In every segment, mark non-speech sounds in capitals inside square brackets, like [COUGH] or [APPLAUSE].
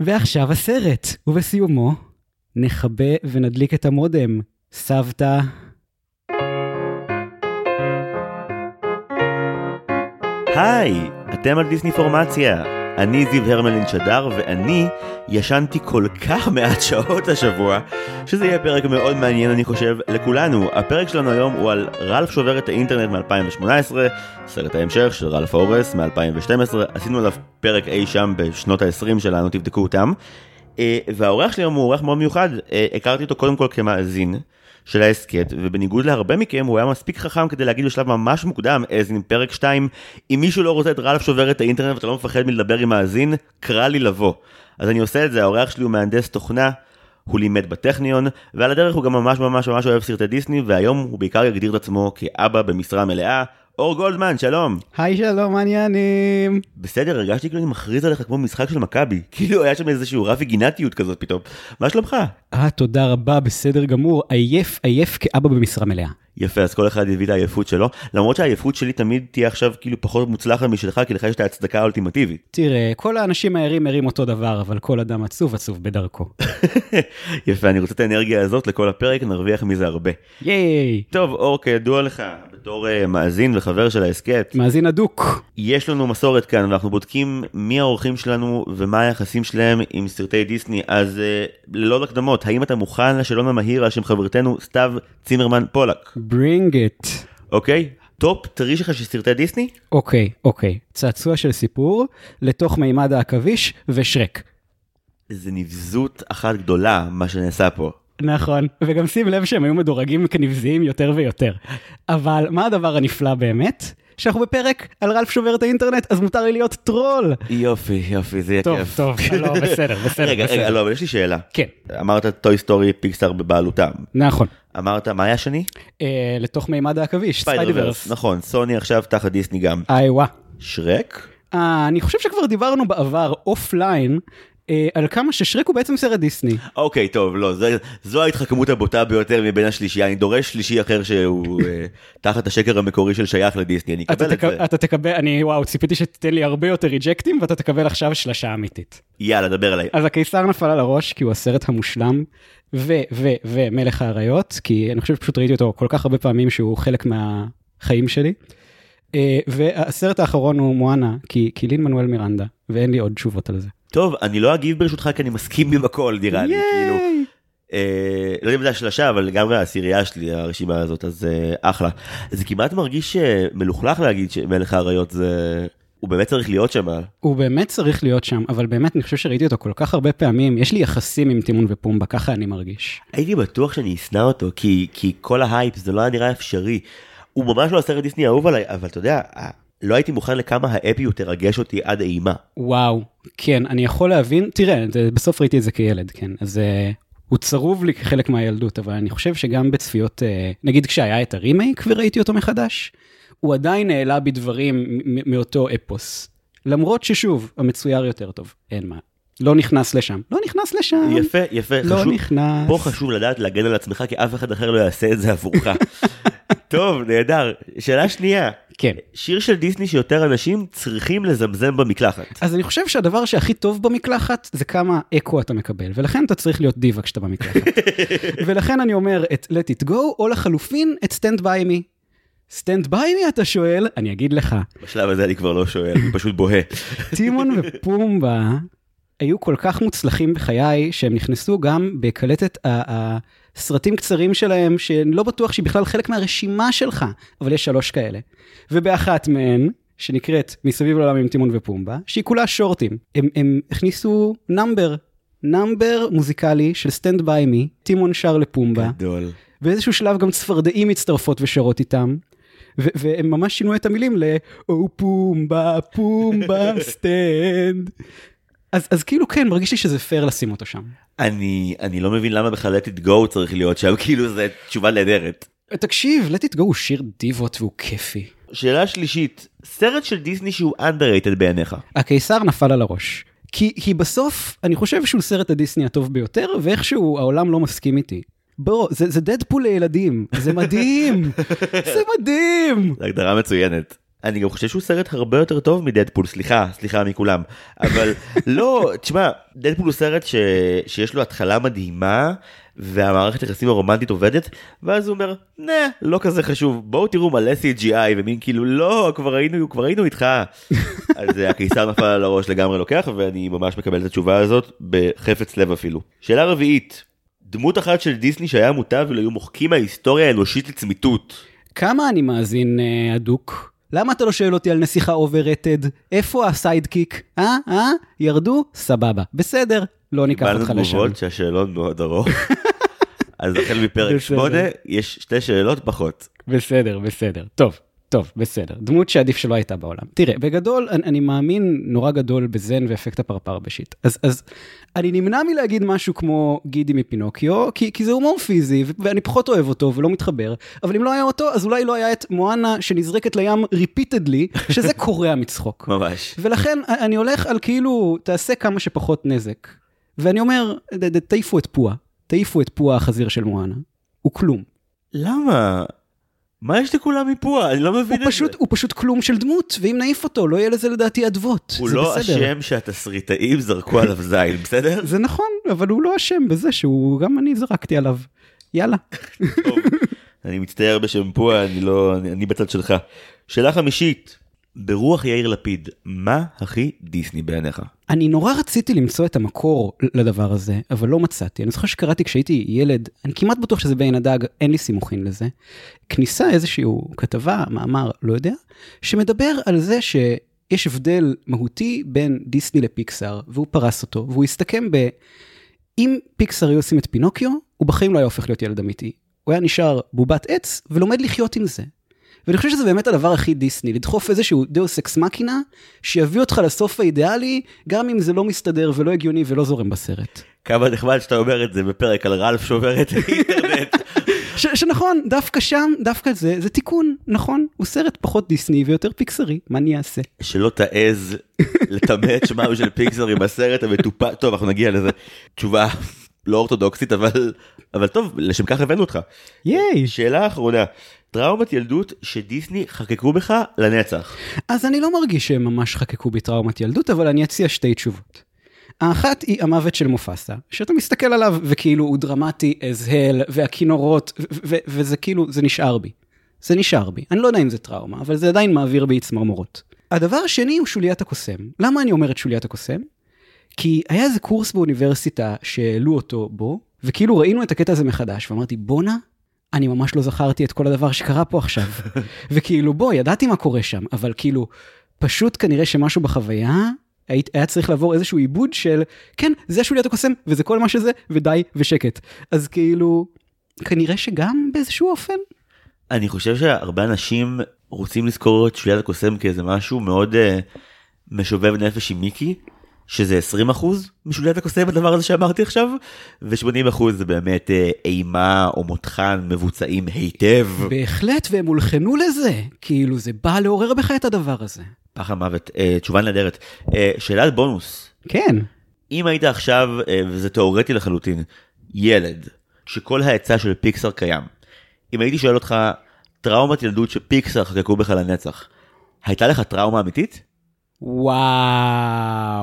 ועכשיו הסרט, ובסיומו, נכבה ונדליק את המודם. סבתא. היי, אתם על דיסני פורמציה. אני זיו הרמלין שדר, ואני ישנתי כל כך [LAUGHS] מעט שעות השבוע, שזה יהיה פרק מאוד מעניין אני חושב לכולנו. הפרק שלנו היום הוא על רלף שובר את האינטרנט מ-2018, סרט ההמשך של רלף אורס מ-2012, עשינו עליו פרק אי שם בשנות ה-20 שלנו, תבדקו אותם. אה, והאורח שלי היום הוא אורח מאוד מיוחד, אה, הכרתי אותו קודם כל כמאזין. של ההסכת, ובניגוד להרבה מכם הוא היה מספיק חכם כדי להגיד בשלב ממש מוקדם, אז עם פרק 2, אם מישהו לא רוצה את רלף שובר את האינטרנט ואתה לא מפחד מלדבר עם מאזין, קרא לי לבוא. אז אני עושה את זה, האורח שלי הוא מהנדס תוכנה, הוא לימד בטכניון, ועל הדרך הוא גם ממש ממש ממש אוהב סרטי דיסני, והיום הוא בעיקר יגדיר את עצמו כאבא במשרה מלאה. אור גולדמן, שלום. היי שלום, מה העניינים? בסדר, הרגשתי כאילו אני מכריז עליך כמו משחק של מכבי. [LAUGHS] כאילו היה שם איזשהו רב וגינתיות כזאת פתאום. מה שלומך? אה, תודה רבה, בסדר גמור. עייף, עייף כאבא במשרה מלאה. יפה, אז כל אחד יביא את העייפות שלו, למרות שהעייפות שלי תמיד תהיה עכשיו כאילו פחות מוצלחת משלך, כי לך יש את ההצדקה האולטימטיבית. תראה, כל האנשים הערים ערים אותו דבר, אבל כל אדם עצוב עצוב בדרכו. [LAUGHS] יפה, אני רוצה את האנרגיה הזאת לכל הפרק, נרוויח מזה הרבה. ייי! טוב, אור, כידוע לך, בתור uh, מאזין וחבר של ההסכת, מאזין הדוק. יש לנו מסורת כאן, ואנחנו בודקים מי האורחים שלנו ומה היחסים שלהם עם סרטי דיסני, אז uh, ללא הקדמות, האם אתה מוכן לשאלון המהיר על שם חברתנו סתיו צימרמן פולק? Bring it. אוקיי? top three שלך של סרטי דיסני? אוקיי, אוקיי. צעצוע של סיפור, לתוך מימד העכביש ושרק. זה נבזות אחת גדולה, מה שנעשה פה. נכון, וגם שים לב שהם היו מדורגים כנבזיים יותר ויותר. אבל מה הדבר הנפלא באמת? שאנחנו בפרק על רלף שובר את האינטרנט, אז מותר לי להיות טרול. יופי, יופי, זה יהיה טוב, כיף. טוב, לא, בסדר, בסדר, רגע, בסדר. רגע, לא, אבל יש לי שאלה. כן, אמרת Toy Story פיקסאר בבעלותם. נכון. אמרת, מה היה השני? אה, לתוך מימד העכביש, Spider-Verse. נכון, סוני עכשיו תחת דיסני גם. איי וואה. שרק? אה, אני חושב שכבר דיברנו בעבר offline אה, על כמה ששרק הוא בעצם סרט דיסני. אוקיי, טוב, לא, זה, זו ההתחכמות הבוטה ביותר מבין השלישייה, אני דורש שלישי אחר שהוא אה, תחת השקר המקורי של שייך לדיסני, אני אקבל את. זה. אתה תקבל, אני וואו, ציפיתי שתיתן לי הרבה יותר ריג'קטים ואתה תקבל עכשיו שלשה אמיתית. יאללה, דבר עליי. אז הקיסר נפל על הראש כי הוא הסרט המושלם, ו, ו, ומלך האריות, כי אני חושב שפשוט ראיתי אותו כל כך הרבה פעמים שהוא חלק מהחיים שלי. אה, והסרט האחרון הוא מואנה, כי, כי לין מנואל מירנדה, ואין לי עוד תשובות על זה. טוב, אני לא אגיב ברשותך כי אני מסכים עם הכל, נראה לי, כאילו. אה, לא יודע אם זה השלשה, אבל לגמרי העשירייה שלי, הרשימה הזאת, אז אה, אחלה. זה כמעט מרגיש אה, מלוכלך להגיד שמלך האריות זה... הוא באמת צריך להיות שם. הוא באמת צריך להיות שם, אבל באמת אני חושב שראיתי אותו כל כך הרבה פעמים, יש לי יחסים עם טימון ופומבה, ככה אני מרגיש. הייתי בטוח שאני אשנא אותו, כי, כי כל ההייפ זה לא היה נראה אפשרי. הוא ממש לא הסרט דיסני האהוב עליי, אבל אתה יודע, לא הייתי מוכן לכמה האפיות תרגש אותי עד אימה. וואו, כן, אני יכול להבין, תראה, בסוף ראיתי את זה כילד, כן, אז uh, הוא צרוב לי כחלק מהילדות, אבל אני חושב שגם בצפיות, uh, נגיד כשהיה את הרימייק וראיתי אותו מחדש, הוא עדיין העלה בי דברים מ- מאותו אפוס. למרות ששוב, המצויר יותר טוב, אין מה. לא נכנס לשם, לא נכנס לשם. יפה, יפה, לא חשוב, נכנס. פה חשוב לדעת להגן על עצמך, כי אף אחד אחר לא יעשה את זה עבורך. [LAUGHS] טוב, נהדר. שאלה שנייה, כן. שיר של דיסני שיותר אנשים צריכים לזמזם במקלחת. אז אני חושב שהדבר שהכי טוב במקלחת זה כמה אקו אתה מקבל, ולכן אתה צריך להיות דיבה כשאתה במקלחת. [LAUGHS] ולכן אני אומר את let it go, או לחלופין את stand by me. stand by me אתה שואל, אני אגיד לך, בשלב הזה אני כבר לא שואל, אני פשוט בוהה. [LAUGHS] טימון ופומבה היו כל כך מוצלחים בחיי, שהם נכנסו גם בקלטת ה- הסרטים קצרים שלהם, שאני לא בטוח שהיא בכלל חלק מהרשימה שלך, אבל יש שלוש כאלה. ובאחת מהן, שנקראת מסביב לעולם עם טימון ופומבה, שהיא כולה שורטים. הם, הם הכניסו number, number מוזיקלי של Stand by Me, טימון שר לפומבה. גדול. באיזשהו שלב גם צפרדעים מצטרפות ושרות איתם. ו- והם ממש שינו את המילים ל- או פומבה, פומבה, stand. אז, אז כאילו כן, מרגיש לי שזה פייר לשים אותו שם. אני, אני לא מבין למה בכלל let it go צריך להיות שם, [LAUGHS] כאילו זה תשובה נהדרת. תקשיב, let it go הוא שיר דיבות והוא כיפי. שאלה שלישית, סרט של דיסני שהוא underrated בעיניך. הקיסר נפל על הראש. כי, כי בסוף, אני חושב שהוא סרט הדיסני הטוב ביותר, ואיכשהו העולם לא מסכים איתי. בוא, זה, זה דדפול לילדים, זה מדהים, [LAUGHS] זה מדהים. זו הגדרה מצוינת. אני גם חושב שהוא סרט הרבה יותר טוב מדדפול, סליחה, סליחה מכולם. אבל [LAUGHS] לא, תשמע, דדפול הוא סרט ש... שיש לו התחלה מדהימה, והמערכת היחסים הרומנטית עובדת, ואז הוא אומר, נה, לא כזה חשוב, בואו תראו מלא CGI, ומין כאילו, לא, כבר היינו, כבר היינו איתך. [LAUGHS] אז הקיסר נפל על הראש לגמרי לוקח, ואני ממש מקבל את התשובה הזאת בחפץ לב אפילו. שאלה רביעית, דמות אחת של דיסני שהיה מוטב ולא היו מוחקים מההיסטוריה האנושית לצמיתות. כמה אני מאזין אה, הדוק? למה אתה לא שואל אותי על נסיכה overrated? איפה ה sidekick? אה? אה? ירדו? סבבה. בסדר, לא ניקח אותך קיבלנו לשם. תגובות שהשאלון מאוד ארוך. [LAUGHS] אז החל מפרק בסדר. 8 יש שתי שאלות פחות. בסדר, בסדר. טוב, טוב, בסדר. דמות שעדיף שלא הייתה בעולם. תראה, בגדול, אני, אני מאמין נורא גדול בזן ואפקט הפרפר בשיט. אז, אז אני נמנע מלהגיד משהו כמו ג'ימיני מפינוקיו, כי, כי זה הומור פיזי, ואני פחות אוהב אותו ולא מתחבר, אבל אם לא היה אותו, אז אולי לא היה את מואנה שנזרקת לים ריפיטדלי, שזה [LAUGHS] קורע מצחוק. ממש. ולכן אני הולך על כאילו, תעשה כמה שפחות נזק. ואני אומר, תעיפו את פועה, תעיפו את פועה החזיר של מואנה. הוא כלום. למה? מה יש לכולם מפועה? אני לא מבין את פשוט, זה. הוא פשוט כלום של דמות, ואם נעיף אותו, לא יהיה לזה לדעתי אדוות. הוא לא בסדר. אשם שהתסריטאים זרקו עליו זין, בסדר? זה נכון, אבל הוא לא אשם בזה שהוא, גם אני זרקתי עליו. יאללה. טוב, אני מצטער בשם פועה, אני לא, אני, אני בצד שלך. שאלה חמישית, ברוח יאיר לפיד, מה הכי דיסני בעיניך? אני נורא רציתי למצוא את המקור לדבר הזה, אבל לא מצאתי. אני זוכר שקראתי כשהייתי ילד, אני כמעט בטוח שזה בעין הדג, אין לי סימוכין לזה. כניסה איזשהו כתבה, מאמר, לא יודע, שמדבר על זה שיש הבדל מהותי בין דיסני לפיקסאר, והוא פרס אותו, והוא הסתכם ב... אם פיקסאר היו עושים את פינוקיו, הוא בחיים לא היה הופך להיות ילד אמיתי. הוא היה נשאר בובת עץ ולומד לחיות עם זה. ואני חושב שזה באמת הדבר הכי דיסני, לדחוף איזשהו דאוס אקס מקינה, שיביא אותך לסוף האידיאלי, גם אם זה לא מסתדר ולא הגיוני ולא זורם בסרט. כמה נחמד שאתה אומר את זה בפרק על רלף שובר את האינטרנט. [LAUGHS] ש- שנכון, דווקא שם, דווקא זה, זה תיקון, נכון? הוא סרט פחות דיסני ויותר פיקסרי, מה אני אעשה? שלא תעז לטמא שמם של פיקסר עם הסרט המטופל, טוב אנחנו נגיע לזה. תשובה לא אורתודוקסית אבל אבל טוב לשם כך הבאנו אותך. ייי! שאלה אחרונה, טראומת ילדות שדיסני חקקו בך לנצח. אז אני לא מרגיש שהם ממש חקקו בי טראומת ילדות, אבל אני אציע שתי תשובות. האחת היא המוות של מופסה, שאתה מסתכל עליו וכאילו הוא דרמטי as hell, והכינורות, וזה כאילו, זה נשאר בי. זה נשאר בי. אני לא יודע אם זה טראומה, אבל זה עדיין מעביר בי צמרמורות. הדבר השני הוא שוליית הקוסם. למה אני אומר את שוליית הקוסם? כי היה איזה קורס באוניברסיטה שהעלו אותו בו, וכאילו ראינו את הקטע הזה מחדש, ואמרתי, בואנה, אני ממש לא זכרתי את כל הדבר שקרה פה עכשיו. [LAUGHS] וכאילו, בוא, ידעתי מה קורה שם, אבל כאילו, פשוט כנראה שמשהו בחוויה, היית- היה צריך לעבור איזשהו עיבוד של, כן, זה שוליית הקוסם, וזה כל מה שזה, ודי, ושקט. אז כאילו, כנראה שגם באיזשהו אופן. אני חושב שהרבה אנשים רוצים לזכור את שוליית הקוסם כאיזה משהו מאוד uh, משובב נפש עם מיקי. שזה 20% משוליית הקוסם הדבר הזה שאמרתי עכשיו ו-80% זה באמת אה, אימה או מותחן מבוצעים היטב. בהחלט, והם הולחנו לזה. כאילו, זה בא לעורר בך את הדבר הזה. פח המוות, אה, תשובה נהדרת. אה, שאלת בונוס, כן. אם היית עכשיו, אה, וזה תיאורטי לחלוטין, ילד, שכל ההיצע של פיקסאר קיים, אם הייתי שואל אותך, טראומת ילדות שפיקסאר חקקו בך לנצח, הייתה לך טראומה אמיתית? וואו,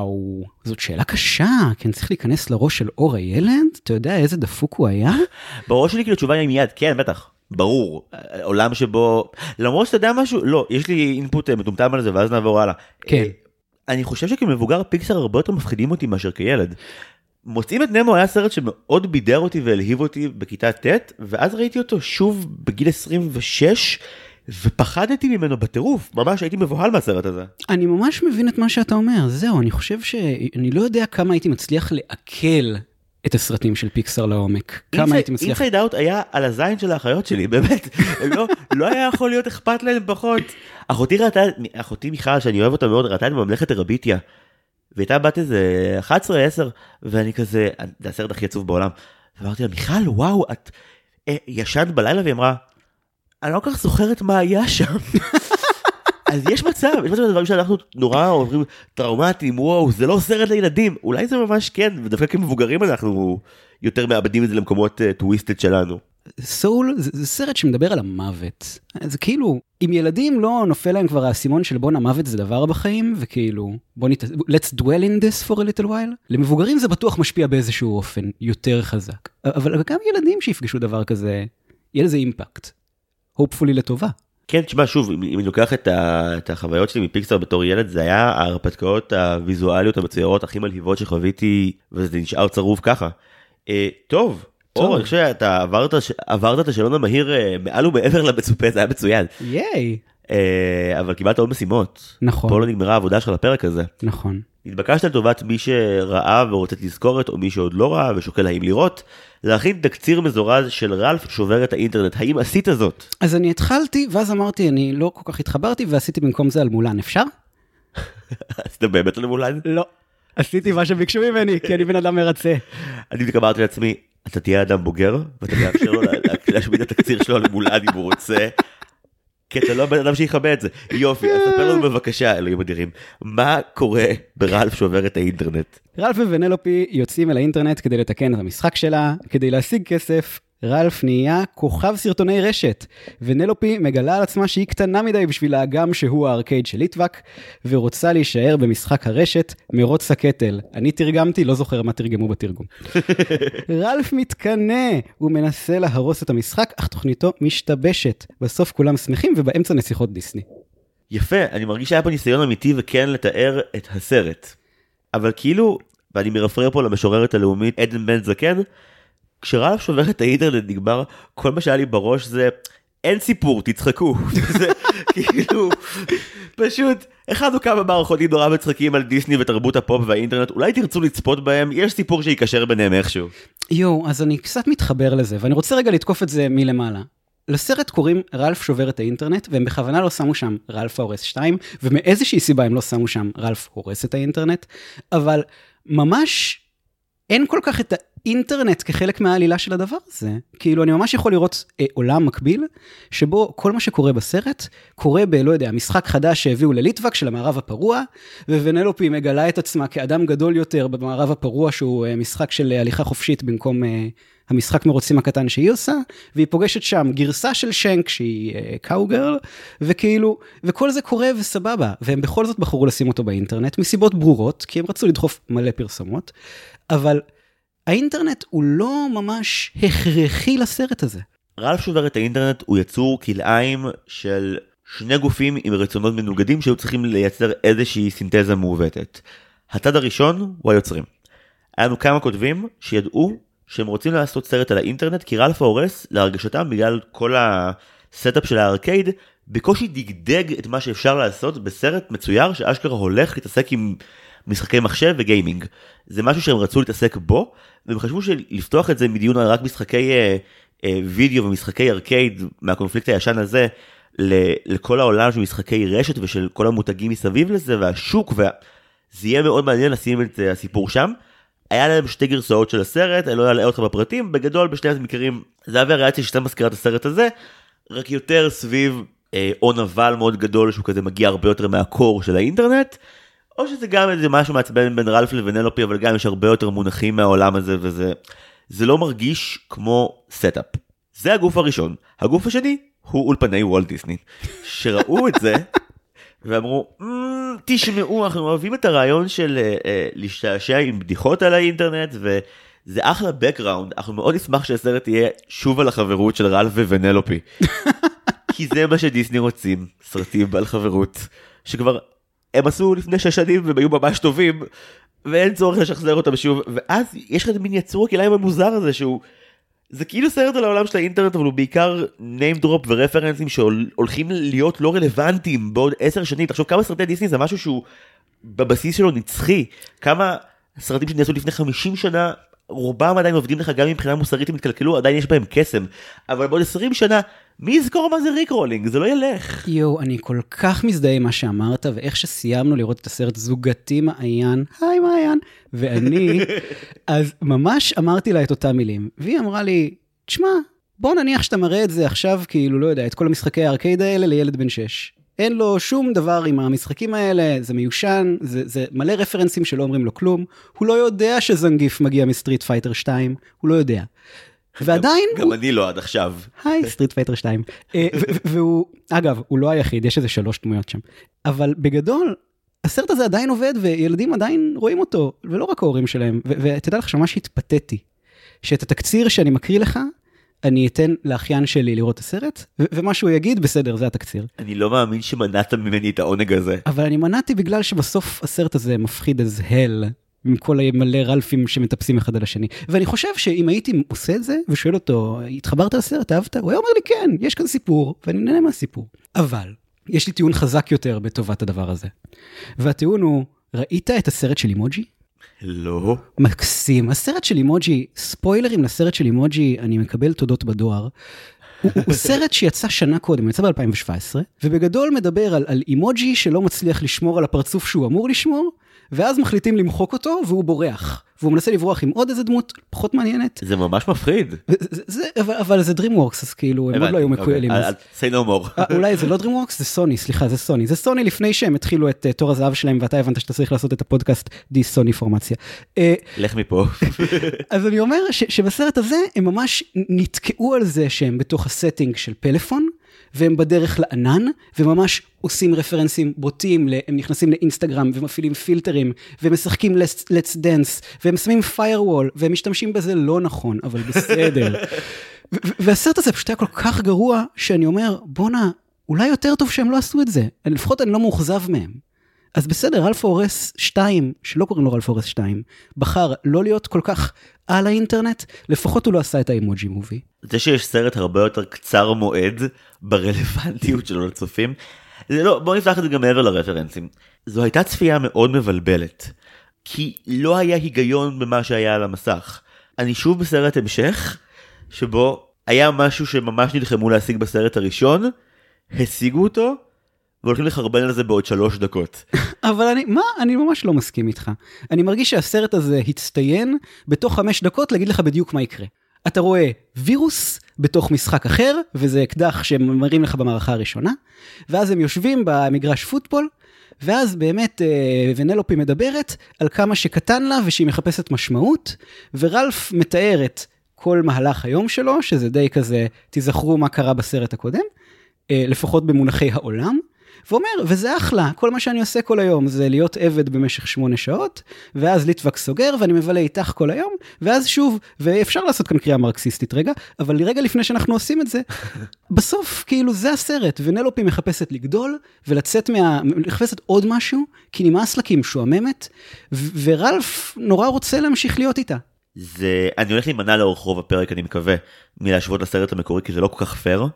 זאת שאלה קשה, כי אני צריך להיכנס לראש של אור הילד? אתה יודע איזה דפוק הוא היה? [LAUGHS] בראש שלי כאילו תשובה היא מיד, כן בטח, ברור, עולם שבו, למרות שאתה יודע משהו, לא, יש לי אינפוט אה, מטומטם על זה ואז נעבור הלאה. כן. אה, אני חושב שכמבוגר פיקסאר הרבה יותר מפחידים אותי מאשר כילד. מוצאים את נמו היה סרט שמאוד בידר אותי והלהיב אותי בכיתה ט' ואז ראיתי אותו שוב בגיל 26 ופחדתי ממנו בטירוף ממש הייתי מבוהל מהסרט הזה. אני ממש מבין את מה שאתה אומר, זהו, אני חושב ש... אני לא יודע כמה הייתי מצליח לעכל את הסרטים של פיקסאר לעומק. כמה הייתי מצליח... Inside Out היה על הזין של האחיות שלי [LAUGHS] באמת לא לא היה יכול להיות אכפת להם פחות. אחותי ראתה אחותי מיכל שאני אוהב אותה מאוד ראתה את ממלכת טרביתיה. והייתה בת איזה 11 10 ואני כזה זה הסרט הכי עצוב בעולם. ואמרתי לה מיכל וואו את אה, ישנת בלילה והיא אמרה. אני לא כל כך זוכרת מה היה שם. אז יש מצב, יש מצב לדברים שאנחנו נורא עוברים טראומטיים, וואו, זה לא סרט לילדים, אולי זה ממש כן, ודווקא כמבוגרים אנחנו יותר מאבדים את זה למקומות טוויסטד שלנו. סול זה, זה סרט שמדבר על המוות. זה כאילו, אם ילדים לא נופל להם כבר האסימון של בואנה מוות זה דבר בחיים, וכאילו, בוא נת... let's dwell in this for a little while. למבוגרים זה בטוח משפיע באיזשהו אופן יותר חזק. אבל גם ילדים שיפגשו דבר כזה, יהיה לזה אימפקט. Hopefully לטובה. כן, תשמע, שוב, אם אני לוקח את, ה, את החוויות שלי מפיקסר בתור ילד, זה היה ההרפתקאות הוויזואליות המצוירות הכי מלהיבות שחוויתי, וזה נשאר צרוב ככה. אה, טוב, אור, אני חושב שאתה עברת, עברת את השאלון המהיר אה, מעל ומעבר למצופה, זה היה מצוין. ייי. אה, אבל קיבלת עוד משימות. נכון. פה לא נגמרה העבודה שלך לפרק הזה. נכון. התבקשת לטובת מי שראה ורוצה תזכורת, או מי שעוד לא ראה ושוקל האם לראות, להכין תקציר מזורז של רלף שובר את האינטרנט. האם עשית זאת? אז אני התחלתי, ואז אמרתי, אני לא כל כך התחברתי, ועשיתי במקום זה על מולן. אפשר? [LAUGHS] עשית באמת על מולן? לא. עשיתי מה שביקשו ממני, כי אני בן אדם מרצה. אני אמרתי לעצמי, אתה תהיה אדם בוגר, ואתה מאפשר לו להשמיד את התקציר שלו למולן אם הוא רוצה. כי אתה לא בן אדם שיכבה את זה. יופי, אז ספר לנו בבקשה, אלוהים אדירים, מה קורה ברלף שעובר את האינטרנט? רלף ווונלופי יוצאים אל האינטרנט כדי לתקן את המשחק שלה, כדי להשיג כסף, רלף נהיה כוכב סרטוני רשת, ונלופי מגלה על עצמה שהיא קטנה מדי בשביל האגם שהוא הארקייד של ליטווק, ורוצה להישאר במשחק הרשת מרוץ הקטל. אני תרגמתי, לא זוכר מה תרגמו בתרגום. [LAUGHS] רלף מתקנא, הוא מנסה להרוס את המשחק, אך תוכניתו משתבשת. בסוף כולם שמחים ובאמצע נסיכות דיסני. יפה, אני מרגיש שהיה פה ניסיון אמיתי וכן לתאר את הסרט. אבל כאילו, ואני מרפרר פה למשוררת הלאומית עדן בן זקן, כשרלף שובר את האינטרנט נגמר, כל מה שהיה לי בראש זה, אין סיפור, תצחקו. [LAUGHS] זה כאילו, פשוט, הכנו כמה מערכונים נורא מצחיקים על דיסני ותרבות הפופ והאינטרנט, אולי תרצו לצפות בהם, יש סיפור שיקשר ביניהם איכשהו. יואו, אז אני קצת מתחבר לזה, ואני רוצה רגע לתקוף את זה מלמעלה. לסרט קוראים רלף שובר את האינטרנט, והם בכוונה לא שמו שם רלף ההורס 2, ומאיזושהי סיבה הם לא שמו שם רלף הורס את האינטרנט, אבל ממש אין כל כך את האינטרנט כחלק מהעלילה של הדבר הזה. כאילו, אני ממש יכול לראות אה, עולם מקביל, שבו כל מה שקורה בסרט, קורה ב, לא יודע, משחק חדש שהביאו לליטווק של המערב הפרוע, וונלופי מגלה את עצמה כאדם גדול יותר במערב הפרוע, שהוא אה, משחק של אה, הליכה חופשית במקום... אה, המשחק מרוצים הקטן שהיא עושה, והיא פוגשת שם גרסה של שנק שהיא קאוגרל, uh, וכאילו, וכל זה קורה וסבבה, והם בכל זאת בחרו לשים אותו באינטרנט, מסיבות ברורות, כי הם רצו לדחוף מלא פרסומות, אבל האינטרנט הוא לא ממש הכרחי לסרט הזה. רלף שובר את האינטרנט הוא יצור כלאיים של שני גופים עם רצונות מנוגדים שהיו צריכים לייצר איזושהי סינתזה מעוותת. הצד הראשון הוא היוצרים. היה לנו כמה כותבים שידעו שהם רוצים לעשות סרט על האינטרנט כי רלף ההורס להרגשתם בגלל כל ה setup של הארקייד בקושי דגדג את מה שאפשר לעשות בסרט מצויר שאשכרה הולך להתעסק עם משחקי מחשב וגיימינג. זה משהו שהם רצו להתעסק בו והם חשבו שלפתוח את זה מדיון על רק משחקי אה, אה, וידאו ומשחקי ארקייד מהקונפליקט הישן הזה לכל העולם של משחקי רשת ושל כל המותגים מסביב לזה והשוק וזה יהיה מאוד מעניין לשים את הסיפור שם. היה להם שתי גרסאות של הסרט, אני לא אלאה אותך בפרטים, בגדול בשני המקרים זה הווריאציה שהייתה מזכירה את הסרט הזה, רק יותר סביב אה, אה, אבל מאוד גדול שהוא כזה מגיע הרבה יותר מה core של האינטרנט, או שזה גם איזה משהו מעצבן בין רלף לבנלופי, אבל גם יש הרבה יותר מונחים מהעולם הזה וזה, זה לא מרגיש כמו setup. זה הגוף הראשון. הגוף השני הוא אולפני וולט דיסני, שראו את זה [LAUGHS] ואמרו, mm, תשמעו, אנחנו אוהבים את הרעיון של uh, uh, להשתעשע עם בדיחות על האינטרנט, וזה אחלה background, אנחנו מאוד נשמח שהסרט יהיה שוב על החברות של רלף ווונלופי. [LAUGHS] כי זה מה שדיסני רוצים, סרטים על חברות, שכבר הם עשו לפני שש שנים והם היו ממש טובים, ואין צורך לשחזר אותם שוב, ואז יש לך את מין יצור הכלאיים המוזר הזה שהוא... זה כאילו סרט על העולם של האינטרנט אבל הוא בעיקר name drop ורפרנסים שהולכים להיות לא רלוונטיים בעוד עשר שנים. תחשוב כמה סרטי דיסני זה משהו שהוא בבסיס שלו נצחי. כמה סרטים שנעשו לפני 50 שנה רובם עדיין עובדים לך גם מבחינה מוסרית הם התקלקלו עדיין יש בהם קסם. אבל בעוד 20 שנה מי יזכור מה זה rickrolling זה לא ילך. יואו אני כל כך מזדהה עם מה שאמרת ואיך שסיימנו לראות את הסרט זוגתי מעיין היי מעיין ואני [LAUGHS] אז ממש אמרתי לה את אותם מילים והיא אמרה לי תשמע בוא נניח שאתה מראה את זה עכשיו כאילו לא יודע את כל המשחקי הארקייד האלה לילד בן 6. אין לו שום דבר עם המשחקים האלה, זה מיושן, זה, זה מלא רפרנסים שלא אומרים לו כלום, הוא לא יודע שזנגיף מגיע מ Street Fighter 2, הוא לא יודע. [LAUGHS] ועדיין גם הוא... אני לא עד עכשיו. היי, Street Fighter 2. אה, והוא, אגב, הוא לא היחיד, יש איזה שלוש דמויות שם. אבל בגדול, הסרט הזה עדיין עובד, וילדים עדיין רואים אותו, ולא רק ההורים שלהם. ותדע לך שממש התפתיתי, שאת התקציר שאני מקריא לך, אני אתן לאחיין שלי לראות את הסרט, ומה שהוא יגיד, בסדר, זה התקציר. אני לא מאמין שמנעת ממני את העונג הזה. אבל אני מנעתי בגלל שבסוף הסרט הזה מפחיד as hell, עם כל המלא רלפים שמטפסים אחד על השני. ואני חושב שאם הייתי עושה את זה, ושואל אותו, התחברת לסרט, אהבת? הוא היה אומר לי, כן, יש כאן סיפור, ואני נהנה מהסיפור. אבל, יש לי טיעון חזק יותר בטובת הדבר הזה. והטיעון הוא, ראית את הסרט של אימוג'י? לא. מקסים. הסרט של אימוג'י, ספוילרים לסרט של אימוג'י, אני מקבל תודות בדואר. הוא, הוא סרט שיצא שנה קודם, יצא ב-2017, ובגדול מדבר על, על אימוג'י שלא מצליח לשמור על הפרצוף שהוא אמור לשמור, ואז מחליטים למחוק אותו והוא בורח. והוא מנסה לברוח עם עוד איזה דמות פחות מעניינת. זה ממש מפחיד. זה, זה, אבל, אבל זה DreamWorks, אז כאילו, הם עוד לא היו מקוילים. אוקיי, אז... say no more. אה, אולי זה לא DreamWorks, זה סוני, סליחה, זה סוני. זה סוני לפני שהם התחילו את uh, תור הזהב שלהם, ואתה הבנת שאתה צריך לעשות את הפודקאסט די סוני פורמציה. Uh, לך מפה. [LAUGHS] אז אני אומר שבסרט הזה הם ממש נתקעו על זה שהם בתוך הסטינג של פלאפון, והם בדרך לענן, וממש עושים רפרנסים בוטים, הם נכנסים לאינסטגרם ומפעילים פילטרים, ומשחקים let's, let's dance, והם שמים firewall, והם משתמשים בזה לא נכון, אבל בסדר. [LAUGHS] והסרט הזה פשוט היה כל כך גרוע, שאני אומר, בואנה, אולי יותר טוב שהם לא עשו את זה. לפחות אני לא מאוכזב מהם. אז בסדר, אלפה אורס 2, שלא קוראים לו אלפה אורס 2, בחר לא להיות כל כך על האינטרנט, לפחות הוא לא עשה את האימוג'י מובי. זה שיש סרט הרבה יותר קצר מועד ברלוונטיות שלו לצופים. זה לא, בוא נפתח את זה גם מעבר לרפרנסים. זו הייתה צפייה מאוד מבלבלת. כי לא היה היגיון במה שהיה על המסך. אני שוב בסרט המשך, שבו היה משהו שממש נלחמו להשיג בסרט הראשון, השיגו אותו, והולכים לחרבן על זה בעוד שלוש דקות. [LAUGHS] אבל אני, מה, אני ממש לא מסכים איתך. אני מרגיש שהסרט הזה הצטיין בתוך חמש דקות להגיד לך בדיוק מה יקרה. אתה רואה וירוס בתוך משחק אחר, וזה אקדח שמראים לך במערכה הראשונה, ואז הם יושבים במגרש פוטבול, ואז באמת אה, ונלופי מדברת על כמה שקטן לה ושהיא מחפשת משמעות, ורלף מתאר את כל מהלך היום שלו, שזה די כזה, תיזכרו מה קרה בסרט הקודם, אה, לפחות במונחי העולם, ואומר, וזה אחלה, כל מה שאני עושה כל היום זה להיות עבד במשך שמונה שעות, ואז ליטווק סוגר ואני מבלה איתך כל היום, ואז שוב, ואפשר לעשות כאן קריאה מרקסיסטית רגע, אבל רגע לפני שאנחנו עושים את זה, [LAUGHS] בסוף כאילו זה הסרט, ונלופי מחפשת לגדול ולצאת מה... מחפשת עוד משהו, כי נמאס לה כי היא משועממת, ו- ורלף נורא רוצה להמשיך להיות איתה. זה, אני הולך להימנע לאורך רוב הפרק, אני מקווה, מלהשוות לסרט המקורי, כי זה לא כל כך פייר.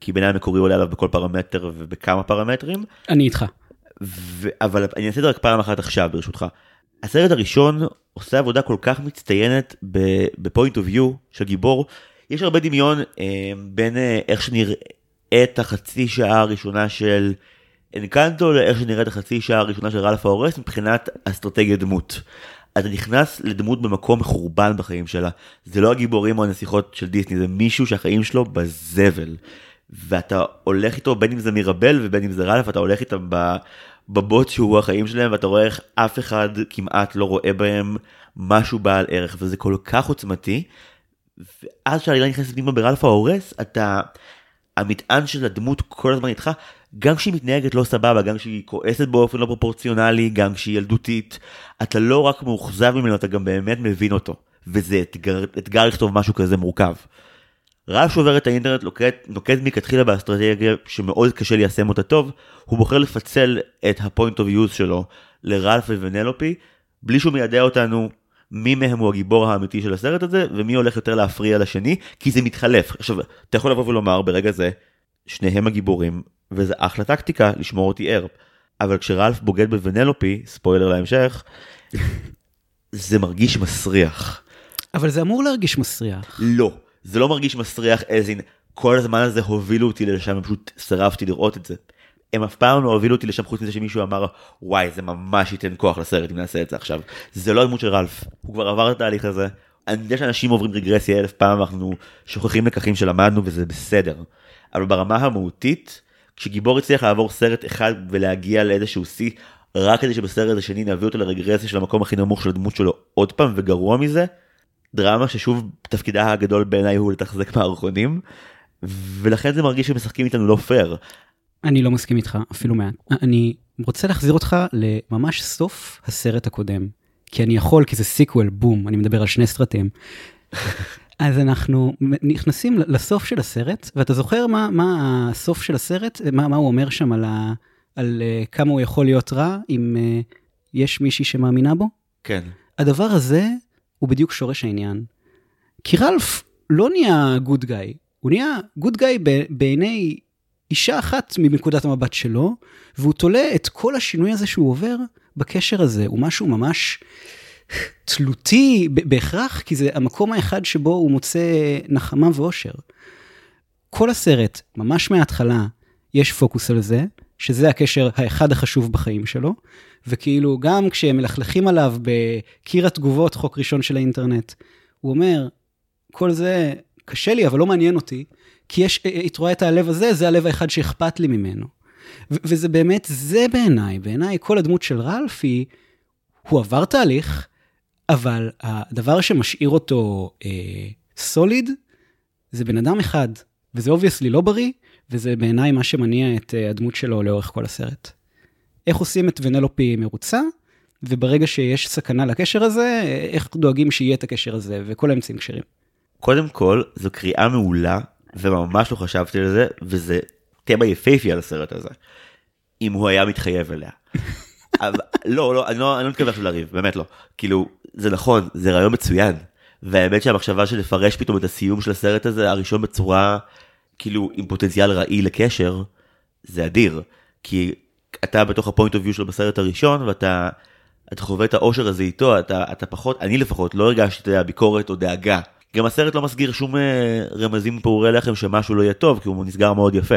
כי בעיניי המקורי עולה עליו בכל פרמטר ובכמה פרמטרים. אני איתך. ו... אבל אני אעשה את זה רק פעם אחת עכשיו ברשותך. הסרט הראשון עושה עבודה כל כך מצטיינת ב point of view של גיבור. יש הרבה דמיון אה, בין אה, איך שנראית החצי שעה הראשונה של אנקנטו לאיך שנראית החצי שעה הראשונה של רלף ההורס מבחינת אסטרטגיה דמות. אתה נכנס לדמות במקום מחורבן בחיים שלה. זה לא הגיבורים או הנסיכות של דיסני, זה מישהו שהחיים שלו בזבל. ואתה הולך איתו בין אם זה מירבל ובין אם זה רלף, אתה הולך איתם בבוט שהוא החיים שלהם ואתה רואה איך אף אחד כמעט לא רואה בהם משהו בעל ערך וזה כל כך עוצמתי. ואז כשהעלילה נכנסת פנימה ברלף ההורס אתה המטען של הדמות כל הזמן איתך גם כשהיא מתנהגת לא סבבה גם כשהיא כועסת באופן לא פרופורציונלי גם כשהיא ילדותית אתה לא רק מאוכזב ממנו אתה גם באמת מבין אותו וזה אתגר, אתגר לכתוב משהו כזה מורכב. רלף שובר את האינטרנט נוקט, נוקט מכתחילה באסטרטגיה שמאוד קשה ליישם אותה טוב, הוא בוחר לפצל את ה point of views שלו לרלף ונלופי, בלי שהוא מיידע אותנו מי מהם הוא הגיבור האמיתי של הסרט הזה, ומי הולך יותר להפריע לשני, כי זה מתחלף. עכשיו, אתה יכול לבוא ולומר ברגע זה, שניהם הגיבורים, וזה אחלה טקטיקה לשמור אותי ער. אבל כשרלף בוגד בוונלופי, ספוילר להמשך, [LAUGHS] זה מרגיש מסריח. אבל זה אמור להרגיש מסריח. לא. זה לא מרגיש מסריח איזין, כל הזמן הזה הובילו אותי לשם, פשוט סירבתי לראות את זה. הם אף פעם לא הובילו אותי לשם חוץ מזה שמישהו אמר, וואי, זה ממש ייתן כוח לסרט אם נעשה את זה עכשיו. זה לא הדמות של רלף, הוא כבר עבר את התהליך הזה. אני יודע שאנשים עוברים רגרסיה אלף פעם, אנחנו שוכחים לקחים שלמדנו וזה בסדר. אבל ברמה המהותית, כשגיבור הצליח לעבור סרט אחד ולהגיע לאיזשהו שיא, רק כדי שבסרט השני נביא אותו לרגרסיה של המקום הכי נמוך של הדמות שלו עוד פעם, וגרוע מזה, דרמה ששוב תפקידה הגדול בעיניי הוא לתחזק מערכונים, ולכן זה מרגיש שמשחקים איתנו לא פייר. אני לא מסכים איתך אפילו מעט. אני רוצה להחזיר אותך לממש סוף הסרט הקודם. כי אני יכול, כי זה sequel, בום, אני מדבר על שני סרטים. [LAUGHS] אז אנחנו נכנסים לסוף של הסרט, ואתה זוכר מה, מה הסוף של הסרט? מה, מה הוא אומר שם על, ה, על uh, כמה הוא יכול להיות רע, אם uh, יש מישהי שמאמינה בו? כן. הדבר הזה הוא בדיוק שורש העניין. כי רלף לא נהיה good guy, הוא נהיה good guy בעיני אישה אחת מנקודת המבט שלו, והוא תולה את כל השינוי הזה שהוא עובר בקשר הזה, הוא משהו ממש תלותי בהכרח, כי זה המקום האחד שבו הוא מוצא נחמה ואושר. כל הסרט, ממש מההתחלה, יש פוקוס על זה, שזה הקשר האחד החשוב בחיים שלו, וכאילו גם כשהם מלכלכים עליו בקיר התגובות, חוק ראשון של האינטרנט, הוא אומר, כל זה קשה לי, אבל לא מעניין אותי, כי יש, את רואה את הלב הזה, זה הלב האחד שאכפת לי ממנו. וזה באמת, זה בעיניי, בעיניי כל הדמות של רלפי, הוא עבר תהליך, אבל הדבר שמשאיר אותו אה, solid, זה בן אדם אחד, וזה obviously לא בריא, וזה בעיניי מה שמניע את אה, הדמות שלו לאורך כל הסרט. איך עושים את ונלופי מרוצה, וברגע שיש סכנה לקשר הזה, איך דואגים שיהיה את הקשר הזה, וכל האמצעים כשרים. קודם כל, זו קריאה מעולה, וממש לא חשבתי על זה, וזה תמה יפהפי על הסרט הזה. אם הוא היה מתחייב אליה. [LAUGHS] אבל, לא, לא, אני לא, אני לא מתכוון עכשיו לריב, באמת לא. כאילו, זה נכון, זה רעיון מצוין. והאמת שהמחשבה של לפרש פתאום את הסיום של הסרט הזה, הראשון בצורה, כאילו, עם פוטנציאל ראי לקשר, זה אדיר. כי אתה בתוך הפוינט אוף ויו שלו בסרט הראשון, ואתה אתה חווה את האושר הזה איתו, אתה, אתה פחות, אני לפחות, לא הרגשתי את הביקורת או דאגה. גם הסרט לא מסגיר שום אה, רמזים פעורי לחם שמשהו לא יהיה טוב, כי הוא נסגר מאוד יפה.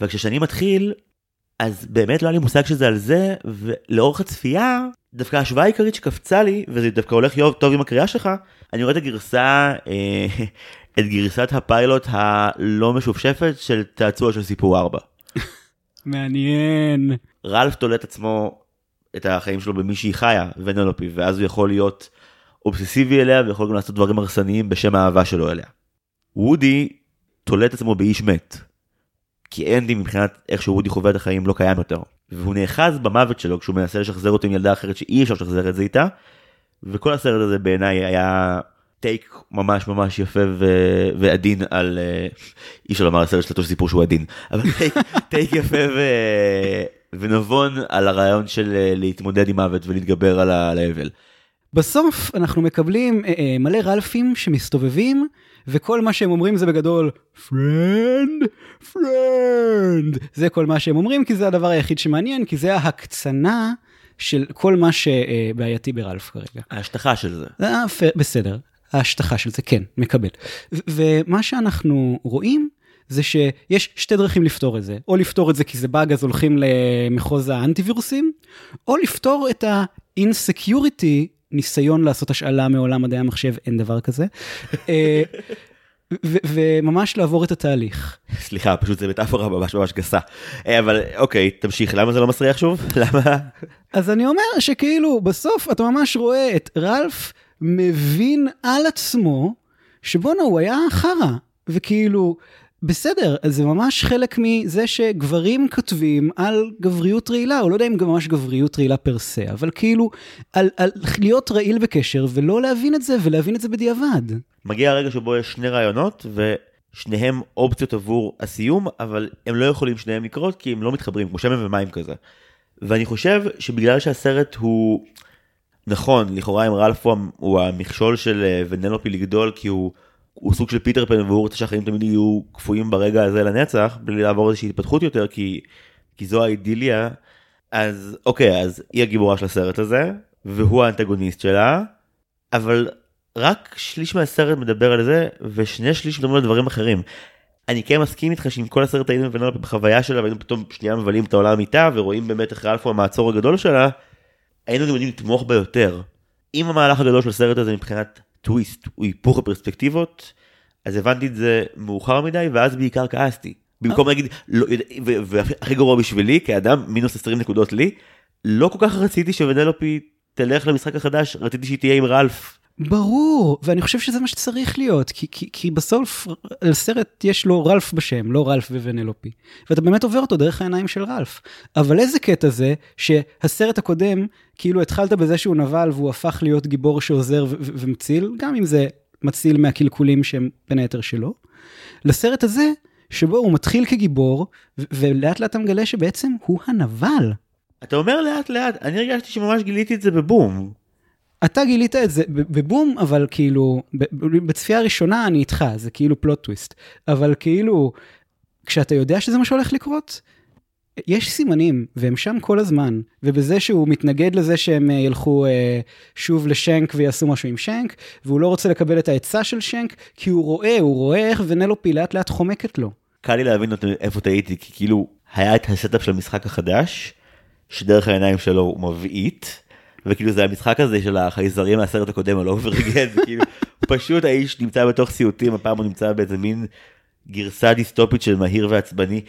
וכששאני מתחיל, אז באמת לא היה לי מושג שזה על זה, ולאורך הצפייה, דווקא ההשוואה העיקרית שקפצה לי, וזה דווקא הולך טוב עם הקריאה שלך, אני רואה את הגרסה, אה, את גרסת הפיילוט הלא משופשפת של צעצוע של סיפור 4. [LAUGHS] מעניין. רלף תולה את עצמו, את החיים שלו במי שהיא חיה, ונלופי, ואז הוא יכול להיות אובססיבי אליה, ויכול גם לעשות דברים הרסניים בשם האהבה שלו אליה. וודי תולה את עצמו באיש מת. כי אנדי מבחינת איך שוודי חווה את החיים לא קיים יותר. והוא נאחז במוות שלו כשהוא מנסה לשחזר אותו עם ילדה אחרת שאי אפשר לשחזר את זה איתה. וכל הסרט הזה בעיניי היה טייק ממש ממש יפה ו... ועדין על uh, אי אפשר לומר לסרט של סיפור שהוא עדין אבל טייק, [LAUGHS] טייק יפה ו... ונבון על הרעיון של uh, להתמודד עם מוות ולהתגבר על האבל. בסוף אנחנו מקבלים אה, אה, מלא רלפים שמסתובבים, וכל מה שהם אומרים זה בגדול, friend, friend. זה כל מה שהם אומרים, כי זה הדבר היחיד שמעניין, כי זה ההקצנה של כל מה שבעייתי ברלף כרגע. ההשטחה של זה. אה, בסדר, ההשטחה של זה, כן, מקבל. ומה שאנחנו רואים, זה שיש שתי דרכים לפתור את זה, או לפתור את זה כי זה באג אז הולכים למחוז האנטיווירוסים, או לפתור את ה-insecurity ניסיון לעשות השאלה מעולם מדעי המחשב, אין דבר כזה. [LAUGHS] אה, וממש לעבור את התהליך. סליחה, פשוט זה מטאפורה ממש ממש גסה. אה, אבל אוקיי, תמשיך, למה זה לא מסריח שוב? [LAUGHS] למה? אז אני אומר שכאילו, בסוף אתה ממש רואה את רלף מבין על עצמו, שבואנה, הוא היה חרא. וכאילו, בסדר, זה ממש חלק מזה שגברים כותבים על גבריות רעילה, או לא יודע אם גם ממש גבריות רעילה פר סה, אבל כאילו, על, על להיות רעיל בקשר ולא להבין את זה, ולהבין את זה בדיעבד. מגיע הרגע שבו יש שני רעיונות, ושניהם אופציות עבור הסיום, אבל הם לא יכולים שניהם לקרות, כי הם לא מתחברים, כמו שמן ומים כזה. ואני חושב שבגלל שהסרט הוא, נכון, לכאורה עם רלף הוא המכשול של אה, ונלופי לגדול, כי הוא... הוא סוג של פיטר פן והוא רוצה שהחיים תמיד יהיו קפואים ברגע הזה לנצח בלי לעבור איזושהי התפתחות יותר כי, כי זו האידיליה אז אוקיי אז היא הגיבורה של הסרט הזה והוא האנטגוניסט שלה אבל רק שליש מהסרט מדבר על זה ושני שליש מדברים על דברים אחרים. אני כן מסכים איתך שעם כל הסרט היינו מבינים בחוויה שלה והיינו פתאום שנייה מבלים את העולם איתה ורואים באמת איך רלפו המעצור הגדול שלה היינו גם יודעים לתמוך בה יותר. אם המהלך הגדול של הסרט הזה מבחינת טוויסט הוא היפוך הפרספקטיבות אז הבנתי את זה מאוחר מדי ואז בעיקר כעסתי. במקום להגיד, לא, והכי גרוע בשבילי כאדם מינוס 20 נקודות לי, לא כל כך רציתי שוונלופי תלך למשחק החדש, רציתי שהיא תהיה עם רלף. ברור, ואני חושב שזה מה שצריך להיות, כי, כי, כי בסוף לסרט יש לו רלף בשם, לא רלף וונלופי, ואתה באמת עובר אותו דרך העיניים של רלף. אבל איזה קטע זה שהסרט הקודם, כאילו התחלת בזה שהוא נבל והוא הפך להיות גיבור שעוזר ומציל, גם אם זה מציל מהקלקולים שהם בין היתר שלו. לסרט הזה, שבו הוא מתחיל כגיבור, ולאט לאט אתה מגלה שבעצם הוא הנבל. אתה אומר לאט לאט, אני הרגשתי שממש גיליתי את זה בבום. אתה גילית את זה בבום, אבל כאילו, בצפייה הראשונה אני איתך, זה כאילו פלוט טוויסט. אבל כאילו, כשאתה יודע שזה מה שהולך לקרות, יש סימנים, והם שם כל הזמן, ובזה שהוא מתנגד לזה שהם אה, ילכו אה, שוב לשנק ויעשו משהו עם שנק, והוא לא רוצה לקבל את העצה של שנק, כי הוא רואה, הוא רואה איך ונלופי לאט לאט חומקת לו. קל לי להבין איפה טעיתי, כי כאילו, היה את ה setup של המשחק החדש, שדרך העיניים שלו הוא מבעית, וכאילו זה המשחק הזה של החייזרים מהסרט הקודם על אוברגן, [LAUGHS] כאילו פשוט האיש נמצא בתוך סיוטים, הפעם הוא נמצא באיזה מין גרסה דיסטופית של מהיר ועצבני.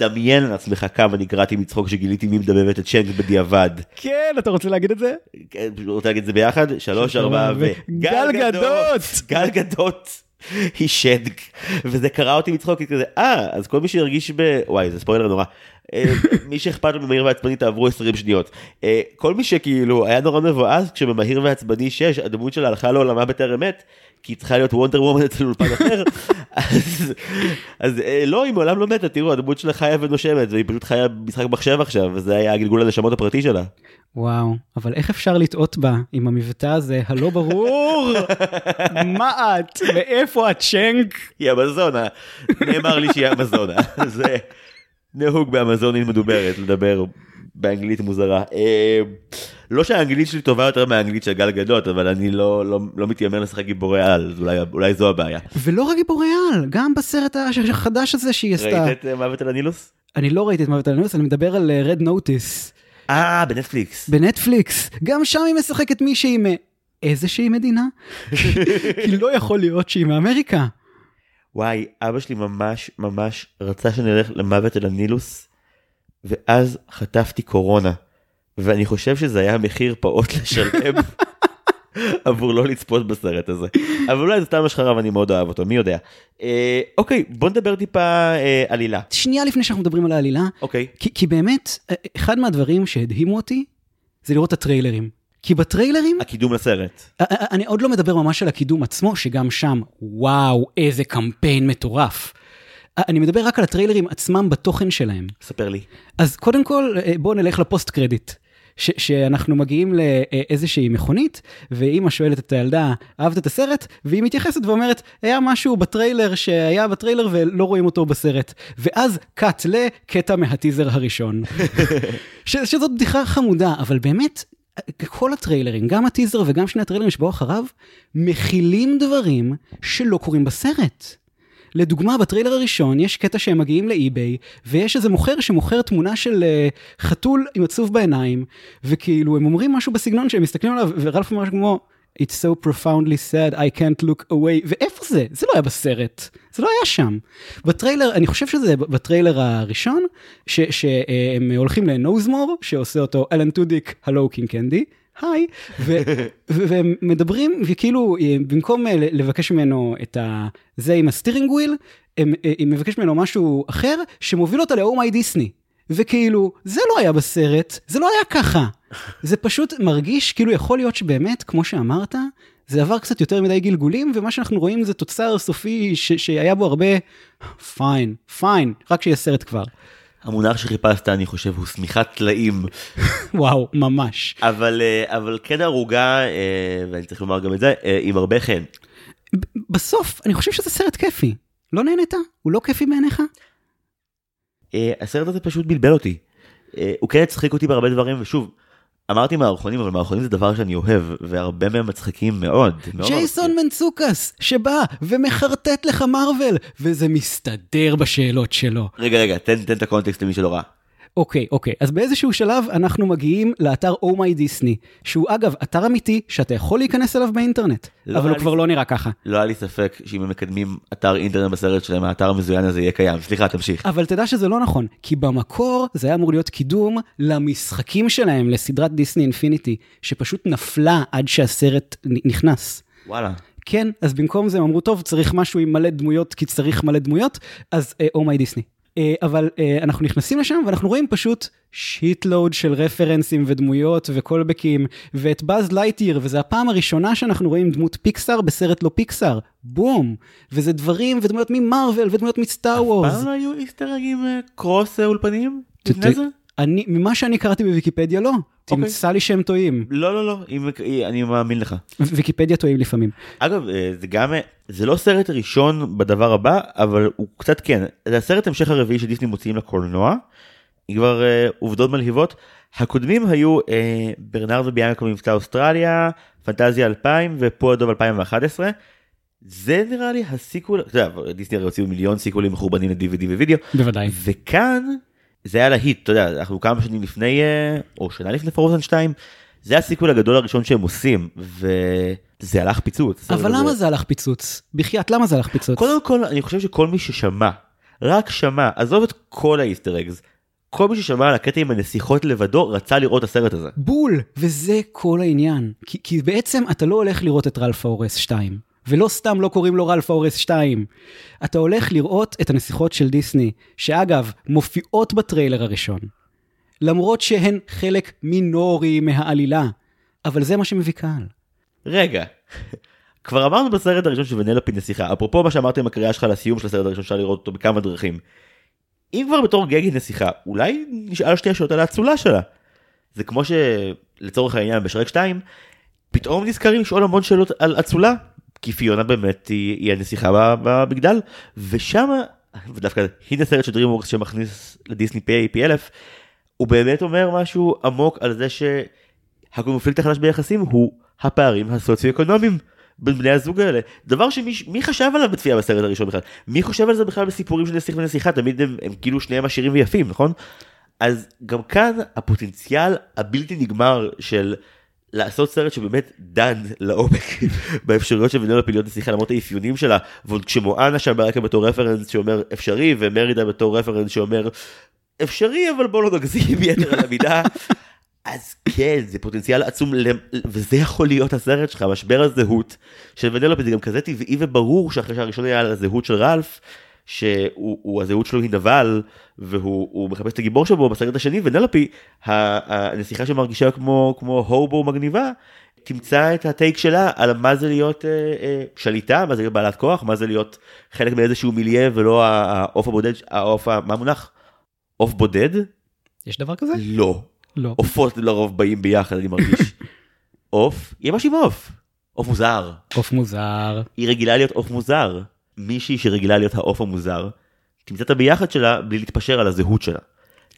דמיין על עצמך כמה נקרעתי מצחוק שגיליתי מי מדבבת את שנק בדיעבד. כן, אתה רוצה להגיד את זה? כן, רוצה להגיד את זה ביחד? שלוש, ארבע ו... גל גדות! גל גדות! [LAUGHS] היא שנק, וזה קרע אותי מצחוק, כזה, אה, אז כל מי שירגיש ב... וואי, זה ספוילר נורא. אה, מי שאכפת לו במהיר ועצבני תעברו 20 שניות. אה, כל מי שכאילו היה נורא מבואס כשבמהיר ועצבני 6 הדמות שלה הלכה לעולמה בטרם מת, כי היא צריכה להיות וונדר וומן אצל אולפן אחר, אז, אז אה, לא, היא מעולם לא מתה, תראו, הדמות שלה חיה ונושמת, והיא פשוט חיה במשחק מחשב עכשיו, וזה היה הגלגול הנשמות הפרטי שלה. וואו, אבל איך אפשר לטעות בה עם המבטא הזה הלא ברור? מה את? מאיפה את צ'נק? היא אמזונה, נאמר לי שהיא אמזונה, [LAUGHS] זה נהוג באמזונית מדוברת לדבר באנגלית מוזרה. אה, לא שהאנגלית שלי טובה יותר מהאנגלית של גל גדות, אבל אני לא, לא, לא מתיימר לשחק גיבורי על, אז אולי, אולי זו הבעיה. ולא רק גיבורי על, גם בסרט החדש הזה שהיא עשתה. ראית את uh, מוות על הנילוס? אני לא ראיתי את מוות על הנילוס, אני מדבר על רד uh, נוטיס. אה, בנטפליקס. בנטפליקס. גם שם היא משחקת מישהי מאיזושהי מדינה? [LAUGHS] כי לא יכול להיות שהיא מאמריקה. וואי, אבא שלי ממש ממש רצה שנלך למוות על הנילוס, ואז חטפתי קורונה. ואני חושב שזה היה מחיר פעוט לשלם [LAUGHS] עבור לא לצפות בסרט הזה. אבל אולי זה סתם השחרה ואני מאוד אוהב אותו, מי יודע. אה, אוקיי, בוא נדבר טיפה אה, עלילה. שנייה לפני שאנחנו מדברים על העלילה. אוקיי. כי, כי באמת, אה, אחד מהדברים שהדהימו אותי, זה לראות את הטריילרים. כי בטריילרים... הקידום לסרט. אני עוד לא מדבר ממש על הקידום עצמו, שגם שם, וואו, איזה קמפיין מטורף. אני מדבר רק על הטריילרים עצמם בתוכן שלהם. ספר לי. אז קודם כל, בואו נלך לפוסט קרדיט. ש- שאנחנו מגיעים לאיזושהי מכונית, ואימא שואלת את הילדה, אהבת את הסרט? והיא מתייחסת ואומרת, היה משהו בטריילר שהיה בטריילר ולא רואים אותו בסרט. ואז קאט לקטע מהטיזר הראשון. [LAUGHS] ש- שזאת בדיחה חמודה, אבל באמת, כל הטריילרים, גם הטיזר וגם שני הטריילרים שבאו אחריו, מכילים דברים שלא קורים בסרט. לדוגמה, בטריילר הראשון יש קטע שהם מגיעים לאי-ביי, ויש איזה מוכר שמוכר תמונה של uh, חתול עם עצוב בעיניים, וכאילו הם אומרים משהו בסגנון שהם מסתכלים עליו, ורלף אומר משהו כמו, It's so profoundly sad, I can't look away, ואיפה זה? זה לא היה בסרט, זה לא היה שם. בטריילר, אני חושב שזה בטריילר הראשון, שהם הולכים לנוזמור, שעושה אותו אלן טודיק, הלו קינג קנדי, היי, והם מדברים, וכאילו, במקום אה, לבקש ממנו את ה... זה עם ה steering wheel, היא מבקשת ממנו משהו אחר, שמוביל אותה ל Oh My Disney. וכאילו, זה לא היה בסרט, זה לא היה ככה. זה פשוט מרגיש כאילו יכול להיות שבאמת, כמו שאמרת, זה עבר קצת יותר מדי גלגולים, ומה שאנחנו רואים זה תוצר סופי ש- שהיה בו הרבה פיין, פיין, רק שיהיה סרט כבר. המונח שחיפשת אני חושב הוא שמיכת טלאים. [LAUGHS] וואו, ממש. אבל, אה, אבל כן ערוגה, אה, ואני צריך לומר גם את זה, אה, עם הרבה חן. בסוף, אני חושב שזה סרט כיפי. לא נהנית? הוא לא כיפי בעיניך? הסרט הזה פשוט בלבל אותי. הוא כן הצחיק אותי בהרבה דברים, ושוב, אמרתי מערכונים, אבל מערכונים זה דבר שאני אוהב, והרבה מהם מצחיקים מאוד. ג'ייסון מנצוקס, שבא ומחרטט לך מארוול, וזה מסתדר בשאלות שלו. רגע, רגע, תן, תן את הקונטקסט למי שלא ראה. אוקיי, אוקיי, אז באיזשהו שלב אנחנו מגיעים לאתר oh דיסני, שהוא אגב אתר אמיתי שאתה יכול להיכנס אליו באינטרנט, לא אבל הוא לי... כבר לא נראה ככה. לא היה לי ספק שאם הם מקדמים אתר אינטרנט בסרט שלהם, האתר המזוין הזה יהיה קיים. סליחה, תמשיך. אבל תדע שזה לא נכון, כי במקור זה היה אמור להיות קידום למשחקים שלהם, לסדרת דיסני אינפיניטי, שפשוט נפלה עד שהסרט נכנס. וואלה. כן, אז במקום זה הם אמרו, טוב, צריך משהו עם מלא דמויות, כי צריך מלא דמויות, אז אומיי דיסני. אבל uh, אנחנו נכנסים לשם ואנחנו רואים פשוט שיטלוד של רפרנסים ודמויות וקולבקים ואת באז לייטיר וזה הפעם הראשונה שאנחנו רואים דמות פיקסאר בסרט לא פיקסאר בום וזה דברים ודמויות ממרוויל ודמויות מסטאר וורס. פעם לא היו איסטר אגים cross אולפנים? לפני זה? אני, ממה שאני קראתי בוויקיפדיה לא. אוקיי. תמצא לי שהם טועים. לא לא לא אם, אני מאמין לך. ויקיפדיה טועים לפעמים. אגב אה, זה גם זה לא סרט ראשון בדבר הבא אבל הוא קצת כן זה הסרט המשך הרביעי שדיסני מוציאים לקולנוע. כבר אה, עובדות מלהיבות הקודמים היו אה, ברנרד וביאנקה מבצע אוסטרליה פנטזיה 2000 ופו הדוב 2011. זה נראה לי ה sequel, אתה יודע, דיסני הרי הוציאו מיליון סיקוולים מחורבנים ל-DVD ווידאו. בוודאי. וכאן זה היה להיט, אתה יודע, אנחנו כמה שנים לפני, אה, או שנה לפני פרוזן 2, זה ה sequel הגדול הראשון שהם עושים, וזה הלך פיצוץ. אבל למה זה הלך פיצוץ? בחייאת, למה זה הלך פיצוץ? קודם כל, אני חושב שכל מי ששמע, רק שמע, עזוב את כל האיסטר אגז, כל מי ששמע על הקטע עם הנסיכות לבדו רצה לראות את הסרט הזה. בול, וזה כל העניין. כי, כי בעצם אתה לא הולך לראות את רלף האורס 2. ולא סתם לא קוראים לו רלף האורס 2. אתה הולך לראות את הנסיכות של דיסני, שאגב, מופיעות בטריילר הראשון. למרות שהן חלק מינורי מהעלילה, אבל זה מה שמביא קהל. רגע, כבר אמרנו בסרט הראשון שוונלופי נסיכה, אפרופו מה שאמרתי עם הקריאה שלך לסיום של הסרט הראשון, אפשר לראות אותו בכמה דרכים. אם כבר בתור גגי נסיכה, אולי נשאל שתי השאלות על האצולה שלה. זה כמו שלצורך העניין בשרק 2, פתאום נזכרים לשאול המון שאלות על אצולה, כי פיונה באמת היא, היא הנסיכה במגדל, ושם, ודווקא הנה סרט של DreamWorks שמכניס לדיסני פי פי אלף, הוא באמת אומר משהו עמוק על זה שהקונפליקט החדש ביחסים הוא הפערים הסוציו-אקונומיים. בין בני הזוג האלה. דבר שמי חשב עליו בצפייה בסרט הראשון בכלל? מי חושב על זה בכלל בסיפורים של נסיך ונסיכה? תמיד הם, הם כאילו שניהם עשירים ויפים נכון? אז גם כאן הפוטנציאל הבלתי נגמר של לעשות סרט שבאמת דן לעומק [LAUGHS] באפשרויות של ונולה פיליות נסיכה למרות האפיונים שלה ועוד כשמואנה שם ברקע בתור רפרנס שאומר אפשרי ומרידה בתור רפרנס שאומר אפשרי אבל בוא לא נגזים יתר על המידה. [LAUGHS] אז כן זה פוטנציאל עצום וזה יכול להיות הסרט שלך משבר הזהות של ונלופי זה גם כזה טבעי וברור שאחרי שהראשון היה על הזהות של רלף שהוא הזהות שלו היא נבל והוא מחפש את הגיבור שבו בסרט השני ונלופי הנסיכה שמרגישה כמו כמו הובו מגניבה תמצא את הטייק שלה על מה זה להיות אה, אה, שליטה מה זה להיות בעלת כוח מה זה להיות חלק מאיזשהו מיליה ולא העוף הבודד העוף מה המונח עוף בודד. יש דבר כזה? לא. לא. עופות לרוב באים ביחד אני מרגיש. [LAUGHS] עוף יהיה משהו עם עוף. עוף מוזר. עוף מוזר. היא רגילה להיות עוף מוזר. מישהי שרגילה להיות העוף המוזר, תמצא את הביחד שלה בלי להתפשר על הזהות שלה.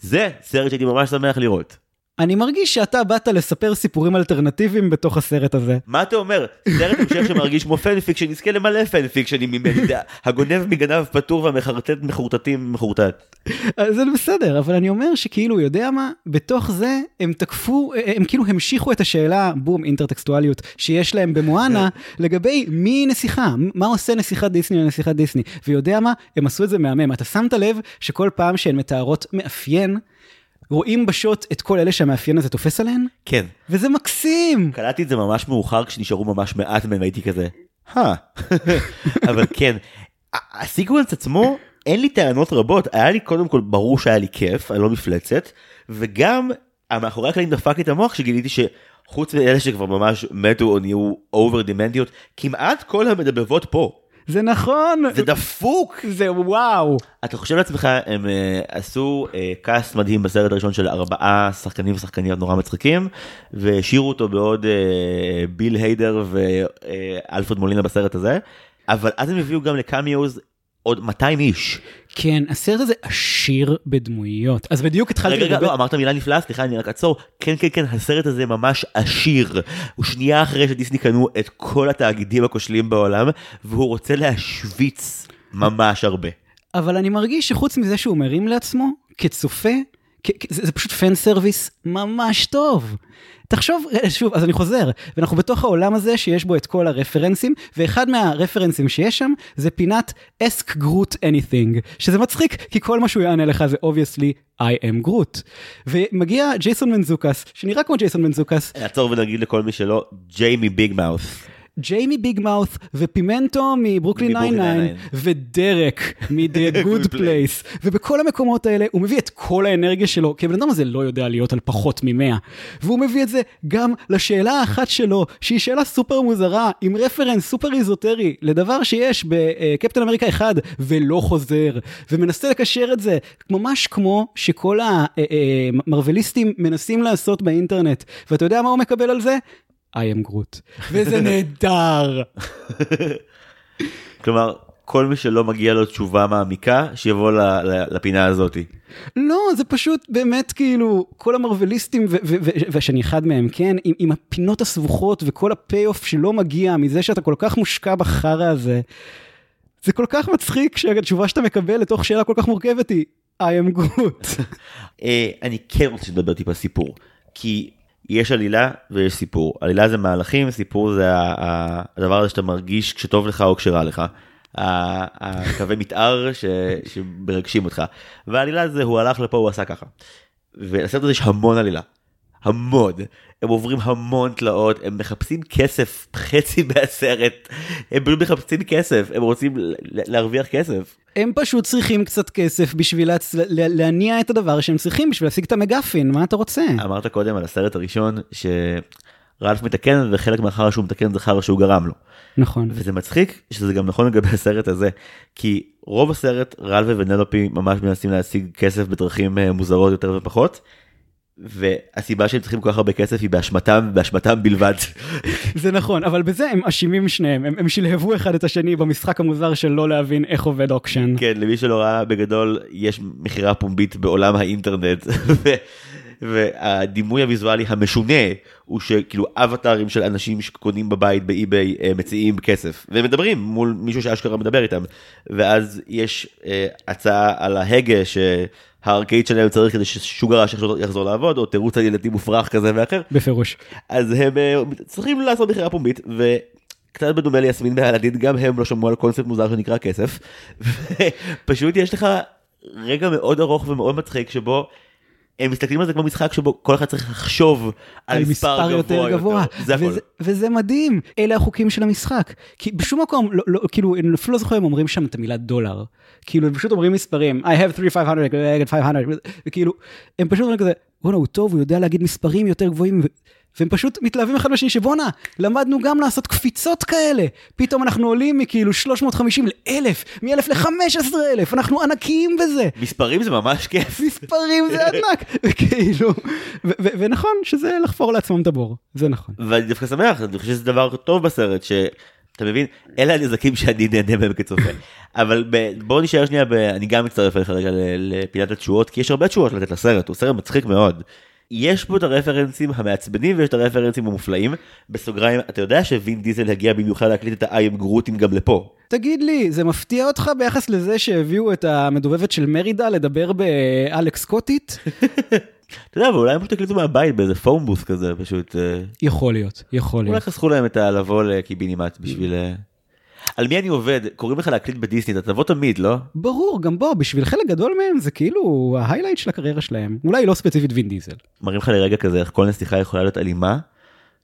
זה סרט שהייתי ממש שמח לראות. אני מרגיש שאתה באת לספר סיפורים אלטרנטיביים בתוך הסרט הזה. מה אתה אומר? סרט המשך שמרגיש כמו fan fiction, יזכה למלא פן פיקשנים ממני, הגונב מגנב פטור והמחרטט מחורטטים מחורטט. זה בסדר, אבל אני אומר שכאילו, יודע מה? בתוך זה הם תקפו, הם כאילו המשיכו את השאלה, בום, אינטרטקסטואליות, שיש להם במואנה, לגבי מי נסיכה, מה עושה נסיכת דיסני לנסיכת דיסני, ויודע מה? הם עשו את זה מהמם. אתה שמת לב שכל פעם שהן מתארות מאפיין, רואים בשוט את כל אלה שהמאפיין הזה תופס עליהן? כן. וזה מקסים! קלטתי את זה ממש מאוחר כשנשארו ממש מעט מהם הייתי כזה, הא, [LAUGHS] אבל כן, ה sequence עצמו אין לי טענות רבות, היה לי קודם כל ברור שהיה לי כיף, אני לא מפלצת, וגם מאחורי הקלעים דפק לי את המוח שגיליתי שחוץ מאלה שכבר ממש מתו או נהיו over דמנטיות, כמעט כל המדבבות פה. זה נכון. זה דפוק. זה וואו. אתה חושב לעצמך הם אה, עשו אה, cast מדהים בסרט הראשון של ארבעה שחקנים ושחקניות נורא מצחיקים והשאירו אותו בעוד uh, ביל היידר ואלפרד מולינה בסרט הזה אבל אז הם הביאו גם לקמיוז עוד 200 איש. כן, הסרט הזה עשיר בדמויות. אז בדיוק התחלתי לדבר... רגע, רגע, לא, אמרת מילה נפלאה, סליחה, אני רק אעצור. כן, כן, כן, הסרט הזה ממש עשיר. הוא שנייה אחרי שדיסני קנו את כל התאגידים הכושלים בעולם, והוא רוצה להשוויץ ממש הרבה. אבל אני מרגיש שחוץ מזה שהוא מרים לעצמו, כצופה, זה, זה פשוט fan service ממש טוב. תחשוב, אה, שוב, אז אני חוזר, ואנחנו בתוך העולם הזה שיש בו את כל הרפרנסים, ואחד מהרפרנסים שיש שם זה פינת ask Groot anything, שזה מצחיק, כי כל מה שהוא יענה לך זה obviously I am Groot. ומגיע ג'ייסון מנזוקס, שנראה כמו ג'ייסון מנזוקס. נעצור ונגיד לכל מי שלא, ג'יי מביג מאות'. ג'יי מביג מאות' ופימנטו מברוקלין מברוקלין 99 99. ודרק [LAUGHS] מ-The Good Place ובכל המקומות האלה הוא מביא את כל האנרגיה שלו כי הבן אדם הזה לא יודע להיות על פחות ממאה והוא מביא את זה גם לשאלה האחת שלו שהיא שאלה סופר מוזרה עם רפרנס סופר איזוטרי לדבר שיש בקפטן אמריקה 1 ולא חוזר ומנסה לקשר את זה ממש כמו שכל המרוויליסטים מנסים לעשות באינטרנט ואתה יודע מה הוא מקבל על זה? I am Groot וזה נהדר. [LAUGHS] כלומר, כל מי שלא מגיע לו תשובה מעמיקה, שיבוא ל- ל- לפינה הזאתי. לא, זה פשוט באמת כאילו, כל המרוויליסטים, ו- ושאני אחד מהם, כן, עם, עם הפינות הסבוכות וכל הפי-אוף שלא מגיע מזה שאתה כל כך מושקע בחרא הזה. זה כל כך מצחיק שהתשובה שאתה מקבל לתוך שאלה כל כך מורכבת היא, I am good. [LAUGHS] אה, אני כן רוצה לדבר טיפה סיפור, כי יש עלילה ויש סיפור. עלילה זה מהלכים, סיפור זה הדבר הזה שאתה מרגיש כשטוב לך או כשרע לך. הקווי מתאר ש- שמרגשים אותך. והעלילה זה הוא הלך לפה הוא עשה ככה. ולסרט הזה יש המון עלילה. המון. הם עוברים המון תלאות, הם מחפשים כסף, חצי [LAUGHS] מהסרט, הם פשוט מחפשים כסף, הם רוצים להרוויח כסף. הם פשוט צריכים קצת כסף בשביל להצ... להניע את הדבר שהם צריכים בשביל להשיג את המגפין, מה אתה רוצה? אמרת קודם על הסרט הראשון שרלף מתקן וחלק מהחרא שהוא מתקן זה חרא שהוא גרם לו. נכון. וזה מצחיק שזה גם נכון לגבי [LAUGHS] הסרט הזה כי רוב הסרט רלווה ונלופי ממש מנסים להשיג כסף בדרכים אה, מוזרות יותר ופחות. והסיבה שהם צריכים כל כך הרבה כסף היא באשמתם באשמתם בלבד. זה נכון, אבל בזה הם אשימים שניהם, הם, הם שלהבו אחד את השני במשחק המוזר של לא להבין איך עובד אוקשן. כן למי שלא ראה בגדול יש מכירה פומבית בעולם האינטרנט. [LAUGHS] ו- והדימוי הוויזואלי המשונה הוא שכאילו אבטארים של אנשים שקונים בבית באי-ביי אה, מציעים כסף ומדברים מול מישהו שאשכרה מדבר איתם ואז יש אה, הצעה על ההגה שהארקייד שלהם צריך כדי ששוגר ראש יחזור, לעבוד או תירוץ על ילדים מופרך כזה ואחר בפירוש. אז הם אה, צריכים לעשות מכירה פומבית ו... קצת בדומה ליסמין והילדין גם הם לא שמעו על קונספט מוזר שנקרא כסף. [LAUGHS] פשוט יש לך רגע מאוד ארוך ומאוד מצחיק שבו הם מסתכלים על זה כמו משחק שבו כל אחד צריך לחשוב על, על מספר יותר גבוה, זה הכל. וזה, וזה מדהים, אלה החוקים של המשחק. כי בשום מקום, לא, לא, כאילו, אני אפילו לא זוכר אם אומרים שם את המילה דולר. כאילו, הם פשוט אומרים מספרים, I have 3,500, I get 500, וכאילו, הם פשוט אומרים כזה, בואנה, הוא טוב, הוא יודע להגיד מספרים יותר גבוהים, ו... והם פשוט מתלהבים אחד בשני שבואנה, למדנו גם לעשות קפיצות כאלה. פתאום אנחנו עולים מכאילו 350 ל-1000, מ-1000 ל-15,000, אנחנו ענקיים בזה. מספרים זה ממש כיף. מספרים זה [LAUGHS] ענק, וכאילו, ונכון שזה לחפור לעצמם את הבור, זה נכון. ואני דווקא שמח אני חושב שזה דבר טוב בסרט שאתה מבין אלה הנזקים שאני נהנה מהם כצופה [LAUGHS] אבל ב... בוא נשאר שנייה ב... אני גם מצטרף אליך רגע לפינת התשואות כי יש הרבה תשואות לתת לסרט הוא סרט מצחיק מאוד. יש פה את הרפרנסים המעצבנים ויש את הרפרנסים המופלאים בסוגריים אתה יודע שווין דיזל הגיע במיוחד להקליט את ה-I am גרוטים גם לפה. תגיד לי, זה מפתיע אותך ביחס לזה שהביאו את המדובבת של מרידה לדבר בעלק סקוטית? אתה יודע אבל אולי הם פשוט הקליטו מהבית באיזה phone booth כזה פשוט. אה, יכול להיות, יכול אולי להיות. חסכו להם את הלבוא לקיבינימט בשביל... על מי אני עובד? קוראים לך להקליט בדיסני, אתה תבוא תמיד, לא? ברור, גם בוא, בשביל חלק גדול מהם זה כאילו ה highlight של הקריירה שלהם. אולי לא ספציפית וין דיזל. מראים לך לרגע כזה איך כל נסיכה יכולה להיות אלימה,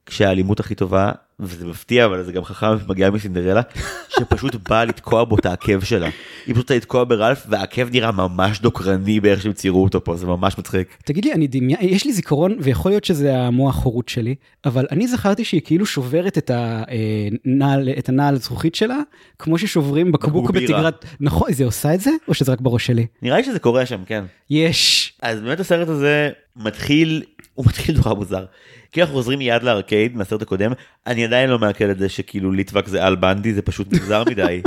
כשהאלימות הכי טובה, וזה מפתיע אבל זה גם חכם [LAUGHS] מגיעה מסינדרלה, שפשוט באה לתקוע בו את העקב שלה. היא פשוט לתקוע ברלף והעקב נראה ממש דוקרני באיך שהם ציירו אותו פה, זה ממש מצחיק. תגיד לי, אני דמיין, יש לי זיכרון, ויכול להיות שזה המוח הורות שלי, אבל אני זכרתי שהיא כאילו שוברת את הנעל, את הנעל זכוכית שלה, כמו ששוברים בקבוק. בתגרת, נכון, זה עושה את זה? או שזה רק בראש שלי? נראה לי שזה קורה שם, כן. יש. אז באמת הסרט הזה מתחיל, הוא מתחיל נורא מוזר. כאילו אנחנו חוזרים מיד לארקייד מהסרט הקודם, אני עדיין לא מעכל את זה שכאילו ליטווק זה אל בנדי, זה פשוט מוזר מדי.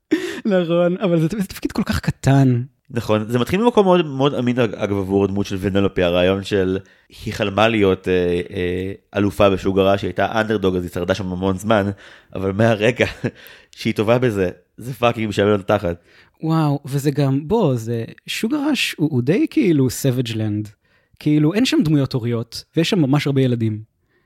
[LAUGHS] נכון, אבל זה, זה תפקיד כל כך קטן. נכון זה מתחיל ממקום מאוד מאוד אמין אגב עבור הדמות של ונלופי הרעיון של היא חלמה להיות אה, אה, אלופה בשוגרה שהייתה אנדרדוג אז היא שרדה שם המון זמן אבל מהרגע [LAUGHS] שהיא טובה בזה זה fucking משעמם אותה תחת. וואו, וזה גם, בוא, זה, שוגראש הוא, הוא די כאילו savage land. כאילו, אין שם דמויות הוריות, ויש שם ממש הרבה ילדים.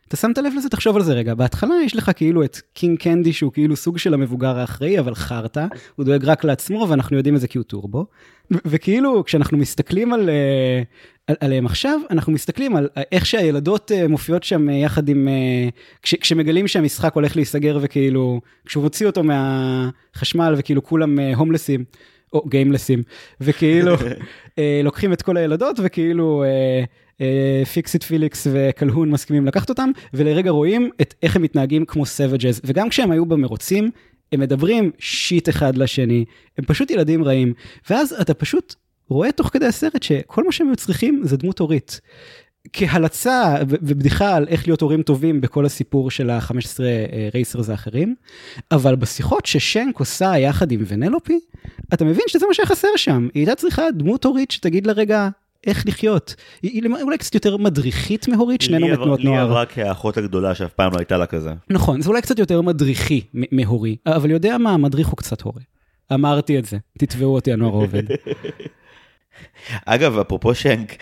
אתה שמת לב לזה? תחשוב על זה רגע. בהתחלה יש לך כאילו את קינג קנדי, שהוא כאילו סוג של המבוגר האחראי, אבל חרטא, הוא דואג רק לעצמו, ואנחנו יודעים את זה כי הוא טורבו. וכאילו, כשאנחנו מסתכלים על, אה, על- עליהם עכשיו, אנחנו מסתכלים על איך שהילדות אה, מופיעות שם אה, יחד עם, אה, כש, כשמגלים שהמשחק הולך להיסגר וכאילו, כשהוא מוציא אותו מהחשמל וכאילו כולם אה, הומלסים, או גיימלסים, וכאילו [LAUGHS] אה, לוקחים את כל הילדות וכאילו אה, אה, פיקסיט פיליקס וקלהון מסכימים לקחת אותם, ולרגע רואים את איך הם מתנהגים כמו סווג'ז, וגם כשהם היו במרוצים, הם מדברים שיט אחד לשני, הם פשוט ילדים רעים, ואז אתה פשוט רואה תוך כדי הסרט שכל מה שהם היו צריכים זה דמות הורית. כהלצה ובדיחה על איך להיות הורים טובים בכל הסיפור של ה-15 רייסרס האחרים, אבל בשיחות ששנק עושה יחד עם ונלופי, אתה מבין שזה מה שהיה חסר שם. היא הייתה צריכה דמות הורית שתגיד לה רגע איך לחיות. היא, היא אולי קצת יותר מדריכית מהורית, שנינו עבר- בתנועות לי נוער. עברה כאחות הגדולה שאף פעם לא הייתה לה כזה. נכון, זה אולי קצת יותר מדריכי מהורי, אבל יודע מה, המדריך הוא קצת הורה. אמרתי את זה, תתבעו אותי הנוער העובד. [LAUGHS] אגב, אפרופו שנק,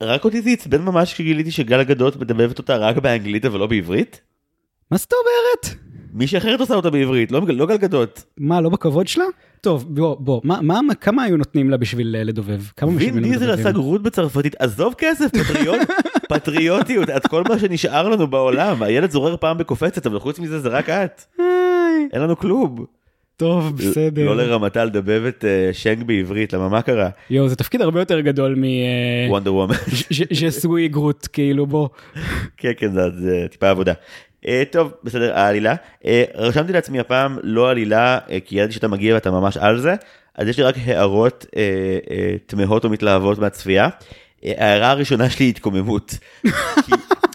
רק אותי זה עצבן ממש כשגיליתי שגל הגדות מדבבת אותה רק באנגלית אבל לא בעברית? מה זאת אומרת? מישהי אחרת עושה אותה בעברית, לא, לא גל גדות. מה, לא בכבוד שלה? טוב, בוא, בוא, מה, מה, כמה היו נותנים לה בשביל אה, לדובב? כמה וין משלמים דיזל לדובבים? עשה גרות בצרפתית, עזוב כסף, פטריוט, [LAUGHS] פטריוטיות, את כל מה שנשאר לנו בעולם, הילד זורר פעם בקופצת, אבל חוץ מזה זה רק את, אין לנו כלום. טוב, בסדר. לא לרמתה לדבב את אה, שנק בעברית, למה מה קרה? יואו, זה תפקיד הרבה יותר גדול מ... אה, וונדר וומן. [LAUGHS] ז'סוי גרוט, כאילו, בוא. כן, כן, זה, טיפה עבודה. Uh, טוב, בסדר, העלילה. רשמתי לעצמי הפעם לא עלילה, כי ידעתי שאתה מגיע ואתה ממש על זה, אז יש לי רק הערות תמהות או מתלהבות מהצפייה. ההערה הראשונה שלי היא התקוממות.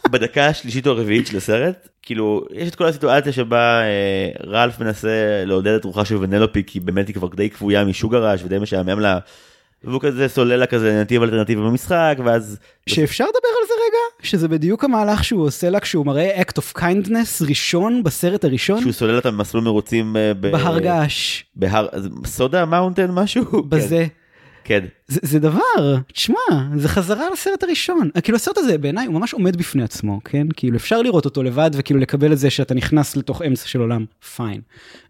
בדקה השלישית או הרביעית של הסרט, כאילו, יש את כל הסיטואציה שבה uh, רלף מנסה לעודד את רוחה של ונלופי, כי באמת היא כבר די כבויה משוגראז' ודי משעמם לה. והוא כזה סולל לה כזה נתיב אלטרנטיבי במשחק, ואז שאפשר לדבר על זה רגע? שזה בדיוק המהלך שהוא עושה לה כשהוא מראה act of kindness ראשון בסרט הראשון? שהוא סולל אותם במסלול מרוצים אה, ב- בהר געש, בהר, סודה מאונטן משהו? בזה. כן. זה, זה דבר, תשמע, זה חזרה לסרט הראשון. כאילו הסרט הזה בעיניי הוא ממש עומד בפני עצמו, כן? כאילו אפשר לראות אותו לבד וכאילו לקבל את זה שאתה נכנס לתוך אמצע של עולם, fine.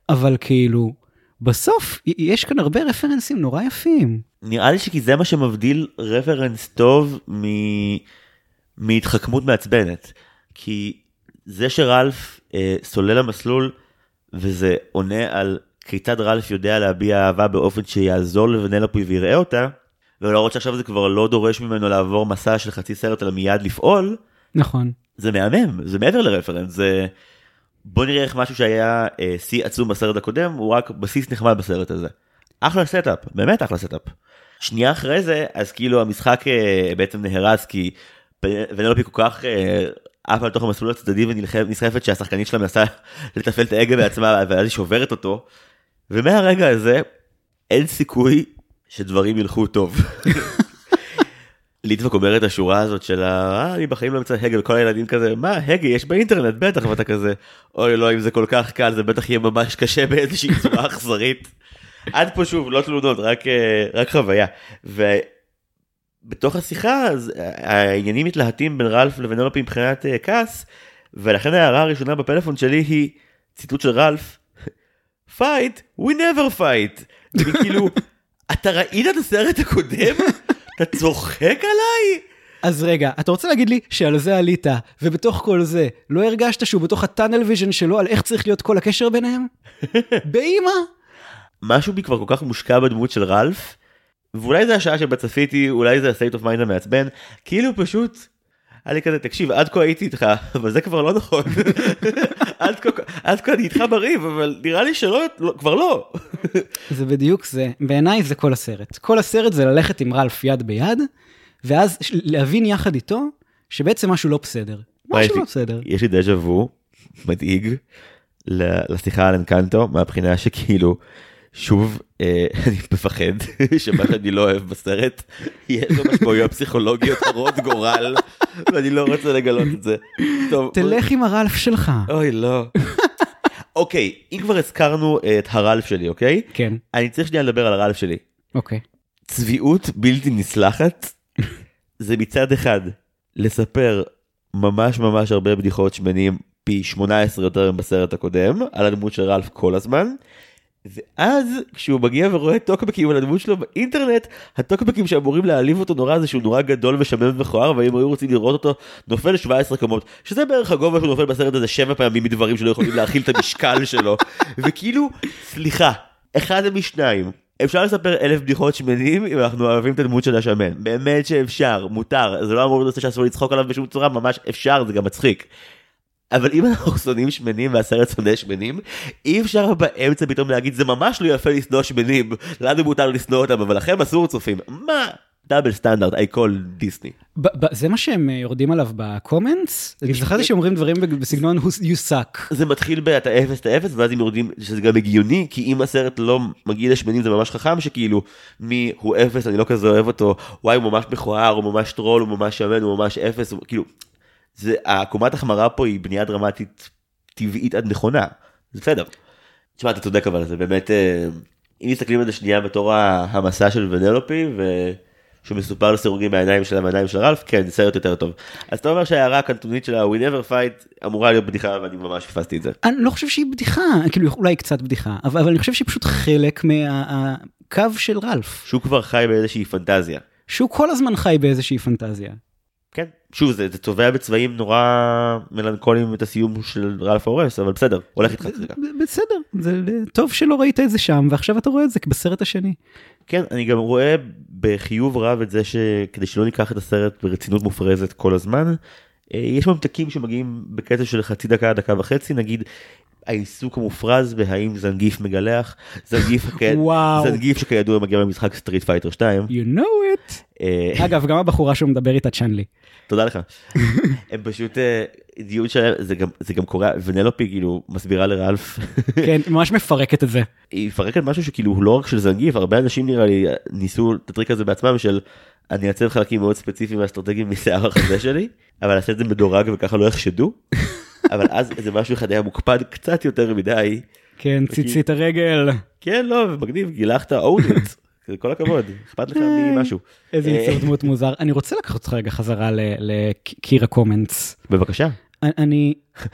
אבל כאילו, בסוף יש כאן הרבה רפרנסים נורא יפים. נראה לי שכי זה מה שמבדיל רפרנס טוב מ... מהתחכמות מעצבנת. כי זה שרלף אה, סולל המסלול וזה עונה על כיצד רלף יודע להביע אהבה באופן שיעזור לוונלופי ויראה אותה, ולהראות שעכשיו זה כבר לא דורש ממנו לעבור מסע של חצי סרט אלא מיד לפעול, נכון. זה מהמם, זה מעבר לרפרנס, זה... בוא נראה איך משהו שהיה אה, שיא עצום בסרט הקודם, הוא רק בסיס נחמד בסרט הזה. אחלה setup, באמת אחלה setup. שנייה אחרי זה, אז כאילו המשחק אה, בעצם נהרס כי ונלופי כל כך אה, עפה לתוך המסלול הצדדי ונסחפת שהשחקנית שלה מנסה [LAUGHS] לתפעל את ההגה בעצמה ואז היא שוברת אותו. ומהרגע הזה אין סיכוי שדברים ילכו טוב. ליטבק אומר את השורה הזאת של ה... "אה, אני בחיים לא מצא הגה וכל הילדים כזה מה הגה יש באינטרנט בטח ואתה כזה אוי לא אם זה כל כך קל זה בטח יהיה ממש קשה באיזושהי צורה אכזרית. עד פה שוב לא תלונות רק אה, רק חוויה. ובתוך השיחה אז העניינים מתלהטים בין רלף לוונלופי מבחינת אה, כעס ולכן ההערה הראשונה בפלאפון שלי היא ציטוט של רלף. Fight we never fight. אני כאילו [LAUGHS] אתה ראית את הסרט הקודם? אתה צוחק עליי? אז רגע, אתה רוצה להגיד לי שעל זה עלית, ובתוך כל זה, לא הרגשת שהוא בתוך ה tunnel vision שלו על איך צריך להיות כל הקשר ביניהם? [LAUGHS] באימא? משהו בי כבר כל כך מושקע בדמות של רלף, ואולי זה השעה שבה צפיתי, אולי זה ה-state of mind המעצבן, כאילו פשוט, היה לי כזה, תקשיב, עד כה הייתי איתך, אבל זה כבר לא נכון. [LAUGHS] עד כה, עד כה אני איתך בריב, אבל נראה לי שלא, לא, כבר לא. זה בדיוק זה, בעיניי זה כל הסרט. כל הסרט זה ללכת עם רלף יד ביד, ואז להבין יחד איתו שבעצם משהו לא בסדר. משהו לא בסדר. יש לי דז'ה וו מדאיג לשיחה על אנקנטו מהבחינה שכאילו שוב אה, [LAUGHS] אני מפחד [LAUGHS] שמה שאני לא אוהב בסרט יש לו משמעויות פסיכולוגיות הרות גורל [LAUGHS] ואני לא רוצה לגלות את זה. טוב, תלך עם הרלף שלך. אוי לא. אוקיי אם כבר הזכרנו אה, את הרלף שלי אוקיי כן, אני צריך שנייה לדבר על הרלף שלי. אוקיי. צביעות בלתי נסלחת זה מצד אחד לספר ממש ממש הרבה בדיחות שמניעים פי 18 יותר מבסרט הקודם על הדמות של רלף כל הזמן ואז כשהוא מגיע ורואה טוקבקים על הדמות שלו באינטרנט, הטוקבקים שאמורים להעליב אותו נורא זה שהוא נורא גדול ושמן ומכוער, ואם היו רוצים לראות אותו נופל 17 קומות, שזה בערך הגובה שהוא נופל בסרט הזה שבע פעמים מדברים שלא יכולים להכיל את המשקל [LAUGHS] שלו, וכאילו, סליחה, אחד משניים. אפשר לספר אלף בדיחות שמנים אם אנחנו אוהבים את הדמות של השמן. באמת שאפשר, מותר, זה לא אמור להיות שאסור לצחוק עליו בשום צורה, ממש אפשר, זה גם מצחיק. אבל אם אנחנו שונאים שמנים והסרט שונא שמנים, אי אפשר באמצע פתאום להגיד זה ממש לא יפה לשנוא שמנים, לנו מותר לשנוא אותם אבל לכם אסור צופים. מה? double standard, I call Disney. זה מה שהם אה, יורדים עליו ב comments? אני זכרתי שאומרים דברים בסגנון you suck. זה מתחיל באתה אפס אתה אפס ואז הם יורדים שזה גם הגיוני כי אם הסרט לא מגיע לשמנים זה ממש חכם שכאילו מי הוא אפס אני לא כזה אוהב אותו וואי הוא ממש מכוער הוא ממש טרול הוא ממש שמן הוא ממש אפס כאילו. זה הקומת החמרה פה היא בנייה דרמטית טבעית עד נכונה זה בסדר. תשמע אתה צודק אבל זה באמת אה, אם מסתכלים על זה שנייה בתור המסע של ונלופי. ו... שהוא מסופר לסירוגין מהעיניים של המעיניים של רלף, כן, זה סרט יותר טוב. אז אתה אומר שההערה הקנטונית של ה-We never fight אמורה להיות בדיחה ואני ממש פספסתי את זה. אני לא חושב שהיא בדיחה, כאילו אולי קצת בדיחה, אבל, אבל אני חושב שהיא פשוט חלק מהקו של רלף. שהוא כבר חי באיזושהי פנטזיה. שהוא כל הזמן חי באיזושהי פנטזיה. כן, שוב זה, זה צובע בצבעים נורא מלנכוליים את הסיום של רלף הורס, אבל בסדר, הולך איתך. בסדר, זה טוב שלא ראית את זה שם ועכשיו אתה רואה את זה בסרט השני. כן, אני גם רואה בחיוב רב את זה שכדי שלא ניקח את הסרט ברצינות מופרזת כל הזמן, יש ממתקים שמגיעים בקצב של חצי דקה, דקה וחצי, נגיד העיסוק המופרז בהאם זנגיף מגלח, זנגיף, [LAUGHS] זנגיף שכידוע מגיע במשחק Street Fighter 2. You know it. אה, אגב, גם הבחורה שהוא מדבר איתה צ'אנלי. תודה לך. [LAUGHS] הם פשוט אה, דיון שלהם זה גם זה גם קורה ונלופי כאילו מסבירה לרלף. כן [LAUGHS] ממש מפרקת את זה. היא מפרקת משהו שכאילו הוא לא רק של זנגיף הרבה אנשים נראה לי ניסו את הטריק הזה בעצמם של אני אעצב חלקים מאוד ספציפיים ואסטרטגיים משיער החזה שלי אבל אעשה את זה מדורג וככה לא יחשדו. אבל אז זה משהו אחד היה מוקפד קצת יותר מדי. כן ציצית הרגל. כן לא מגניב גילחת אודנט. [LAUGHS] כל הכבוד, אכפת לך ממשהו. איזה אה, יצור דמות מוזר. אני רוצה לקחת אותך רגע חזרה לקירה קומנטס. בבקשה. אני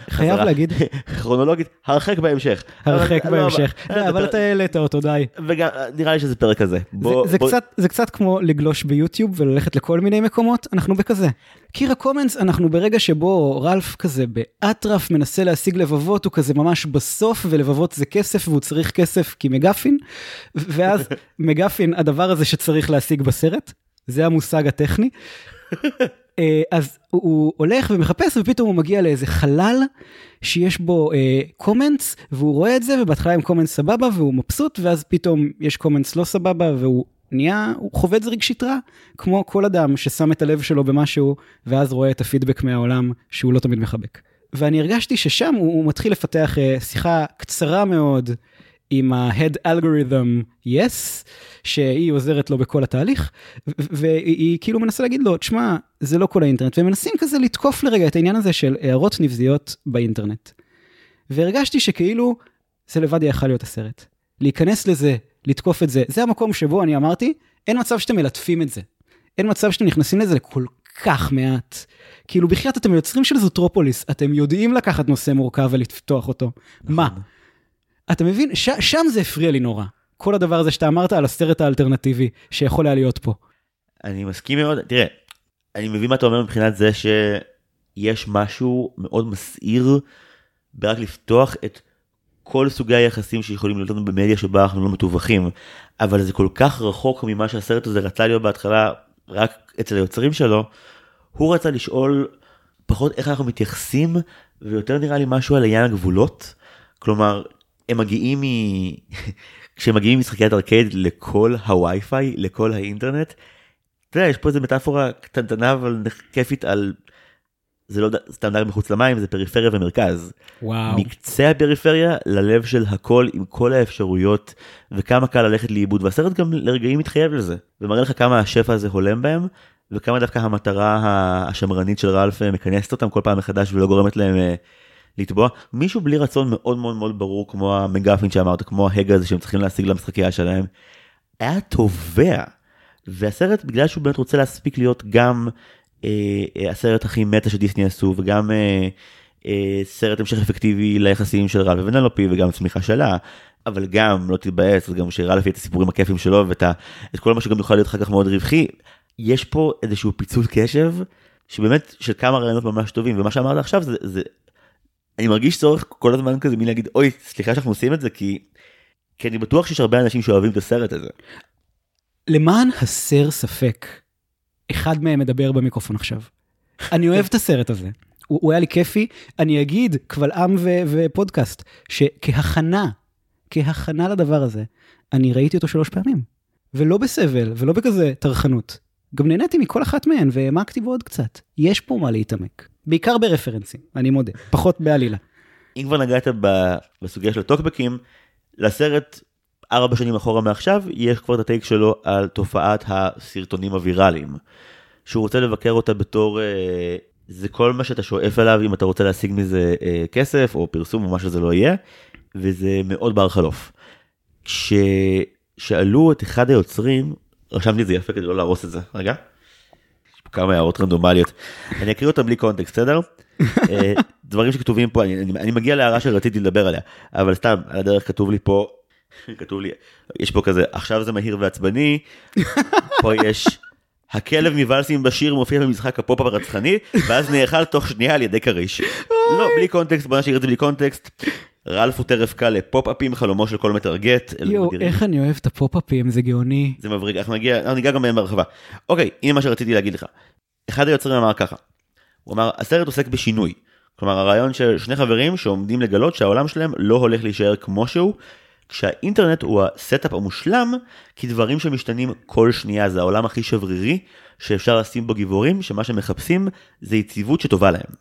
חייב להגיד כרונולוגית הרחק בהמשך. הרחק לא, בהמשך. לא, אבל אתה העלית אותו די. וגם נראה לי שזה פרק כזה. זה קצת כמו לגלוש ביוטיוב וללכת לכל מיני מקומות אנחנו בכזה. קירה קומנס אנחנו ברגע שבו רלף כזה באטרף מנסה להשיג לבבות הוא כזה ממש בסוף ולבבות זה כסף והוא צריך כסף כי מגפין. ואז [LAUGHS] מגפין הדבר הזה שצריך להשיג בסרט זה המושג הטכני. אה, אז הוא הולך ומחפש ופתאום הוא מגיע לאיזה חלל שיש בו comments אה, והוא רואה את זה ובהתחלה עם comments סבבה והוא מבסוט ואז פתאום יש comments לא סבבה והוא נהיה, הוא חווה את זה רגשית רע, כמו כל אדם ששם את הלב שלו במשהו ואז רואה את הפידבק מהעולם שהוא לא תמיד מחבק. ואני הרגשתי ששם הוא, הוא מתחיל לפתח uh, שיחה קצרה מאוד עם ה-head algorithm yes, שהיא עוזרת לו בכל התהליך, והיא כאילו מנסה להגיד לו, תשמע, זה לא כל האינטרנט, והם מנסים כזה לתקוף לרגע את העניין הזה של הערות נבזיות באינטרנט. והרגשתי שכאילו זה לבד יכול להיות הסרט. להיכנס לזה, לתקוף את זה, זה המקום שבו אני אמרתי, אין מצב שאתם מלטפים את זה. אין מצב שאתם נכנסים לזה לכל כך מעט. כאילו בחייאת אתם יוצרים של זוטרופוליס, אתם יודעים לקחת נושא מורכב ולפתוח אותו. מה? אתה מבין? ש, שם זה הפריע לי נורא. כל הדבר הזה שאתה אמרת על הסרט האלטרנטיבי שיכול היה להיות פה. אני מסכים מאוד, תראה, אני מבין מה אתה אומר מבחינת זה שיש משהו מאוד מסעיר ברק לפתוח את כל סוגי היחסים שיכולים להיות לנו במדיה שבה אנחנו לא מתווכים, אבל זה כל כך רחוק ממה שהסרט הזה רצה להיות בהתחלה רק אצל היוצרים שלו, הוא רצה לשאול פחות איך אנחנו מתייחסים ויותר נראה לי משהו על עניין הגבולות. כלומר הם מגיעים מ... [LAUGHS] כשהם מגיעים משחקיית ארקייד לכל הווי-פיי, לכל האינטרנט. אתה יודע, יש פה איזה מטאפורה קטנטנה אבל כיפית על... זה לא סתם דרך מחוץ למים, זה פריפריה ומרכז. וואו. מקצה הפריפריה ללב של הכל עם כל האפשרויות וכמה קל ללכת לאיבוד והסרט גם לרגעים מתחייב לזה ומראה לך כמה השפע הזה הולם בהם וכמה דווקא המטרה השמרנית של רלף מכנסת אותם כל פעם מחדש ולא גורמת להם אה, לתבוע מישהו בלי רצון מאוד מאוד מאוד ברור כמו המגפין שאמרת כמו ההג הזה שהם צריכים להשיג למשחקייה שלהם. היה תובע והסרט בגלל שהוא באמת רוצה להספיק להיות גם אה, אה, הסרט הכי מטה שדיסני עשו וגם אה, אה, סרט המשך אפקטיבי ליחסים של רב ונלופי וגם צמיחה שלה אבל גם לא תתבאס, גם שהראה לפי את הסיפורים הכיפים שלו ואת את כל מה שגם יוכל להיות אחר כך מאוד רווחי. יש פה איזשהו פיצול קשב שבאמת של כמה רעיונות ממש טובים ומה שאמרת עכשיו זה, זה אני מרגיש צורך כל הזמן כזה מי להגיד אוי סליחה שאנחנו עושים את זה כי, כי אני בטוח שיש הרבה אנשים שאוהבים את הסרט הזה. למען הסר ספק, אחד מהם מדבר במיקרופון עכשיו. אני אוהב את הסרט הזה. הוא, הוא היה לי כיפי. אני אגיד, קבל עם ו- ופודקאסט, שכהכנה, כהכנה לדבר הזה, אני ראיתי אותו שלוש פעמים. ולא בסבל, ולא בכזה טרחנות. גם נהניתי מכל אחת מהן והעמקתי בו עוד קצת. יש פה מה להתעמק. בעיקר ברפרנסים, אני מודה. פחות בעלילה. אם כבר נגעת בסוגיה של הטוקבקים, לסרט ארבע שנים אחורה מעכשיו, יש כבר את הטייק שלו על תופעת הסרטונים הוויראליים. שהוא רוצה לבקר אותה בתור, אה, זה כל מה שאתה שואף אליו אם אתה רוצה להשיג מזה אה, כסף או פרסום או מה שזה לא יהיה, וזה מאוד בר חלוף. כששאלו את אחד היוצרים, רשמתי את זה יפה כדי לא להרוס את זה, רגע. כמה הערות רנדומליות, אני אקריא אותם בלי קונטקסט, בסדר? אה, דברים שכתובים פה, אני, אני, אני מגיע להערה שרציתי לדבר עליה, אבל סתם, על הדרך כתוב לי פה, כתוב לי, יש פה כזה, עכשיו זה מהיר ועצבני, פה יש, הכלב מוואלסים בשיר מופיע במשחק הפופ הרצחני, ואז נאכל תוך שנייה על ידי כריש. לא, בלי קונטקסט, בוא נשאיר את זה בלי קונטקסט. ראלף הוא טרף קל לפופ-אפים, חלומו של כל מטרגט. יואו. איך אני אוהב את הפופ-אפים, זה גאוני. זה מבריק, אנחנו נגיע, אנחנו ניגע גם בהם בהרחבה. אוקיי, הנה מה שרציתי להגיד לך. אחד היוצרים אמר ככה, הוא אמר, הסרט עוסק בשינוי. כלומר, הרעיון של שני חברים שעומדים לגלות שהעולם שלהם לא הולך להישאר כמו שהוא, כשהאינטרנט הוא ה setup המושלם, כי דברים שמשתנים כל שנייה זה העולם הכי שברירי, שאפשר לשים בו גיבורים, שמה שמחפשים זה יציבות שטובה להם.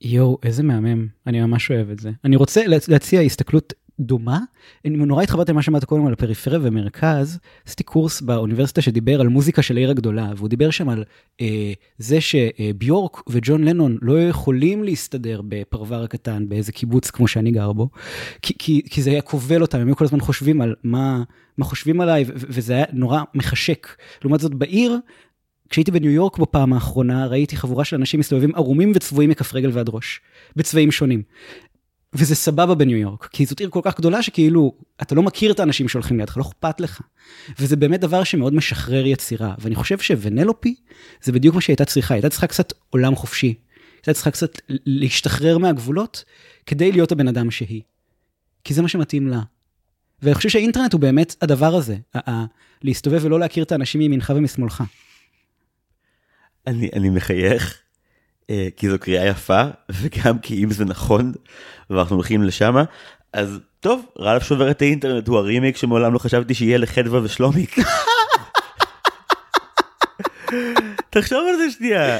יואו, איזה מהמם, אני ממש אוהב את זה. אני רוצה להצ- להציע הסתכלות דומה. אני נורא התחברתי למה שאמרת קודם על הפריפריה ומרכז. עשיתי קורס באוניברסיטה שדיבר על מוזיקה של העיר הגדולה, והוא דיבר שם על אה, זה שביורק וג'ון לנון לא יכולים להסתדר בפרבר הקטן באיזה קיבוץ כמו שאני גר בו, כי, כי, כי זה היה כובל אותם, הם היו כל הזמן חושבים על מה, מה חושבים עליי, וזה היה נורא מחשק. לעומת זאת בעיר, כשהייתי בניו יורק בפעם האחרונה, ראיתי חבורה של אנשים מסתובבים ערומים וצבועים מכף רגל ועד ראש, בצבעים שונים. וזה סבבה בניו יורק, כי זאת עיר כל כך גדולה שכאילו, אתה לא מכיר את האנשים שהולכים לידך, לא אכפת לך. וזה באמת דבר שמאוד משחרר יצירה, ואני חושב שוונלופי זה בדיוק מה שהיא הייתה צריכה, הייתה צריכה קצת עולם חופשי. הייתה צריכה קצת להשתחרר מהגבולות כדי להיות הבן אדם שהיא. כי זה מה שמתאים לה. ואני חושב שהאינטרנט הוא באמת הדבר הזה, להסתובב ולא להכיר את האנשים מימינך ומשמאלך. אני, אני מחייך, אה, כי זו קריאה יפה, וגם כי אם זה נכון, ואנחנו הולכים לשמה, אז טוב, רלף שובר את האינטרנט הוא הרימיק שמעולם לא חשבתי שיהיה לחדווה ושלומיק. [LAUGHS] תחשוב על זה שנייה.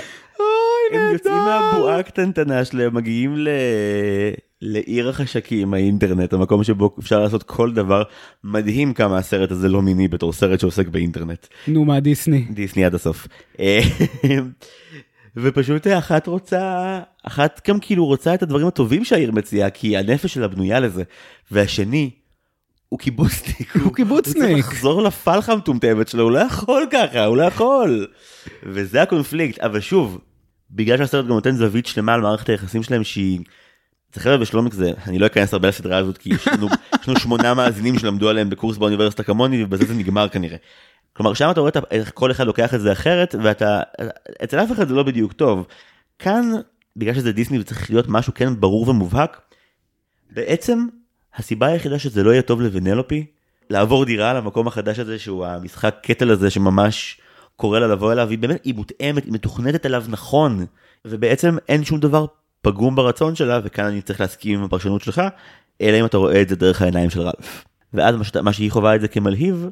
הם יוצאים מהבועה הקטנטנה שלהם, מגיעים ל... לעיר החשקים, האינטרנט, המקום שבו אפשר לעשות כל דבר. מדהים כמה הסרט הזה לא מיני בתור סרט שעוסק באינטרנט. נו, מה דיסני? דיסני עד הסוף. אה, [LAUGHS] ופשוט אחת רוצה, אחת גם כאילו רוצה את הדברים הטובים שהעיר מציעה, כי הנפש שלה בנויה לזה. והשני, הוא קיבוצניק. הוא קיבוצניק. הוא צריך לחזור לפלחה המטומטמת שלו, הוא לא יכול ככה, הוא לא יכול. וזה הקונפליקט, אבל שוב, בגלל שהסרט גם נותן זווית שלמה על מערכת היחסים שלהם שהיא... זה חבר'ה בשלומק זה, אני לא אכנס הרבה לסדרה הזאת כי יש לנו, יש לנו שמונה מאזינים שלמדו עליהם בקורס באוניברסיטה כמוני ובזה זה נגמר כנראה. כלומר שם אתה רואה איך כל אחד לוקח את זה אחרת ואתה, אצל אף אחד זה לא בדיוק טוב. כאן, בגלל שזה דיסני וצריך להיות משהו כן ברור ומובהק, בעצם הסיבה היחידה שזה לא יהיה טוב לוונלופי, לעבור דירה למקום החדש הזה שהוא המשחק קטל הזה שממש קורא לה לבוא אליו, היא באמת, היא מותאמת, היא מתוכנתת אליו נכון, ובעצם אין שום דבר פגום ברצון שלה, וכאן אני צריך להסכים עם הפרשנות שלך, אלא אם אתה רואה את זה דרך העיניים של רלף. ואז מה, שאתה, מה שהיא חווה את זה כמלהיב,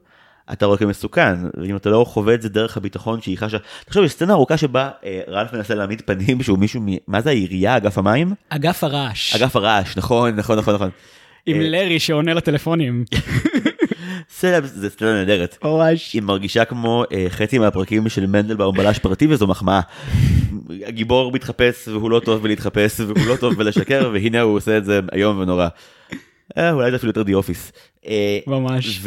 אתה רואה כמסוכן, ואם אתה לא חווה את זה דרך הביטחון שהיא חשה, תחשוב, יש סצנה ארוכה שבה אה, רלף מנסה להעמיד פנים שהוא מישהו, מ... מה זה העירייה, אגף המים? אגף הרעש. אגף הרעש, נכון, נכון, נכון, נכון. עם אה, לארי שעונה לטלפונים. סלאבס, זה סצנה נהדרת. ממש. היא מרגישה כמו אה, חצי מהפרקים של מנדלבאום בלש פרטי וזו מחמאה. הגיבור מתחפש והוא לא טוב בלהתחפש והוא לא טוב בלשקר והנה הוא עושה את זה איום ונורא. אה, אולי זה אפילו יותר The Office. אה, ממש.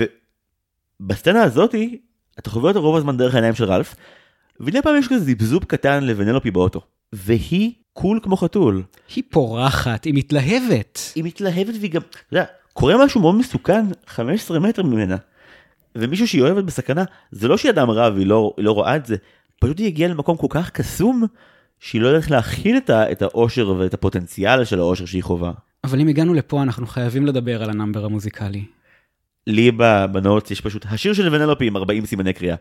ובסצנה הזאתי אתה חווה אותה רוב הזמן דרך העיניים של רלף. ומדי פעם יש כזה זיבזוב קטן לוונלופי באוטו. והיא קול כמו חתול. היא פורחת, היא מתלהבת. היא מתלהבת והיא גם, אתה יודע, קורה משהו מאוד מסוכן 15 מטר ממנה. ומישהו שהיא אוהבת בסכנה, זה לא שהיא אדם רע והיא לא, לא רואה את זה, פשוט היא הגיעה למקום כל כך קסום, שהיא לא יודעת להכיל את, ה, את האושר ואת הפוטנציאל של האושר שהיא חווה. אבל אם הגענו לפה, אנחנו חייבים לדבר על ה number המוזיקלי. לי ב notes יש פשוט השיר של ונלופי עם 40 סימני קריאה.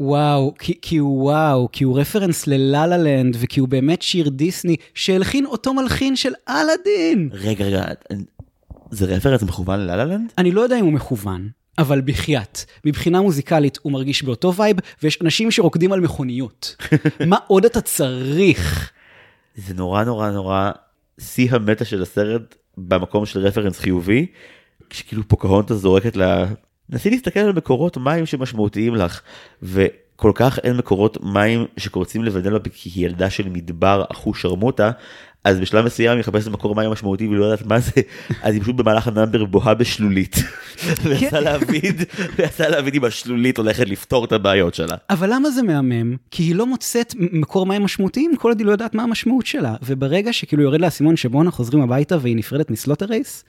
וואו, כי, כי הוא וואו, כי הוא reference ל La La Land, וכי הוא באמת שיר דיסני שהלחין אותו מלחין של אלאדין. רגע, רגע, זה reference מכוון ל La La Land? אני לא יודע אם הוא מכוון, אבל בחייאת, מבחינה מוזיקלית הוא מרגיש באותו vibe, ויש אנשים שרוקדים על מכוניות. [LAUGHS] מה עוד אתה צריך? זה נורא נורא נורא שיא המטה של הסרט במקום של reference חיובי, כשכאילו פוקהונטס זורקת לה, נסי להסתכל על מקורות מים שמשמעותיים לך, וכל כך אין מקורות מים שקורצים לוונלופי כי היא ילדה של מדבר אחוש שרמוטה, אז בשלב מסוים היא מחפשת מקור מים משמעותי והיא לא יודעת מה זה, אז היא פשוט במהלך ה number בוהה בשלולית. [LAUGHS] [LAUGHS] ויצא להבין, ויצא להבין אם השלולית הולכת לפתור את הבעיות שלה. אבל למה זה מהמם? כי היא לא מוצאת מקור מים משמעותיים כל עוד היא לא יודעת מה המשמעות שלה. וברגע שכאילו יורד לה אסימון שבו אנחנו חוזרים הביתה והיא נפרדת מ Slaughter Race,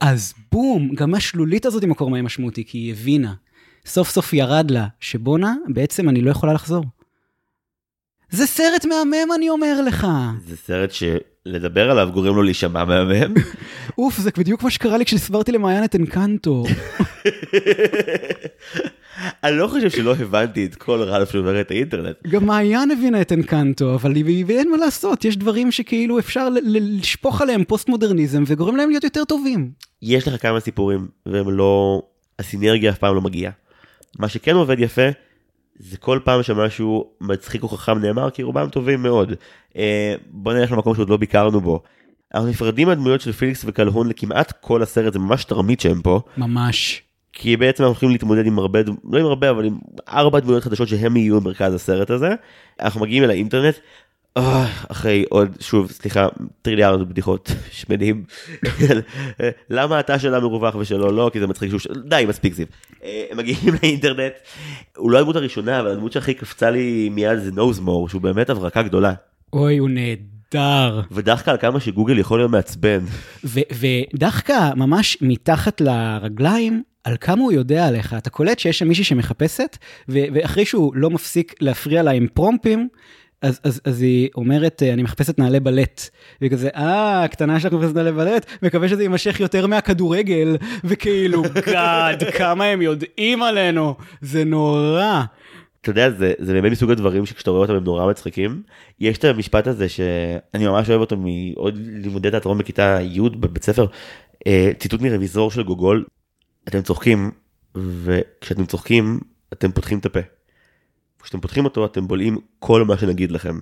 אז בום, גם השלולית הזאת מקור מים משמעותי, כי היא הבינה. סוף סוף ירד לה, שבואנה, בעצם אני לא יכולה לחזור. זה סרט מהמם, אני אומר לך. זה סרט שלדבר עליו גורם לו להישמע מהמם. אוף, זה בדיוק מה שקרה לי כשהסברתי למעיין את אנקנטו. [LAUGHS] אני לא חושב שלא הבנתי את כל רלף שובר את האינטרנט. גם מעיין הבינה את אנקנטו, אבל אין מה לעשות, יש דברים שכאילו אפשר לשפוך עליהם פוסט מודרניזם וגורם להם להיות יותר טובים. יש לך כמה סיפורים, והם לא... הסינרגיה אף פעם לא מגיעה. מה שכן עובד יפה, זה כל פעם שמשהו מצחיק או חכם נאמר, כי רובם טובים מאוד. אה, בוא נלך למקום שעוד לא ביקרנו בו. אנחנו נפרדים מהדמויות של פיליקס וקלהון לכמעט כל הסרט, זה ממש תרמית שהם פה. ממש. כי בעצם אנחנו הולכים להתמודד עם הרבה, לא עם הרבה, אבל עם ארבע דמויות חדשות שהם יהיו במרכז הסרט הזה. אנחנו מגיעים אל האינטרנט, אחרי עוד, שוב, סליחה, טריליארד בדיחות [LAUGHS] שמנים. [LAUGHS] למה אתה שלה מרווח ושלו לא? כי זה מצחיק שהוא... די, מספיק זיו. אה, הם מגיעים [LAUGHS] לאינטרנט, הוא לא הדמות הראשונה, אבל הדמות שהכי קפצה לי מיד זה נוזמור, שהוא באמת הברקה גדולה. אוי, הוא נהדר. ודווקא על כמה שגוגל יכול להיות מעצבן. ודווקא ממש מתחת לרגליים, על כמה הוא יודע עליך, אתה קולט שיש שם מישהי שמחפשת, ואחרי שהוא לא מפסיק להפריע לה עם פרומפים, אז, אז, אז היא אומרת, אני מחפשת נעלי בלט. והיא כזה, אה, הקטנה שלך מחפשת נעלי בלט, מקווה שזה יימשך יותר מהכדורגל. וכאילו, גאד, [LAUGHS] כמה הם יודעים עלינו, זה נורא. אתה יודע, זה, זה באמת מסוג הדברים שכשאתה רואה אותם הם נורא מצחיקים. יש את המשפט הזה שאני ממש אוהב אותו מעוד לימודי תיאטרון בכיתה י' בבית ספר, אה, ציטוט מרוויזור של גוגול, אתם צוחקים, וכשאתם צוחקים, אתם פותחים את הפה. כשאתם פותחים אותו אתם בולעים כל מה שנגיד לכם.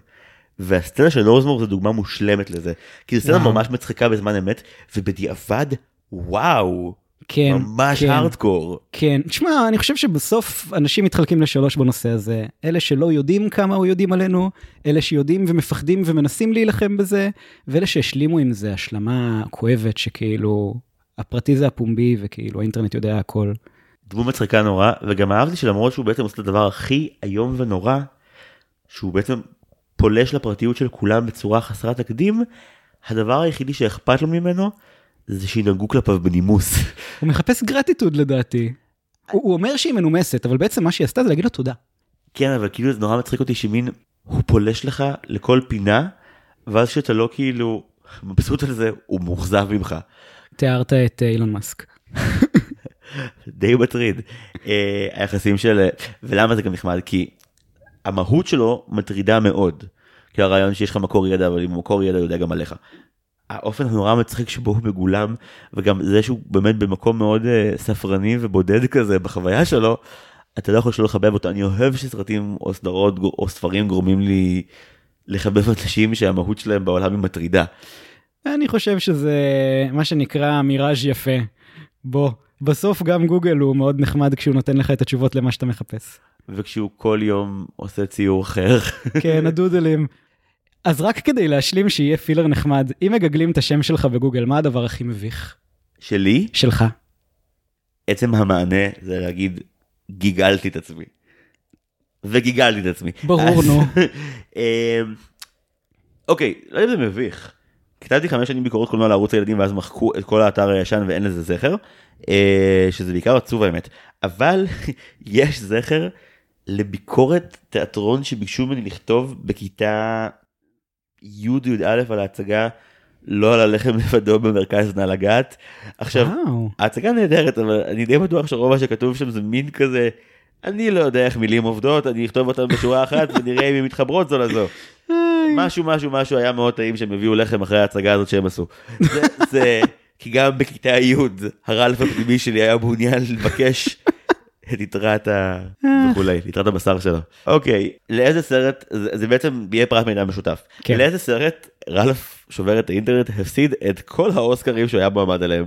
והסצנה של נורזמור זו דוגמה מושלמת לזה. כי זו סצנה ממש מצחיקה בזמן אמת, ובדיעבד, וואו. כן, ממש כן, הארדקור. כן, תשמע, אני חושב שבסוף אנשים מתחלקים לשלוש בנושא הזה. אלה שלא יודעים כמה הוא יודעים עלינו, אלה שיודעים ומפחדים ומנסים להילחם בזה, ואלה שהשלימו עם זה השלמה כואבת שכאילו, הפרטי זה הפומבי וכאילו האינטרנט יודע הכל. דמות מצחיקה נורא, וגם אהבתי שלמרות שהוא בעצם עושה את הדבר הכי איום ונורא, שהוא בעצם פולש לפרטיות של כולם בצורה חסרת תקדים, הדבר היחידי שאכפת לו ממנו, זה שינהגו כלפיו בנימוס. [LAUGHS] הוא מחפש גרטיטוד לדעתי. הוא, הוא אומר שהיא מנומסת, אבל בעצם מה שהיא עשתה זה להגיד לו תודה. כן, אבל כאילו זה נורא מצחיק אותי שמין, הוא פולש לך לכל פינה, ואז שאתה לא כאילו מבסוט על זה, הוא מאוכזב ממך. תיארת את אילון מאסק. [LAUGHS] די מטריד. אה, היחסים של... ולמה זה גם נחמד? כי המהות שלו מטרידה מאוד. כי הרעיון שיש לך מקור ידע, אבל אם מקור ידע יודע גם עליך. האופן הנורא מצחיק שבו הוא מגולם, וגם זה שהוא באמת במקום מאוד uh, ספרני ובודד כזה בחוויה שלו, אתה לא יכול שלא לחבב אותו. אני אוהב שסרטים או סדרות או ספרים גורמים לי לחבב אנשים שהמהות שלהם בעולם היא מטרידה. אני חושב שזה מה שנקרא מיראז' יפה. בוא, בסוף גם גוגל הוא מאוד נחמד כשהוא נותן לך את התשובות למה שאתה מחפש. וכשהוא כל יום עושה ציור אחר. כן, הדודלים. אז רק כדי להשלים שיהיה פילר נחמד, אם מגגלים את השם שלך בגוגל, מה הדבר הכי מביך? שלי? שלך. עצם המענה זה להגיד, גיגלתי את עצמי. וגיגלתי את עצמי. ברור, נו. [LAUGHS] אמ, אוקיי, לא יודע אם זה מביך. כתבתי חמש שנים ביקורות קולנוע לערוץ הילדים ואז מחקו את כל האתר הישן ואין לזה זכר, אה, שזה בעיקר עצוב האמת, אבל [LAUGHS] יש זכר לביקורת תיאטרון שביקשו ממני לכתוב בכיתה י'-י"א על ההצגה לא על הלחם לבדו במרכז נא לגעת. עכשיו, וואו. ההצגה נהדרת אבל אני די בטוח שרוב מה שכתוב שם זה מין כזה. אני לא יודע איך מילים עובדות אני אכתוב אותם בשורה אחת ונראה אם הן מתחברות זו לזו. [LAUGHS] משהו משהו משהו היה מאוד טעים שהם הביאו לחם אחרי ההצגה הזאת שהם עשו. זה, זה כי גם בכיתה י' הרלף הפנימי שלי היה מעוניין לבקש את יתרת ה... וכולי, יתרת הבשר שלו. אוקיי, לאיזה סרט, זה, זה בעצם יהיה פרט מידע משותף. כן. לאיזה סרט רלף שובר את האינטרנט הפסיד את כל האוסקרים שהוא היה מועמד עליהם.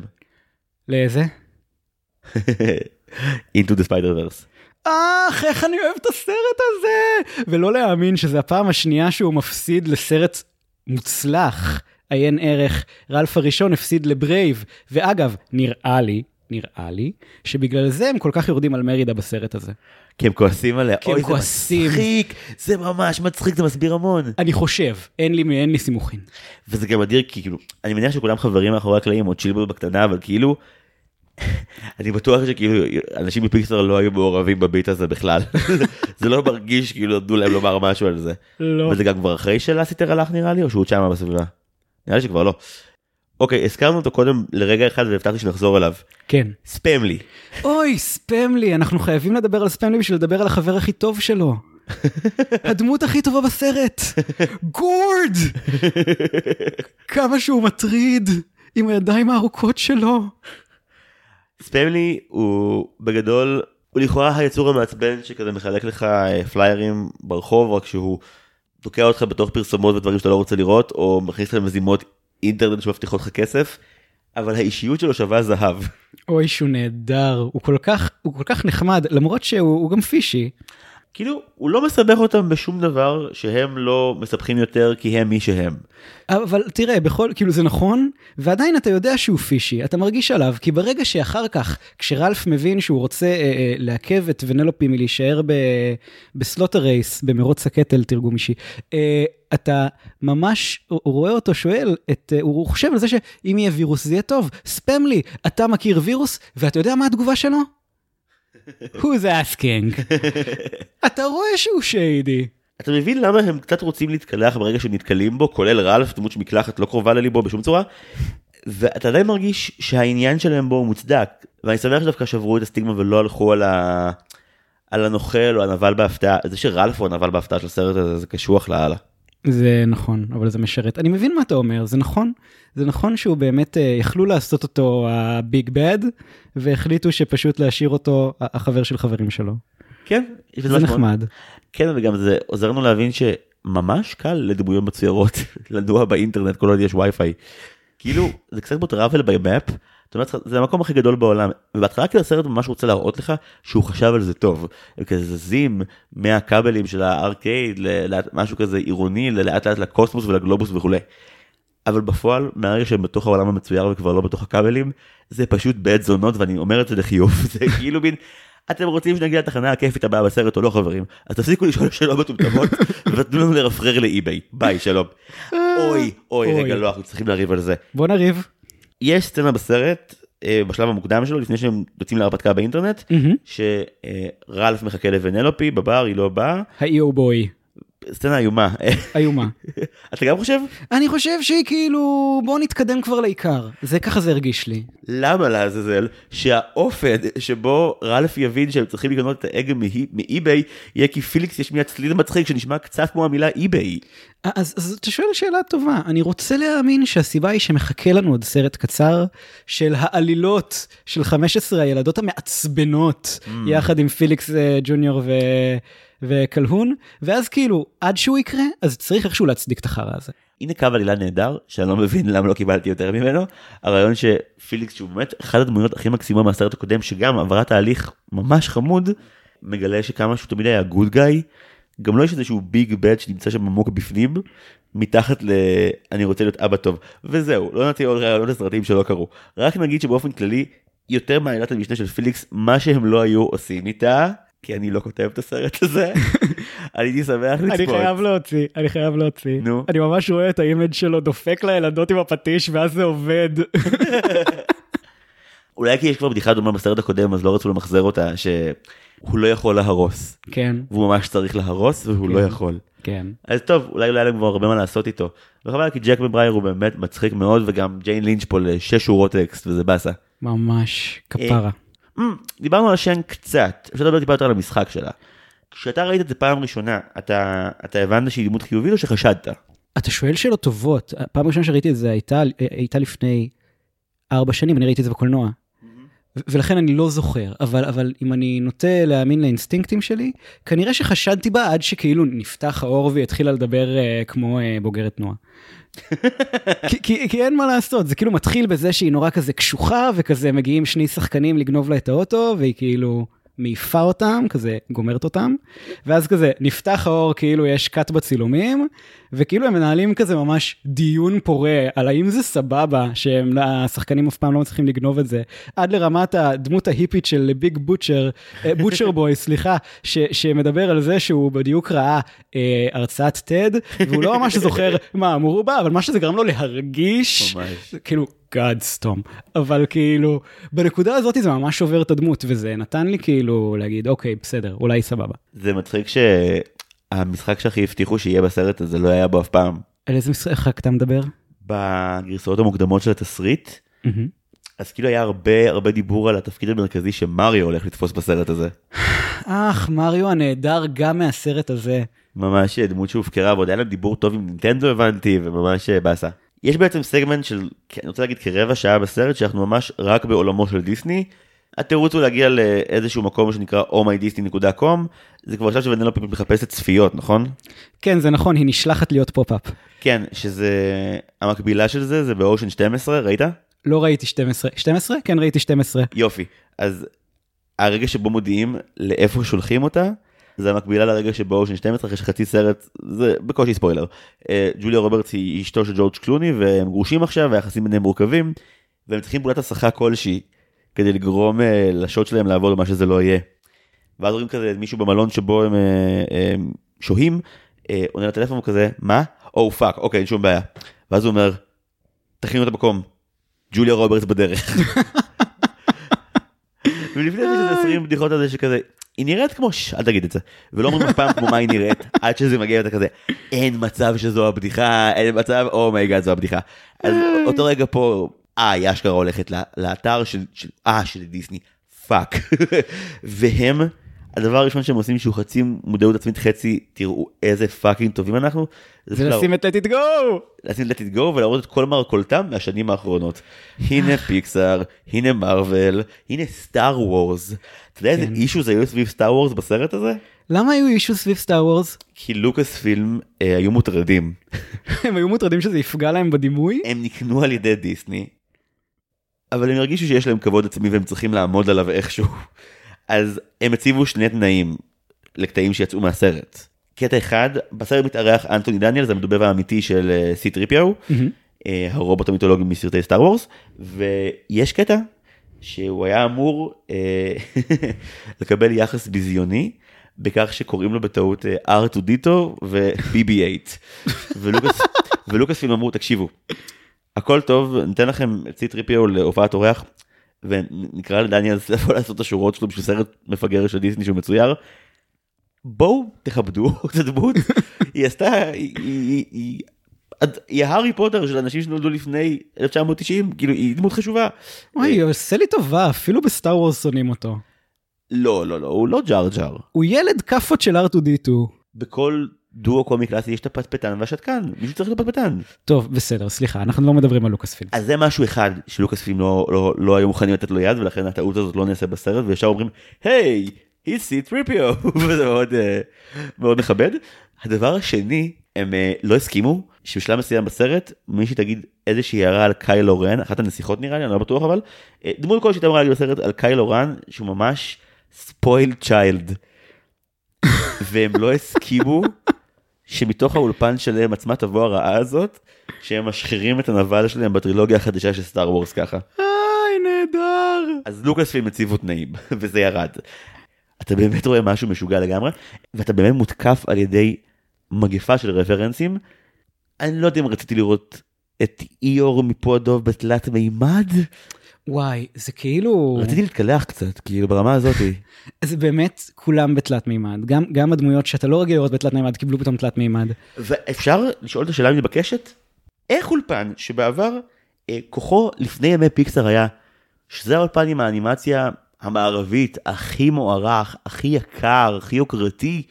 לאיזה? [LAUGHS] into the spider verse. אך, איך אני אוהב את הסרט הזה! ולא להאמין שזו הפעם השנייה שהוא מפסיד לסרט מוצלח, עיין ערך. רלף הראשון הפסיד לברייב, ואגב, נראה לי, נראה לי, שבגלל זה הם כל כך יורדים על מרידה בסרט הזה. כי הם כועסים עליה. אוי, זה כועסים. מצחיק, זה ממש מצחיק, זה מסביר המון. אני חושב, אין לי, אין לי סימוכין. וזה גם אדיר כי כאילו אני מניח שכולם חברים מאחורי הקלעים או צ'ילבול בקטנה אבל כאילו. אני בטוח שכאילו אנשים מפיקסר לא היו מעורבים בביט הזה בכלל [LAUGHS] זה לא מרגיש כאילו נתנו להם לומר משהו על זה לא. וזה גם כבר אחרי שלאסיטר הלך נראה לי או שהוא עוד שמה בסביבה. נראה לי שכבר לא. אוקיי הזכרנו אותו קודם לרגע אחד והבטחתי שנחזור אליו כן. ספמלי אוי, ספמלי, אנחנו חייבים לדבר על ספמלי בשביל לדבר על החבר הכי טוב שלו. [LAUGHS] הדמות הכי טובה בסרט, גורד! [LAUGHS] כמה שהוא מטריד, עם הידיים הארוכות שלו. ספמלי הוא בגדול הוא לכאורה היצור המעצבן שכזה מחלק לך אה, פליירים ברחוב רק שהוא תוקע אותך בתוך פרסומות ודברים שאתה לא רוצה לראות או מכניס לך למזימות אינטרנט שמבטיחות לך כסף. אבל האישיות שלו שווה זהב. אוי, שהוא נהדר, הוא כל כך, הוא כל כך נחמד, למרות שהוא הוא גם פישי. כאילו הוא לא מסבך אותם בשום דבר שהם לא מסבכים יותר כי הם מי שהם. אבל תראה, בכל, כאילו זה נכון, ועדיין אתה יודע שהוא פישי, אתה מרגיש עליו, כי ברגע שאחר כך, כשרלף מבין שהוא רוצה אה, אה, לעכב את ונלופי מלהישאר ב, בסלוטר רייס, במרוץ הקטל, תרגום אישי, אה, אתה ממש רואה אותו שואל, את, אה, הוא חושב על זה שאם יהיה וירוס זה יהיה טוב, ספם לי, אתה מכיר וירוס, ואתה יודע מה התגובה שלו? Who's asking? [LAUGHS] אתה רואה שהוא שיידי. אתה מבין למה הם קצת רוצים להתקלח ברגע שנתקלים בו כולל רלף דמות שמקלחת לא קרובה לליבו בשום צורה. ואתה עדיין מרגיש שהעניין שלהם בו הוא מוצדק ואני שמח שדווקא שברו את הסטיגמה ולא הלכו על, ה... על הנוכל או הנבל בהפתעה זה שרלף הוא הנבל בהפתעה של הסרט הזה זה קשוח לאללה. זה נכון, אבל זה משרת. אני מבין מה אתה אומר, זה נכון. זה נכון שהוא באמת, אה, יכלו לעשות אותו הביג בד, והחליטו שפשוט להשאיר אותו החבר של חברים שלו. כן, זה מאוד- נחמד. כן וגם זה עוזר לנו להבין שממש קל לדמויות מצוירות [LAUGHS] לנוע באינטרנט כל עוד יש וי-פיי. כאילו זה קצת כמו טראבל זאת אומרת, זה המקום הכי גדול בעולם ובהתחלה כאילו הסרט ממש רוצה להראות לך שהוא חשב על זה טוב הם כזה זזים מהכבלים של הארקייד למשהו כזה עירוני לאט לאט לקוסמוס ולגלובוס וכולי. אבל בפועל מהרגע שהם בתוך העולם המצויר וכבר לא בתוך הכבלים זה פשוט בעת זונות ואני אומר את זה לחיוב [LAUGHS] זה כאילו מין אתם רוצים שנגיע לתחנה הכיפית הבאה בסרט או לא חברים אז תפסיקו לשאול שאלות מטומטמות [LAUGHS] ותנו לנו לרפרר לאי-ביי ביי שלום. אוי אוי אוי. רגע לא אנחנו צריכים לריב על זה. בוא נריב. יש סצנה בסרט אה, בשלב המוקדם שלו לפני שהם יוצאים להרפתקה באינטרנט מהמם. שרלף מחכה לוונלופי בבר היא לא באה האי-או בוי. סצנה איומה איומה. [LAUGHS] אתה גם חושב אני חושב שהיא כאילו, בוא נתקדם כבר לעיקר. זה ככה זה הרגיש לי. למה לעזאזל שהאופן שבו רלף יבין שהם צריכים לקנות את ההגה מ eBay יהיה כי פיליקס ישמיע צליל מצחיק שנשמע קצת כמו המילה eBay. אז, אז אתה שואל שאלה טובה, אני רוצה להאמין שהסיבה היא שמחכה לנו עוד סרט קצר של העלילות של 15 הילדות המעצבנות mm. יחד עם פיליקס אה, ג'וניור ו... וקלהון, ואז כאילו עד שהוא יקרה אז צריך איכשהו להצדיק את החרא הזה. הנה קו עלילה נהדר שאני לא מבין למה לא קיבלתי יותר ממנו הרעיון שפיליקס שהוא באמת אחת הדמויות הכי מקסימות מהסרט הקודם שגם עברה תהליך ממש חמוד מגלה שכמה שהוא תמיד היה good guy גם לא יש איזשהו big bad שנמצא שם עמוק בפנים מתחת ל אני רוצה להיות אבא טוב וזהו לא נתתי עוד רעיונות לסרטים שלא קרו רק נגיד שבאופן כללי יותר מעלילת המשנה של פיליקס מה שהם לא היו עושים איתה כי אני לא כותב את הסרט הזה. [LAUGHS] הייתי שמח לצפות. אני חייב להוציא, אני חייב להוציא. נו. אני ממש רואה את ה image שלו דופק לילדות עם הפטיש ואז זה עובד. [LAUGHS] אולי כי יש כבר בדיחה דומה בסרט הקודם אז לא רצו למחזר אותה שהוא לא יכול להרוס. כן, והוא ממש צריך להרוס והוא לא כן. יכול. כן. אז טוב אולי לא היה להם כבר הרבה מה לעשות איתו. וחבל כי ג'ק מברייר הוא באמת מצחיק מאוד וגם ג'יין לינץ' פה לשש שורות טקסט וזה באסה. ממש כפרה. Mm, דיברנו על השן קצת, אפשר לדבר טיפה יותר על המשחק שלה. כשאתה ראית את זה פעם ראשונה, אתה, אתה הבנת שהיא דמות חיובית או שחשדת? אתה שואל שאלות טובות. הפעם הראשונה שראיתי את זה הייתה, הייתה לפני ארבע שנים, אני ראיתי את זה בקולנוע. ולכן אני לא זוכר, אבל, אבל אם אני נוטה להאמין לאינסטינקטים שלי, כנראה שחשדתי בה עד שכאילו נפתח האור והיא התחילה לדבר אה, כמו אה, בוגרת תנועה. [LAUGHS] כי, כי, כי אין מה לעשות, זה כאילו מתחיל בזה שהיא נורא כזה קשוחה, וכזה מגיעים שני שחקנים לגנוב לה את האוטו, והיא כאילו מעיפה אותם, כזה גומרת אותם, ואז כזה נפתח האור כאילו יש קאט בצילומים, וכאילו הם מנהלים כזה ממש דיון פורה על האם זה סבבה שהשחקנים אף פעם לא מצליחים לגנוב את זה, עד לרמת הדמות ההיפית של ביג בוטשר, אה, בוטשר בוי, [LAUGHS] סליחה, ש, שמדבר על זה שהוא בדיוק ראה אה, הרצאת TED, והוא לא ממש זוכר מה אמרו בה, אבל מה שזה גרם לו להרגיש, ממש. כאילו, God סתום, אבל כאילו, בנקודה הזאת זה ממש שובר את הדמות, וזה נתן לי כאילו להגיד, אוקיי, בסדר, אולי סבבה. זה מצחיק שהמשחק שהכי הבטיחו שיהיה בסרט הזה לא היה בו אף פעם. על איזה משחק אתה מדבר? בגרסאות המוקדמות של התסריט. אז כאילו היה הרבה הרבה דיבור על התפקיד המרכזי שמריו הולך לתפוס בסרט הזה. אך, מריו הנהדר גם מהסרט הזה. ממש דמות שהופקרה ועוד היה להם דיבור טוב עם נינטנדו הבנתי וממש אה, באסה. יש בעצם סגמנט של, אני רוצה להגיד כרבע שעה בסרט שאנחנו ממש רק בעולמו של דיסני. התירוץ הוא להגיע לאיזשהו מקום שנקרא ohmydisney.com זה כבר עכשיו שוונלופ מחפשת צפיות נכון? כן, זה נכון, היא נשלחת להיות pop-up. כן שזה המקבילה של זה זה באושן 12 ראית? לא ראיתי 12. 12? כן, ראיתי 12. יופי אז הרגע שבו מודיעים לאיפה שולחים אותה זה המקבילה לרגע שבו אושן 12 אחרי שחצי סרט זה בקושי ספוילר. אה, ג'וליה רוברטס היא אשתו של ג'ורג' קלוני והם גרושים עכשיו והיחסים ביניהם מורכבים והם צריכים פעולת הסחה כלשהי כדי לגרום אה, לשוט שלהם לעבוד מה שזה לא יהיה. ואז רואים כזה מישהו במלון שבו הם, אה, הם שוהים עונה לטלפון כזה מה? או fuck אוקיי אין שום בעיה. ואז הוא אומר תכינו את המקום ג'וליה רוברטס בדרך. [LAUGHS] ולפני זה יש איזה 20 בדיחות על זה שכזה היא נראית כמו ש... אל תגיד את זה ולא אומרים אף פעם כמו מה היא נראית עד שזה מגיע ואתה כזה אין מצב שזו הבדיחה אין מצב oh my god זו הבדיחה. אז אותו רגע פה אה היא אשכרה הולכת לאתר של של- אה של דיסני fuck [LAUGHS] והם הדבר הראשון שהם עושים שהוא חצי מודעות עצמית חצי תראו איזה fucking טובים אנחנו. זה ולשים את let it go! לשים let it go ולהראות את כל מרכולתם מהשנים האחרונות. הנה פיקסאר, הנה מארוול, הנה סטאר וורס. אתה יודע איזה כן. אישוז היו סביב סטאר וורס בסרט הזה? למה היו issue סביב סטאר וורס? כי לוקאס פילם אה, היו מוטרדים. [LAUGHS] הם היו מוטרדים שזה יפגע להם בדימוי? הם נקנו על ידי דיסני, אבל הם הרגישו שיש להם כבוד עצמי והם צריכים לעמוד עליו איכשהו. אז הם הציבו שני תנאים לקטעים שיצאו מהסרט. קטע אחד, בסרט מתארח אנתוני דניאל, זה המדובב האמיתי של אה, סי טריפיו. אה, הרובוט המיתולוגי מסרטי סטאר וורס, ויש קטע שהוא היה אמור אה, [LAUGHS] לקבל יחס ביזיוני. בכך שקוראים לו בטעות אה, ארטודיטו ו-BB8 [LAUGHS] ולוקאס ולוקאס פילם אמרו תקשיבו הכל טוב ניתן לכם את סי טריפיו להופעת אורח ונקרא לדניאל [LAUGHS] לבוא לעשות את השורות שלו בשביל סרט מפגר של דיסני שהוא מצויר. בואו תכבדו את הדמות היא עשתה היא, היא, היא, היא הארי פוטר של אנשים שנולדו לפני 1990 כאילו היא דמות חשובה. אוי, אבל עשה לי טובה, אפילו בסטאר וורס שונאים אותו. לא לא לא הוא לא ג'אר ג'אר. הוא ילד כאפות של R2D2. בכל דואו קומי קלאסי יש את הפטפטן והשתקן מישהו צריך את הפטפטן. טוב, בסדר, סליחה, אנחנו לא מדברים על לוקאס פילם. אז זה משהו אחד שלוקאס פילם לא, לא, לא היו מוכנים לתת לו יד ולכן הטעות הזאת לא נעשה בסרט וישר אומרים hey he's סי טריפיו וזה מאוד אה, מאוד מכבד. הדבר השני הם אה, לא הסכימו שבשלב מסוים בסרט מישהי תגיד איזושהי הערה על קיילו רן אחת הנסיכות נראה לי אני לא בטוח אבל אה, דמות כלשהי אמרה להגיד בסרט על קיילו רן שהוא ממש spoiled child. [LAUGHS] והם לא הסכימו שמתוך האולפן שלהם עצמה תבוא הרעה הזאת שהם משחירים את הנבל שלהם בטרילוגיה החדשה של סטאר וורס ככה. איי, נהדר. אז לוקאס פילם הציבו תנאים [LAUGHS] וזה ירד. אתה באמת רואה משהו משוגע לגמרי, ואתה באמת מותקף על ידי מגפה של רפרנסים. אני לא יודע אם רציתי לראות את איור מפה הדוב בתלת מימד. וואי, זה כאילו... רציתי להתקלח קצת, כאילו ברמה הזאתי. [LAUGHS] זה באמת כולם בתלת מימד. גם, גם הדמויות שאתה לא רגיל לראות בתלת מימד קיבלו פתאום תלת מימד. ואפשר לשאול את השאלה המתבקשת? איך אולפן שבעבר אה, כוחו לפני ימי פיקסר היה שזה האולפן עם האנימציה המערבית הכי מוערך, הכי יקר, הכי יוקרתי,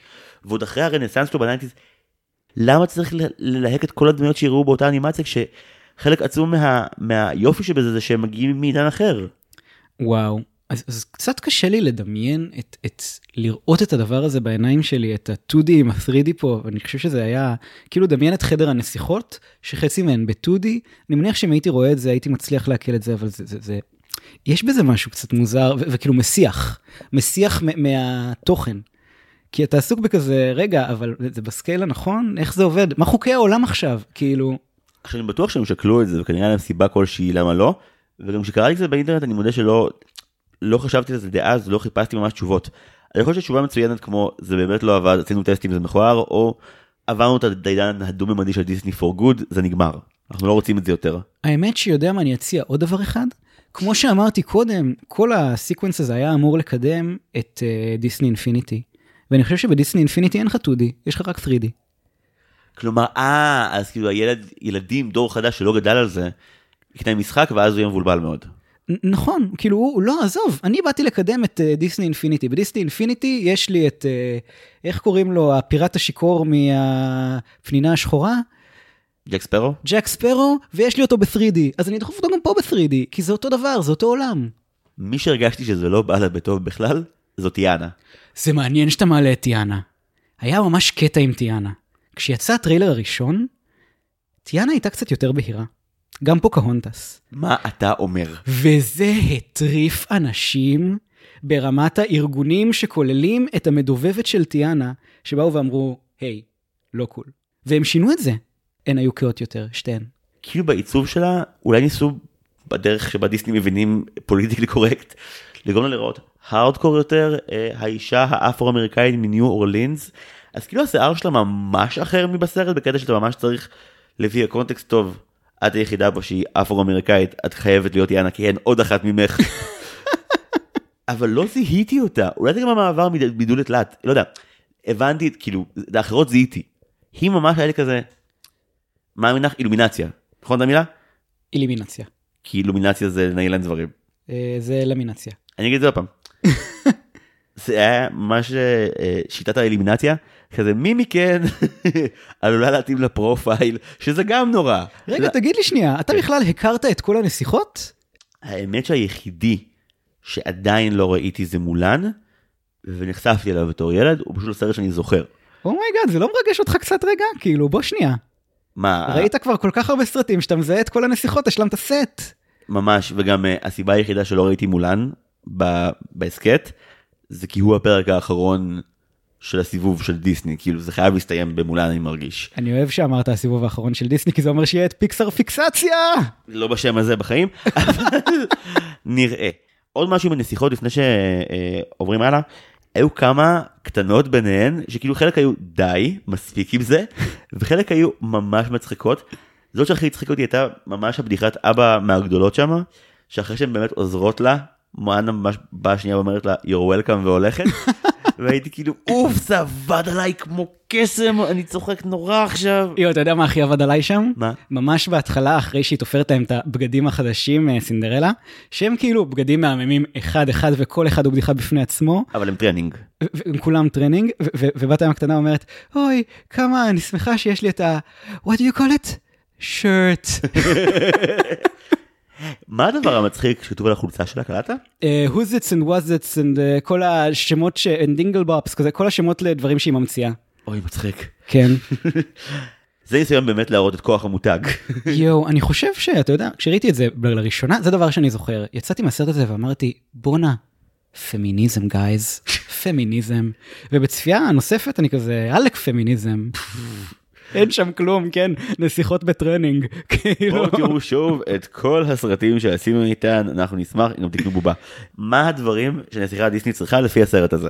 ועוד אחרי הרנסאנס שלו ב nineties, למה צריך ללהק את כל הדמויות שיראו באותה אנימציה כשחלק עצום מה, מהיופי שבזה זה שהם מגיעים מעידן אחר? וואו. אז, אז קצת קשה לי לדמיין את, את לראות את הדבר הזה בעיניים שלי, את ה-2D עם ה-3D פה, ואני חושב שזה היה, כאילו דמיין את חדר הנסיכות, שחצי מהן ב-2D, אני מניח שאם הייתי רואה את זה הייתי מצליח לעכל את זה, אבל זה, זה, זה יש בזה משהו קצת מוזר, וכאילו מסיח, מסיח מהתוכן. כי אתה עסוק בכזה, רגע, אבל זה בסקייל הנכון? איך זה עובד? מה חוקי העולם עכשיו? כאילו, עכשיו אני בטוח שהם שקלו את זה וכנראה להם סיבה כלשהי למה לא, וגם כשקראתי את זה באינטרנט אני מודה שלא לא חשבתי על זה דאז, לא חיפשתי ממש תשובות. אני חושב שתשובה מצוינת כמו זה באמת לא עבד, עשינו טסטים זה מכוער, או עברנו את העידן הדו-ממדי של דיסני for good, זה נגמר. אנחנו לא רוצים את זה יותר. האמת שיודע מה אני אציע עוד דבר אחד? כמו שאמרתי קודם, כל ה sequence הזה היה אמור לקדם את דיסני אה, אינפיניטי. ואני חושב שבדיסני אינפיניטי אין לך 2D, יש לך רק 3D. כלומר, אה, אז כאילו הילד, ילדים, דור חדש שלא גדל על זה, יקנה משחק ואז הוא יהיה מבולבל מאוד. נכון, כאילו, הוא, לא, עזוב, אני באתי לקדם את אה, דיסני אינפיניטי. בדיסני אינפיניטי יש לי את, אה, איך קוראים לו, הפיראט השיכור מהפנינה השחורה? ג'ק ספרו? ג'ק ספרו, ויש לי אותו ב-3D. אז אני אדחוף אותו גם פה ב-3D, כי זה אותו דבר, זה אותו עולם. מי שהרגשתי שזה לא בא לה בטוב בכלל, זאת טיאנה. זה מעניין שאתה מעלה את טיאנה. היה ממש קטע עם טיאנה. כשיצא הטריילר הראשון, טיאנה הייתה קצת יותר בהירה. גם פוקהונטס. מה אתה אומר? וזה הטריף אנשים ברמת הארגונים שכוללים את המדובבת של טיאנה, שבאו ואמרו, hey, לא cool. והם שינו את זה. הן היו קהות יותר, שתיהן. כאילו בעיצוב שלה, אולי ניסו בדרך שבה דיסני מבינים politically correct, לגרום לה לראות הארדקור יותר, אה, האישה האפרו-אמריקאית מניו אורלינס, אז כאילו השיער שלה ממש אחר מבסרט, בקטע שאתה ממש צריך, לפי הקונטקסט טוב, את היחידה פה שהיא אפרו-אמריקאית, את חייבת להיות יאנה, כי אין עוד אחת ממך. [LAUGHS] אבל לא זיהיתי אותה, אולי זה גם המעבר מד- מדו לתלת, לא יודע, הבנתי, כאילו, את האחרות זיהיתי. היא ממש היה לי כזה, מה המונח? אילומינציה, נכון את המילה? אלימינציה. כי אילומינציה זה להם דברים. אה, אלימינציה. אני אגיד את זה עוד פעם. [LAUGHS] זה היה ממש אה, שיטת האלימינציה, כזה מי מכן [LAUGHS] עלולה להתאים ל profile, שזה גם נורא. רגע, לא, תגיד לי שנייה, אתה בכלל הכרת את כל הנסיכות? האמת שהיחידי שעדיין לא ראיתי זה מולן, ונחשפתי אליו בתור ילד, הוא פשוט הסרט שאני זוכר. oh my god, זה לא מרגש אותך קצת רגע? כאילו, בוא שנייה. מה, ראית כבר כל כך הרבה סרטים שאתה מזהה את כל הנסיכות, השלמת סט. ממש, וגם uh, הסיבה היחידה שלא ראיתי מולן בהסכת, זה כי הוא הפרק האחרון של הסיבוב של דיסני, כאילו זה חייב להסתיים במולן אני מרגיש. אני אוהב שאמרת הסיבוב האחרון של דיסני, כי זה אומר שיהיה את פיקסר פיקסציה! לא בשם הזה בחיים, [LAUGHS] אבל נראה. עוד משהו בנסיכות לפני שעוברים הלאה, היו כמה קטנות ביניהן, שכאילו חלק היו די, מספיק עם זה, [LAUGHS] וחלק היו ממש מצחיקות. זאת שהכי הצחיקה אותי הייתה ממש הבדיחת אבא מהגדולות שם, שאחרי שהן באמת עוזרות לה, מואנה ממש באה שנייה ואומרת לה you're welcome והולכת, [LAUGHS] והייתי כאילו אוף זה עבד עליי כמו קסם, אני צוחק נורא עכשיו. יואו, אתה יודע מה הכי עבד עליי שם? מה? ממש בהתחלה, אחרי שהיא תופרת להם את הבגדים החדשים, אה, סינדרלה, שהם כאילו בגדים מהממים אחד-אחד, וכל אחד הוא בדיחה בפני עצמו, אבל הם טרנינג. והם כולם טרנינג, ובת הים הקטנה אומרת, אוי, כמה אני שמחה שיש לי את ה... what do you call it? shirt. [LAUGHS] מה הדבר המצחיק שכתוב על החולצה שלה, קלטת? אה, whosits and whatsits and אה, כל השמות ש... and dinglehoppers, כזה, כל השמות לדברים שהיא ממציאה. אוי מצחיק. כן. [LAUGHS] זה ניסיון באמת להראות את כוח המותג. [LAUGHS] יואו, אני חושב שאתה יודע, כשראיתי את זה לראשונה, זה דבר שאני זוכר. יצאתי מהסרט הזה ואמרתי, בואנה, פמיניזם guys, פמיניזם. ובצפייה נוספת אני כזה, עלק פמיניזם. אין שם כלום, כן, נסיכות in training, [LAUGHS] כאילו. בואו תראו שוב את כל הסרטים שעשינו איתן, אנחנו נשמח אם גם תקנו בובה. מה הדברים שנסיכה דיסני צריכה לפי הסרט הזה?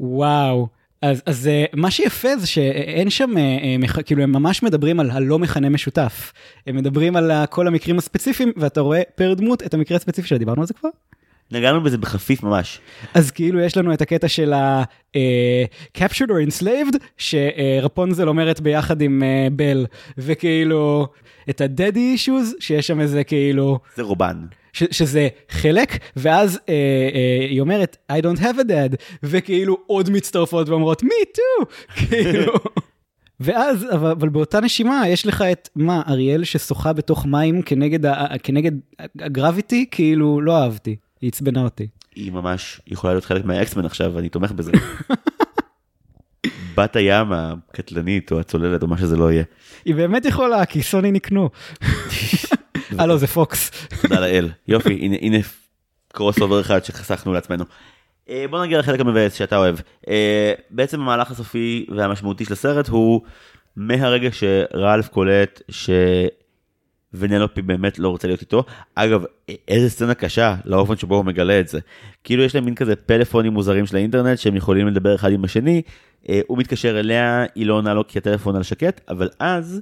וואו. אז, אז אה, מה שיפה זה שאין שם, אה, אה, כאילו הם ממש מדברים על הלא מכנה משותף. הם מדברים על כל המקרים הספציפיים, ואתה רואה פר דמות את המקרה הספציפי שלה, דיברנו על זה כבר? נגענו בזה בחפיף ממש. אז כאילו יש לנו את הקטע של ה- אה, captured or enslaved, שרפונזל אומרת ביחד עם אה, בל, וכאילו את ה-daddy issues, שיש שם איזה כאילו, זה רובן. ש- שזה חלק, ואז אה, אה, היא אומרת, I don't have a dad, וכאילו עוד מצטרפות ואומרות, me too, [LAUGHS] כאילו. ואז, אבל, אבל באותה נשימה, יש לך את, מה, אריאל ששוחה בתוך מים כנגד, ה- ה- כנגד ה gravity, כאילו, לא אהבתי, היא עצבנה אותי. היא ממש יכולה להיות חלק מהאקס-מן עכשיו, אני תומך בזה. בת הים הקטלנית או הצוללת או מה שזה לא יהיה. היא באמת יכולה, כי סוני נקנו. [LAUGHS] לא, זה פוקס. תודה לאל. יופי, הנה, הנה crossover אחד שחסכנו לעצמנו. אה, בוא נגיע לחלק המבאס שאתה אוהב. אה, בעצם המהלך הסופי והמשמעותי של הסרט הוא מהרגע שרלף קולט שוונלופי באמת לא רוצה להיות איתו. אגב, איזה סצנה קשה לאופן שבו הוא מגלה את זה. כאילו יש להם מין כזה פלאפונים מוזרים של האינטרנט שהם יכולים לדבר אחד עם השני. אה, הוא מתקשר אליה, היא לא עונה לו כי הטלפון על שקט, אבל אז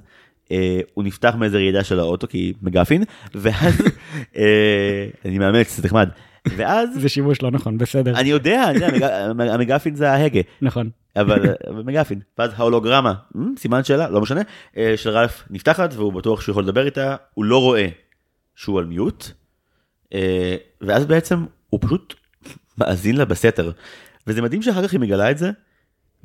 אה, הוא נפתח מאיזה רעידה של האוטו כי מגפין, ואז [LAUGHS] אה, אני מאמץ, זה נחמד. ואז זה שימוש לא נכון, בסדר. אני יודע, אני יודע, המג- המגפין זה ההגה, נכון. אבל מגפין, ואז ההולוגרמה, "מ, סימן שאלה, לא משנה, אה, של רלף נפתחת והוא בטוח שהוא יכול לדבר איתה, הוא לא רואה שהוא על מיוט, אה, ואז בעצם הוא פשוט מאזין לה בסתר, וזה מדהים שאחר כך היא מגלה את זה,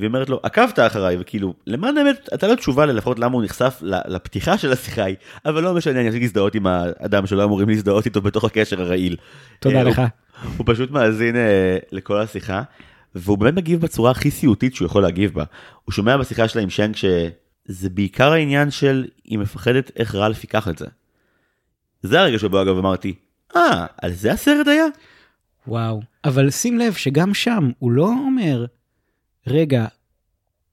והיא אומרת לו, עקבת אחריי, וכאילו, למען האמת, אתה לא תשובה ללפחות למה הוא נחשף לפתיחה של השיחה היא, אבל לא משנה, אני אפסיק להזדהות עם האדם שלא אמורים להזדהות איתו בתוך הקשר הרעיל. תודה אה, לך. הוא, הוא פשוט מאזין אה, לכל השיחה, והוא באמת מגיב בצורה הכי סיוטית שהוא יכול להגיב בה. הוא שומע בשיחה שלה עם שנק שזה בעיקר העניין של היא מפחדת איך רלף ייקח את זה. זה הרגע שבו אגב אמרתי, אה, על זה הסרט היה? וואו. אבל שים לב שגם שם הוא לא אומר, רגע,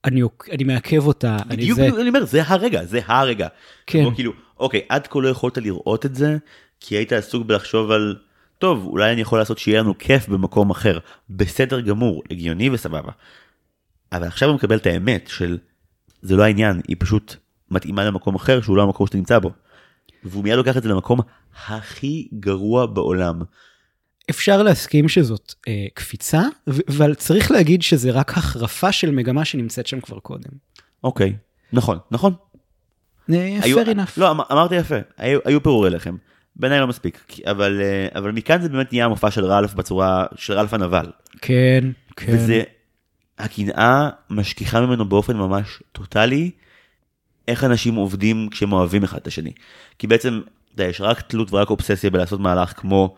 אני, אני מעכב אותה, אני בדיוק זה, אני אומר, זה הרגע, זה הרגע. כן, כמו כאילו, אוקיי, עד כה לא יכולת לראות את זה, כי היית עסוק בלחשוב על, טוב, אולי אני יכול לעשות שיהיה לנו כיף במקום אחר. בסדר גמור, הגיוני וסבבה. אבל עכשיו הוא מקבל את האמת של, זה לא העניין, היא פשוט מתאימה למקום אחר שהוא לא המקום שאתה נמצא בו. והוא מיד לוקח את זה למקום הכי גרוע בעולם. אפשר להסכים שזאת אה, קפיצה, אבל צריך להגיד שזה רק החרפה של מגמה שנמצאת שם כבר קודם. אוקיי, נכון, נכון. אה, היו- fair enough. לא, אמ- אמרתי יפה, היו, היו פירורי לחם. בעיניי לא מספיק, אבל, אה, אבל מכאן זה באמת נהיה המופע של רלף בצורה, של רלף הנבל. כן, כן. וזה, הקנאה משכיחה ממנו באופן ממש טוטאלי, איך אנשים עובדים כשהם אוהבים אחד את השני. כי בעצם, אתה יודע, יש רק תלות ורק אובססיה בלעשות מהלך כמו,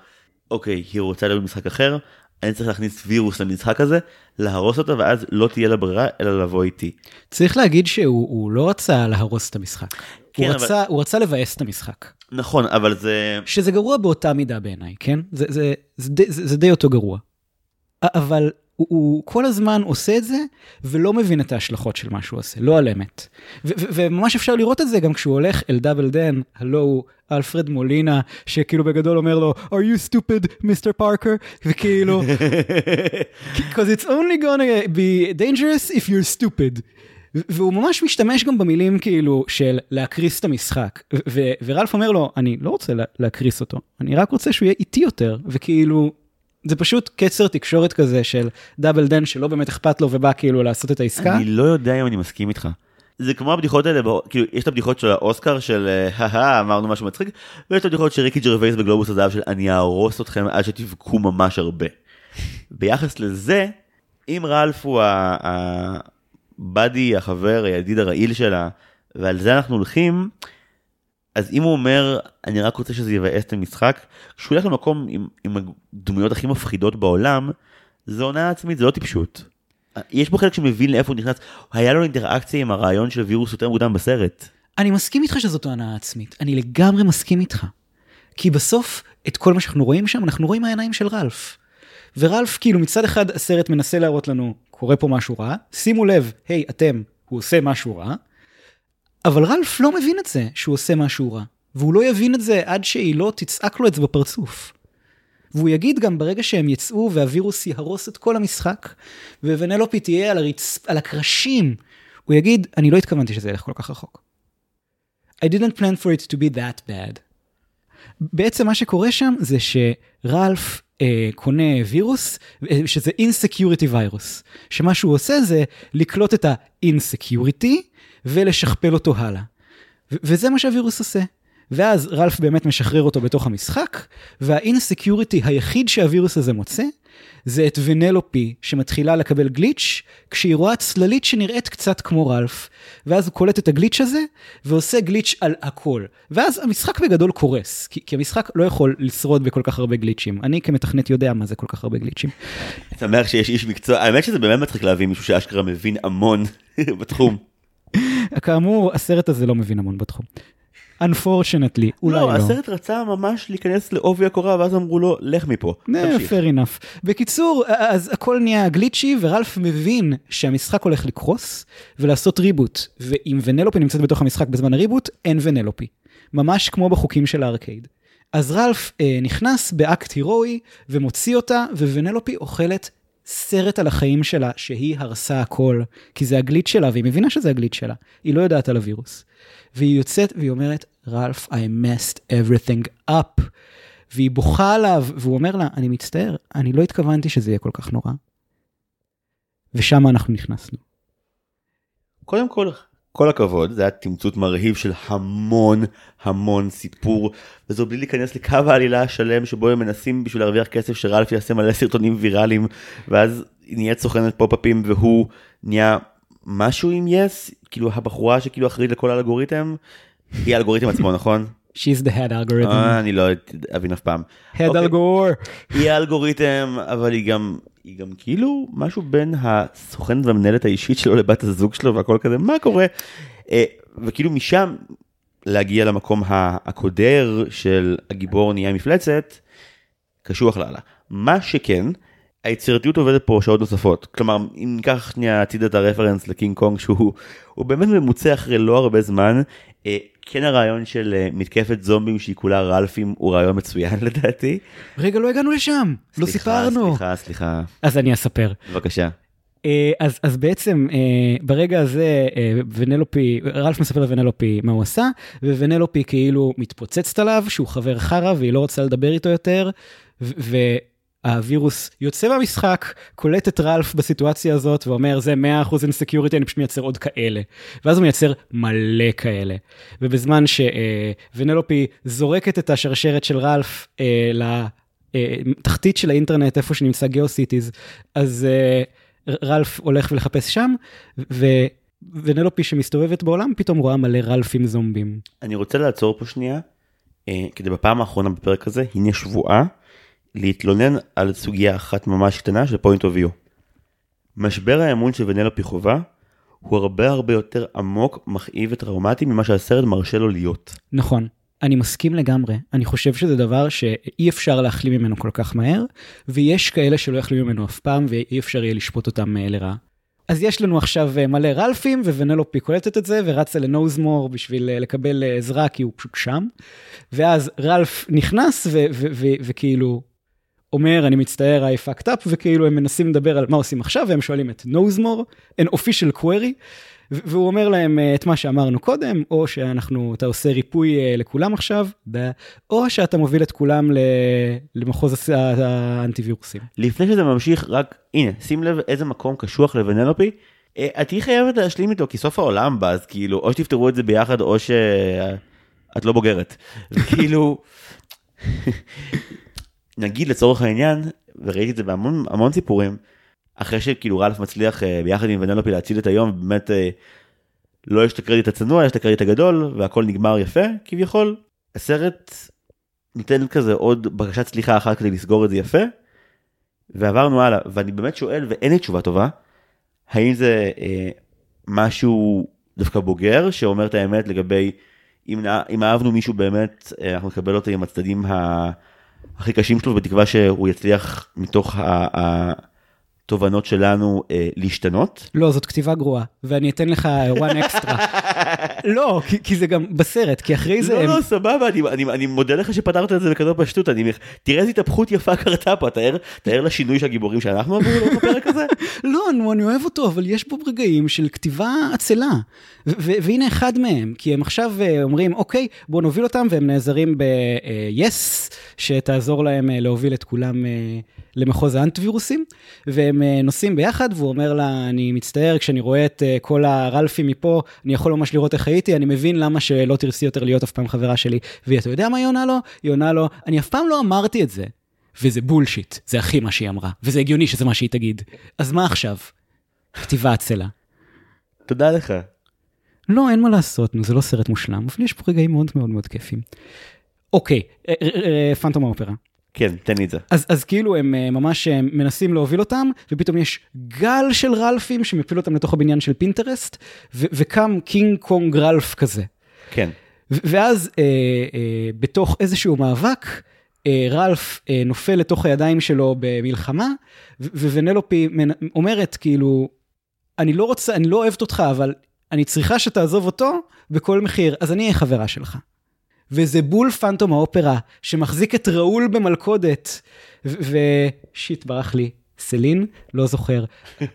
אוקיי, היא רוצה להיות במשחק אחר, אני צריך להכניס וירוס למשחק הזה, להרוס אותו, ואז לא תהיה לה ברירה, אלא לבוא איתי. צריך להגיד שהוא הוא לא רצה להרוס את המשחק. כן, הוא, אבל- רצה, הוא רצה לבאס את המשחק. נכון, אבל זה... שזה גרוע באותה מידה בעיניי, כן? זה, זה, זה, זה, זה די אותו גרוע. אבל הוא, הוא כל הזמן עושה את זה, ולא מבין את ההשלכות של מה שהוא עושה, לא על אמת. וממש אפשר לראות את זה גם כשהוא הולך אל דאבל דן, הלו הוא אלפרד מולינה, שכאילו בגדול אומר לו, are you stupid, מיסטר פארקר? וכאילו, [LAUGHS] because it's only gonna be dangerous if you're stupid. והוא ממש משתמש גם במילים כאילו של להקריס את המשחק. ורלף אומר לו, אני לא רוצה לה- להקריס אותו, אני רק רוצה שהוא יהיה איטי יותר, וכאילו, זה פשוט קצר תקשורת כזה של Double Dan שלא באמת אכפת לו ובא כאילו לעשות את העסקה. אני לא יודע אם אני מסכים איתך. זה כמו הבדיחות האלה, כאילו, יש את הבדיחות של האוסקר של אה, הא אמרנו משהו מצחיק, ויש את הבדיחות של ריקי ג'רווייס בגלובוס הזהב של אני אהרוס אתכם עד שתבכו ממש הרבה. ביחס לזה, אם רלף הוא הבאדי, החבר, הידיד הרעיל שלה, ועל זה אנחנו הולכים, אז אם הוא אומר, אני רק רוצה שזה יבאס את המשחק, כשהוא הולך למקום עם, עם הדמויות הכי מפחידות בעולם, זה הונאה עצמית, זה לא טיפשות. יש בו חלק שמבין לאיפה הוא נכנס, היה לו אינטראקציה עם הרעיון של וירוס יותר מוקדם בסרט. אני מסכים איתך שזאת הונאה עצמית, אני לגמרי מסכים איתך. כי בסוף, את כל מה שאנחנו רואים שם, אנחנו רואים מהעיניים של רלף. ורלף, כאילו מצד אחד הסרט מנסה להראות לנו, קורה פה משהו רע, שימו לב, היי, אתם, הוא עושה משהו רע, אבל רלף לא מבין את זה שהוא עושה משהו רע, והוא לא יבין את זה עד שהיא לא תצעק לו את זה בפרצוף. והוא יגיד גם ברגע שהם יצאו והווירוס יהרוס את כל המשחק, וונלופי תהיה על, הרצ... על הקרשים, הוא יגיד, אני לא התכוונתי שזה ילך כל כך רחוק. I didn't plan for it to be that bad. בעצם מה שקורה שם זה שרלף אה, קונה וירוס, אה, שזה insecurity וירוס, שמה שהוא עושה זה לקלוט את ה insecurity ולשכפל אותו הלאה. ו- וזה מה שהווירוס עושה. ואז רלף באמת משחרר אותו בתוך המשחק, וה insecurity היחיד שהווירוס הזה מוצא, זה את ונלופי שמתחילה לקבל glitch, כשהיא רואה צללית שנראית קצת כמו רלף. ואז הוא קולט את הגליץ' הזה, ועושה גליץ' על הכל. ואז המשחק בגדול קורס, כי, כי המשחק לא יכול לשרוד בכל כך הרבה גליצ'ים. אני כמתכנת יודע מה זה כל כך הרבה גליצ'ים. שמח שיש איש מקצוע, האמת שזה באמת מצחיק להביא מישהו שאשכרה מבין המון [LAUGHS] בתחום. כאמור, הסרט הזה לא מבין המון בתחום. unfortunately, אולי לא. לא, הסרט רצה ממש להיכנס לעובי הקורה, ואז אמרו לו, לך מפה. אה, תמשיך. fair enough. בקיצור, אז הכל נהיה גליצ'י, ורלף מבין שהמשחק הולך לקרוס, ולעשות ריבוט. ואם ונלופי נמצאת בתוך המשחק בזמן הריבוט, אין ונלופי. ממש כמו בחוקים של הארקייד. אז רלף אה, נכנס באקט הירואי, ומוציא אותה, וונלופי אוכלת סרט על החיים שלה, שהיא הרסה הכל, כי זה הגליץ' שלה, והיא מבינה שזה הגליץ' שלה. היא לא יודעת על הווירוס. והיא יוצאת והיא אומרת, רלף, I messed everything up. והיא בוכה עליו, והוא אומר לה, אני מצטער, אני לא התכוונתי שזה יהיה כל כך נורא. ושם אנחנו נכנסנו. קודם כל, כל הכבוד, זה היה תמצות מרהיב של המון המון סיפור, וזו בלי להיכנס לקו העלילה השלם שבו הם מנסים בשביל להרוויח כסף שרלף יעשה מלא סרטונים ויראליים, ואז היא נהיית סוכנת פופ-אפים והוא נהיה משהו עם יס, כאילו הבחורה שכאילו אחראית לכל האלגוריתם, היא האלגוריתם עצמו, נכון? She's the head algorithm. אה, אני לא אבין אף פעם. head אוקיי. אלגור. היא האלגוריתם, אבל היא גם, היא גם כאילו משהו בין הסוכנת והמנהלת האישית שלו לבת הזוג שלו והכל כזה, מה קורה? אה, וכאילו משם להגיע למקום הקודר של הגיבור נהיה מפלצת, קשוח לאללה. מה שכן, היצירתיות עובדת פה שעות נוספות. כלומר, אם ניקח שנייה הצידה את הרפרנס לקינג קונג שהוא הוא באמת ממוצע אחרי לא הרבה זמן, אה, כן הרעיון של אה, מתקפת זומבים שהיא כולה רלפים הוא רעיון מצוין [LAUGHS] לדעתי. רגע, לא הגענו לשם. לא סליחה, סיפרנו. סליחה, סליחה, אז אני אספר. בבקשה. אה, אז, אז בעצם אה, ברגע הזה ונלופי, רלף מספר לוונלופי מה הוא עשה, וונלופי כאילו מתפוצצת עליו שהוא חבר חרא והיא לא רוצה לדבר איתו יותר, ו- והווירוס יוצא מהמשחק, קולט את רלף בסיטואציה הזאת ואומר זה 100% insecurity, אני פשוט מייצר עוד כאלה. ואז הוא מייצר מלא כאלה. ובזמן שוונלופי זורקת את השרשרת של רלף אה, לתחתית של האינטרנט, איפה שנמצא גיאוסיטיז, אז... אה, רלף הולך ולחפש שם, ו- ונלופי שמסתובבת בעולם פתאום רואה מלא רלפים זומבים. אני רוצה לעצור פה שנייה, אה, כדי בפעם האחרונה בפרק הזה, הנה שבועה, להתלונן על סוגיה אחת ממש קטנה של point of view. משבר האמון של ונלופי חובה הוא הרבה הרבה יותר עמוק, מכאיב וטראומטי ממה שהסרט מרשה לו להיות. נכון, אני מסכים לגמרי. אני חושב שזה דבר שאי אפשר להחלים ממנו כל כך מהר, ויש כאלה שלא יחלימו ממנו אף פעם, ואי אפשר יהיה לשפוט אותם אה, לרעה. אז יש לנו עכשיו אה, מלא רלפים, וונלופי קולטת את זה, ורצה לנוזמור בשביל אה, לקבל עזרה, כי הוא פשוט שם. ואז רלף נכנס, וכאילו אומר, אני מצטער, I fucked up, וכאילו הם מנסים לדבר על מה עושים עכשיו, והם שואלים את נוזמור, an official query, והוא אומר להם אה, את מה שאמרנו קודם, או שאנחנו, אתה עושה ריפוי אה, לכולם עכשיו, או שאתה מוביל את כולם למחוז האנטיווירוסים. לפני שזה ממשיך, רק הנה, שים לב איזה מקום קשוח לוונלופי. אה, את תהיי חייבת להשלים איתו, כי סוף העולם בא, אז כאילו, או שתפתרו את זה ביחד, או שאת לא בוגרת. [LAUGHS] כאילו, נגיד לצורך העניין, וראיתי את זה בהמון המון סיפורים, אחרי שכאילו רלף מצליח אה, ביחד עם ונלופי להציל את היום, באמת אה, לא יש את הקרדיט הצנוע, יש את הקרדיט הגדול, והכל נגמר יפה, כביכול. הסרט נותן כזה עוד בקשת סליחה אחת כדי לסגור את זה יפה, ועברנו הלאה, ואני באמת שואל, ואין לי תשובה טובה, האם זה אה, משהו דווקא בוגר, שאומר את האמת לגבי, אם, אם אהבנו מישהו באמת, אה, אנחנו נקבל אותו עם הצדדים ה... הכי קשים שלו, בתקווה שהוא יצליח מתוך התובנות שלנו אה, להשתנות? לא, זאת כתיבה גרועה, ואני אתן לך one extra. [LAUGHS] לא, כי, כי זה גם בסרט, כי אחרי זה... לא, הם... לא, סבבה, אני, אני, אני מודה לך שפתרת את זה בכזאת פשטות, אני, תראה איזה התהפכות יפה קרתה פה, תאר, תאר לשינוי של הגיבורים שאנחנו עברו לאורך הפרק הזה. [LAUGHS] לא, נו, אני אוהב אותו, אבל יש בו רגעים של כתיבה עצלה. והנה אחד מהם, כי הם עכשיו אה, אומרים, אוקיי, בואו נוביל אותם, והם נעזרים ב-yes, שתעזור להם אה, להוביל את כולם אה, למחוז האנטיווירוסים, והם אה, נוסעים ביחד, והוא אומר לה, אני מצטער, כשאני רואה את אה, כל הרלפים מפה, אני יכול ממש לראות איך הייתי, אני מבין למה שלא תרצי יותר להיות אף פעם חברה שלי. ואתה יודע מה היא עונה לו? היא עונה לו, אני אף פעם לא אמרתי את זה. וזה בולשיט, זה הכי מה שהיא אמרה, וזה הגיוני שזה מה שהיא תגיד. אז מה עכשיו? כתיבה עצלה. תודה לך. לא, אין מה לעשות, נו, זה לא סרט מושלם, אבל יש פה רגעים מאוד מאוד מאוד כיפים. אוקיי, אה, פנטום האופרה. כן, תן לי את זה. אז, אז כאילו הם אה, ממש אה, מנסים להוביל אותם, ופתאום יש גל של רלפים שמפיל אותם לתוך הבניין של פינטרסט, ו- וקם קינג קונג רלף כזה. כן. ו- ואז אה, אה, בתוך איזשהו מאבק, אה, רלף אה, נופל לתוך הידיים שלו במלחמה, ו- ווונלופי מנ- אומרת כאילו, אני לא רוצה, אני לא אוהבת אותך, אבל אני צריכה שתעזוב אותו בכל מחיר, אז אני אהיה חברה שלך. וזה בול פנטום האופרה, שמחזיק את ראול במלכודת, ושיט, ברח לי, סלין? לא זוכר.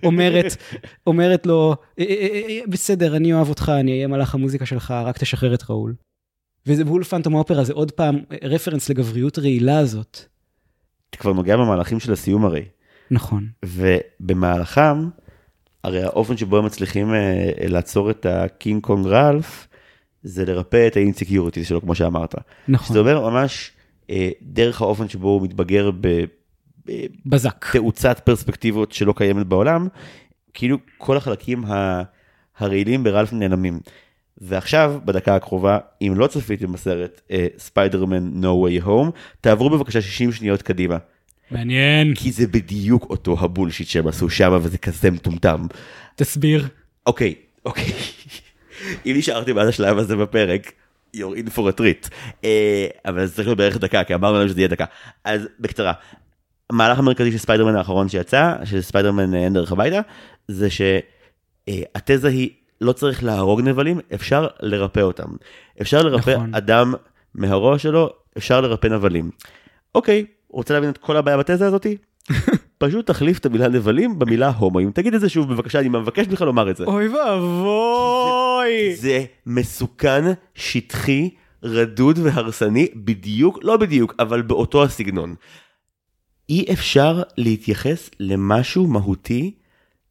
אומרת, [LAUGHS] אומרת לו, "אה, אה, אה, בסדר, אני אוהב אותך, אני אהיה מלאך המוזיקה שלך, רק תשחרר את ראול. וזה בול פנטום האופרה, זה עוד פעם רפרנס לגבריות רעילה הזאת. אתה כבר נוגע במהלכים של הסיום הרי. נכון. ובמהלכם, הרי האופן שבו הם מצליחים לעצור את הקינג קונג רלף, זה לרפא את ה insecurity שלו, כמו שאמרת. נכון. שזה אומר ממש אה, דרך האופן שבו הוא מתבגר בזק. בתאוצת פרספקטיבות שלא קיימת בעולם, כאילו כל החלקים הרעילים ברלף נעלמים. ועכשיו, בדקה הקרובה, אם לא צפיתם בסרט ספיידרמן No Way Home, תעברו בבקשה 60 שניות קדימה. מעניין. כי זה בדיוק אותו ה bullshit שהם עשו שם וזה כזה מטומטם. תסביר. אוקיי, אוקיי. אם נשארתם עד השלב הזה בפרק, you're in for a treat. אה, אבל זה צריך להיות בערך דקה, כי אמרנו להם שזה יהיה דקה. אז בקצרה, המהלך המרכזי של ספיידרמן האחרון שיצא, של ספיידרמן אה, אין דרך הביתה, זה שהתזה היא לא צריך להרוג נבלים, אפשר לרפא אותם. אפשר לרפא נכון. אדם מהראש שלו, אפשר לרפא נבלים. אוקיי, רוצה להבין את כל הבעיה בתזה הזאתי? [LAUGHS] פשוט תחליף את המילה נבלים במילה הומואים. תגיד את זה שוב בבקשה, אני מבקש ממך לומר את זה. אוי ואבוי. זה מסוכן, שטחי, רדוד והרסני, בדיוק, לא בדיוק, אבל באותו הסגנון. אי אפשר להתייחס למשהו מהותי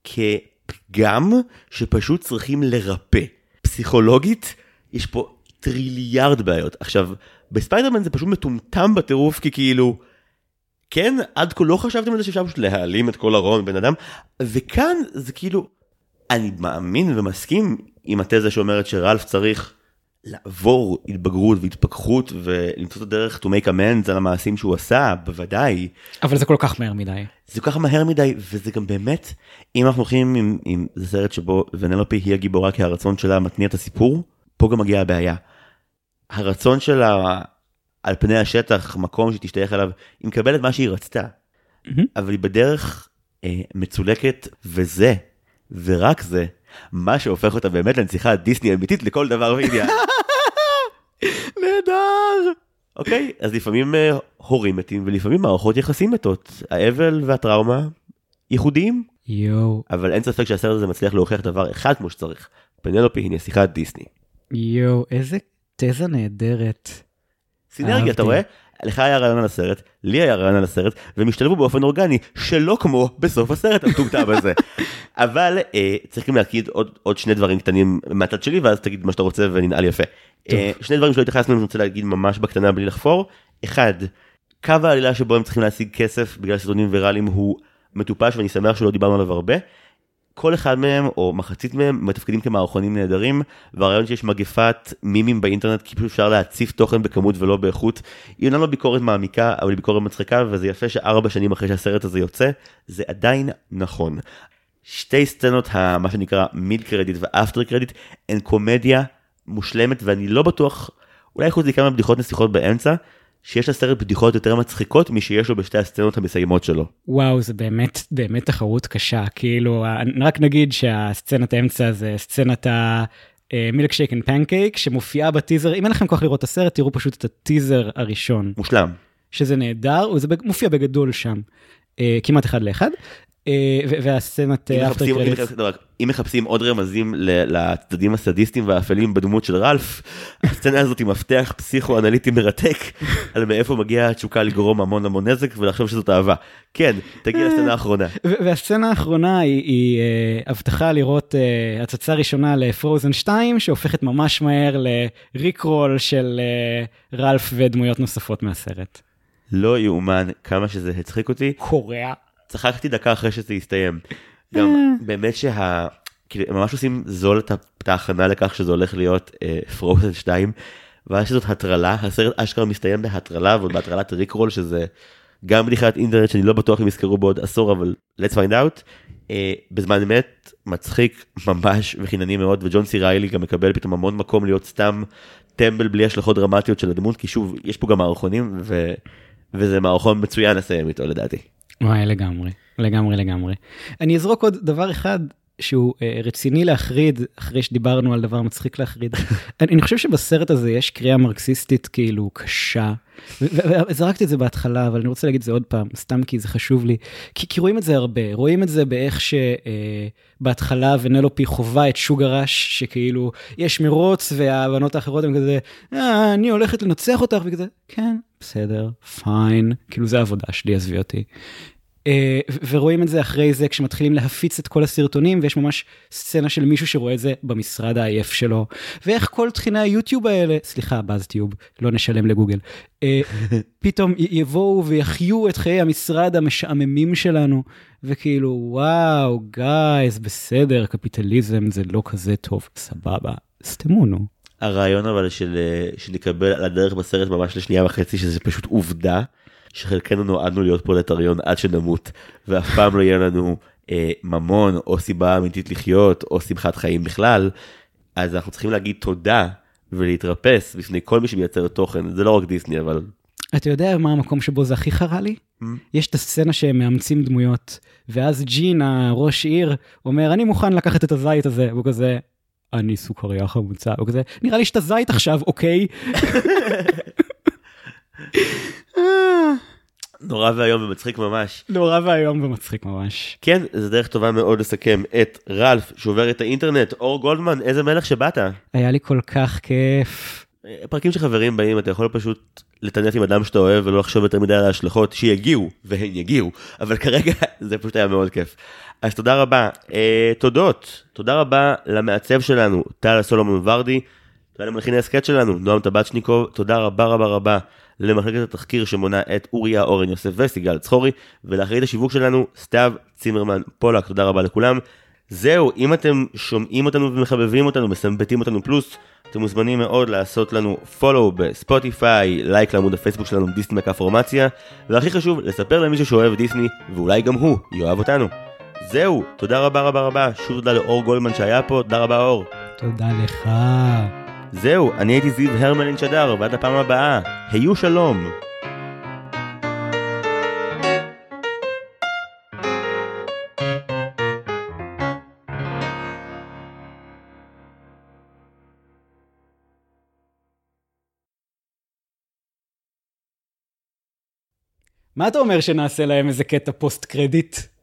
כפגם שפשוט צריכים לרפא. פסיכולוגית, יש פה טריליארד בעיות. עכשיו, בספיידרמן זה פשוט מטומטם בטירוף, כי כאילו, כן, עד כה לא חשבתם על זה שאפשר פשוט להעלים את כל הרוע מבן אדם, וכאן זה כאילו, אני מאמין ומסכים עם התזה שאומרת שרלף צריך לעבור התבגרות והתפכחות ולמצוא את הדרך to make amends על המעשים שהוא עשה, בוודאי. אבל זה כל כך מהר מדי. זה כל כך מהר מדי, וזה גם באמת, אם אנחנו הולכים עם, עם זה סרט שבו ונלופי היא הגיבורה כי הרצון שלה מתניע את הסיפור, פה גם מגיעה הבעיה. הרצון שלה על פני השטח, מקום שתשתייך אליו, היא מקבלת מה שהיא רצתה, מהמם. אבל היא בדרך אה, מצולקת, וזה, ורק זה, מה שהופך אותה באמת לנציחה דיסני אמיתית לכל דבר ועניין. [LAUGHS] נהדר. אוקיי, אז לפעמים אה, הורים מתים ולפעמים מערכות יחסים מתות. האבל והטראומה ייחודיים, יואו, אבל אין ספק שהסרט הזה מצליח להוכיח דבר אחד כמו שצריך. פנלופי היא נסיכת דיסני. יואו, איזה תזה נהדרת. סינרגיה. אתה רואה? לך היה רעיון על הסרט, לי היה רעיון על הסרט, והם השתלבו באופן אורגני, שלא כמו בסוף הסרט המטומטם הזה. [LAUGHS] אבל אה, צריך גם להגיד עוד, עוד שני דברים קטנים מהצד שלי, ואז תגיד מה שאתה רוצה וננעל יפה. אה, שני דברים שלא התייחסנו, אני רוצה להגיד ממש בקטנה בלי לחפור. אחד, קו העלילה שבו הם צריכים להשיג כסף בגלל סרטונים ויראליים הוא מטופש, ואני שמח שלא דיברנו עליו הרבה. כל אחד מהם, או מחצית מהם, מתפקדים כמערכונים נהדרים, והרעיון שיש מגפת מימים באינטרנט, כי פשוט אפשר להציף תוכן בכמות ולא באיכות, היא אומנם לא ביקורת מעמיקה, אבל היא ביקורת מצחיקה, וזה יפה שארבע שנים אחרי שהסרט הזה יוצא, זה עדיין נכון. שתי סצנות, מה שנקרא מיד קרדיט ואפטר קרדיט, הן קומדיה מושלמת, ואני לא בטוח, אולי חוץ מכמה בדיחות נסיכות באמצע, שיש לסרט בדיחות יותר מצחיקות משיש לו בשתי הסצנות המסיימות שלו. וואו, זה באמת, באמת תחרות קשה. כאילו, רק נגיד שהסצנת האמצע זה סצנת ה... milkshake and pancake שמופיעה בטיזר אם אין לכם כוח לראות את הסרט תראו פשוט את הטיזר הראשון מושלם. שזה נהדר וזה מופיע בגדול שם אה, כמעט אחד לאחד. אה, והסצנת after credits. מחפשים- לא, רק, אם מחפשים עוד רמזים לצדדים הסדיסטיים והאפלים בדמות של רלף, הסצנה הזאת היא מפתח פסיכו-אנליטי מרתק על מאיפה מגיעה התשוקה לגרום המון המון נזק ולחשוב שזאת אהבה. כן, תגיע לסצנה האחרונה. והסצנה האחרונה היא, אה, הבטחה לראות אה, הצצה ראשונה לפרוזן 2 שהופכת ממש מהר לריקרול של אה, רלף ודמויות נוספות מהסרט. לא יאומן כמה שזה הצחיק אותי. קוריאה. צחקתי דקה אחרי שזה הסתיים. גם באמת שה... כאילו, הם ממש עושים זול את ההכנה לכך שזה הולך להיות פרוזן 2, ואז שזאת הטרלה, הסרט אשכרה מסתיים בהטרלה, ועוד בהטרלת ריקרול, שזה גם בדיחת אינטרנט שאני לא בטוח אם יזכרו בעוד עשור, אבל let's find out. אה, בזמן אמת, מצחיק ממש וחינני מאוד, וג'ון סי ריילי גם מקבל פתאום המון מקום להיות סתם טמבל בלי השלכות דרמטיות של הדמות, כי שוב, יש פה גם מערכונים, ו... וזה מערכון מצוין לסיים איתו לדעתי. וואי לגמרי לגמרי לגמרי. אני אזרוק עוד דבר אחד שהוא אה, רציני להחריד אחרי שדיברנו על דבר מצחיק להחריד. [LAUGHS] אני, אני חושב שבסרט הזה יש קריאה מרקסיסטית כאילו קשה. וזרקתי את זה בהתחלה אבל אני רוצה להגיד את זה עוד פעם סתם כי זה חשוב לי כי, כי רואים את זה הרבה רואים את זה באיך שבהתחלה ונלופי חווה את שוגר ראש שכאילו יש מרוץ והבנות האחרות הן כזה אה, אני הולכת לנצח אותך וכזה כן בסדר פיין כאילו זה העבודה שלי עזבי אותי. אה, ורואים את זה אחרי זה כשמתחילים להפיץ את כל הסרטונים ויש ממש סצנה של מישהו שרואה את זה במשרד העייף שלו ואיך כל תכיני היוטיוב האלה סליחה בזטיוב לא נשלם לגוגל אה, [LAUGHS] פתאום יבואו ויחיו את חיי המשרד המשעממים שלנו וכאילו וואו גייז בסדר קפיטליזם זה לא כזה טוב סבבה סתמו נו. הרעיון אבל של אה, שנקבל על הדרך בסרט ממש לשנייה וחצי שזה פשוט עובדה שחלקנו נועדנו להיות פרולטריון עד שנמות ואף פעם לא יהיה לנו אה, ממון או סיבה אמיתית לחיות או שמחת חיים בכלל אז אנחנו צריכים להגיד תודה ולהתרפס בפני כל מי שמייצר תוכן זה לא רק דיסני אבל אתה יודע מה המקום שבו זה הכי חרה לי? יש את הסצנה שהם מאמצים דמויות, ואז ג'ין, הראש עיר, אומר, אני מוכן לקחת את הזית הזה, והוא כזה, אני סוכריה חמוצה, הוא כזה, נראה לי שאתה זית עכשיו, אוקיי? [LAUGHS] נורא ואיום ומצחיק ממש. נורא ואיום ומצחיק ממש. כן, זו דרך טובה מאוד לסכם את רלף שובר את האינטרנט, אור גולדמן, איזה מלך שבאת. היה לי כל כך כיף. פרקים שחברים באים אתה יכול פשוט לטנף עם אדם שאתה אוהב ולא לחשוב יותר מדי על ההשלכות שיגיעו והן יגיעו אבל כרגע [LAUGHS] זה פשוט היה מאוד כיף. אז תודה רבה אה, תודות תודה רבה למעצב שלנו טל סולומון ורדי. תודה למלחיני הסקט שלנו נועם טבצ'ניקוב תודה רבה רבה רבה למחלקת התחקיר שמונה את אוריה אורן יוסף וסיגל צחורי ולאחראית השיווק שלנו סתיו צימרמן פולק תודה רבה לכולם. זהו אם אתם שומעים אותנו ומחבבים אותנו מסמבטים אותנו פלוס אתם מוזמנים מאוד לעשות לנו follow בספוטיפיי, לייק לעמוד הפייסבוק שלנו דיסני מקה פורמציה, והכי חשוב, לספר למישהו שאוהב דיסני, ואולי גם הוא יאהב אותנו. זהו, תודה רבה רבה רבה, שוב תודה לאור גולדמן שהיה פה, תודה רבה אור. תודה לך. זהו, אני הייתי זיו הרמלין שדר, ועד הפעם הבאה, היו שלום. מה אתה אומר שנעשה להם איזה קטע פוסט קרדיט?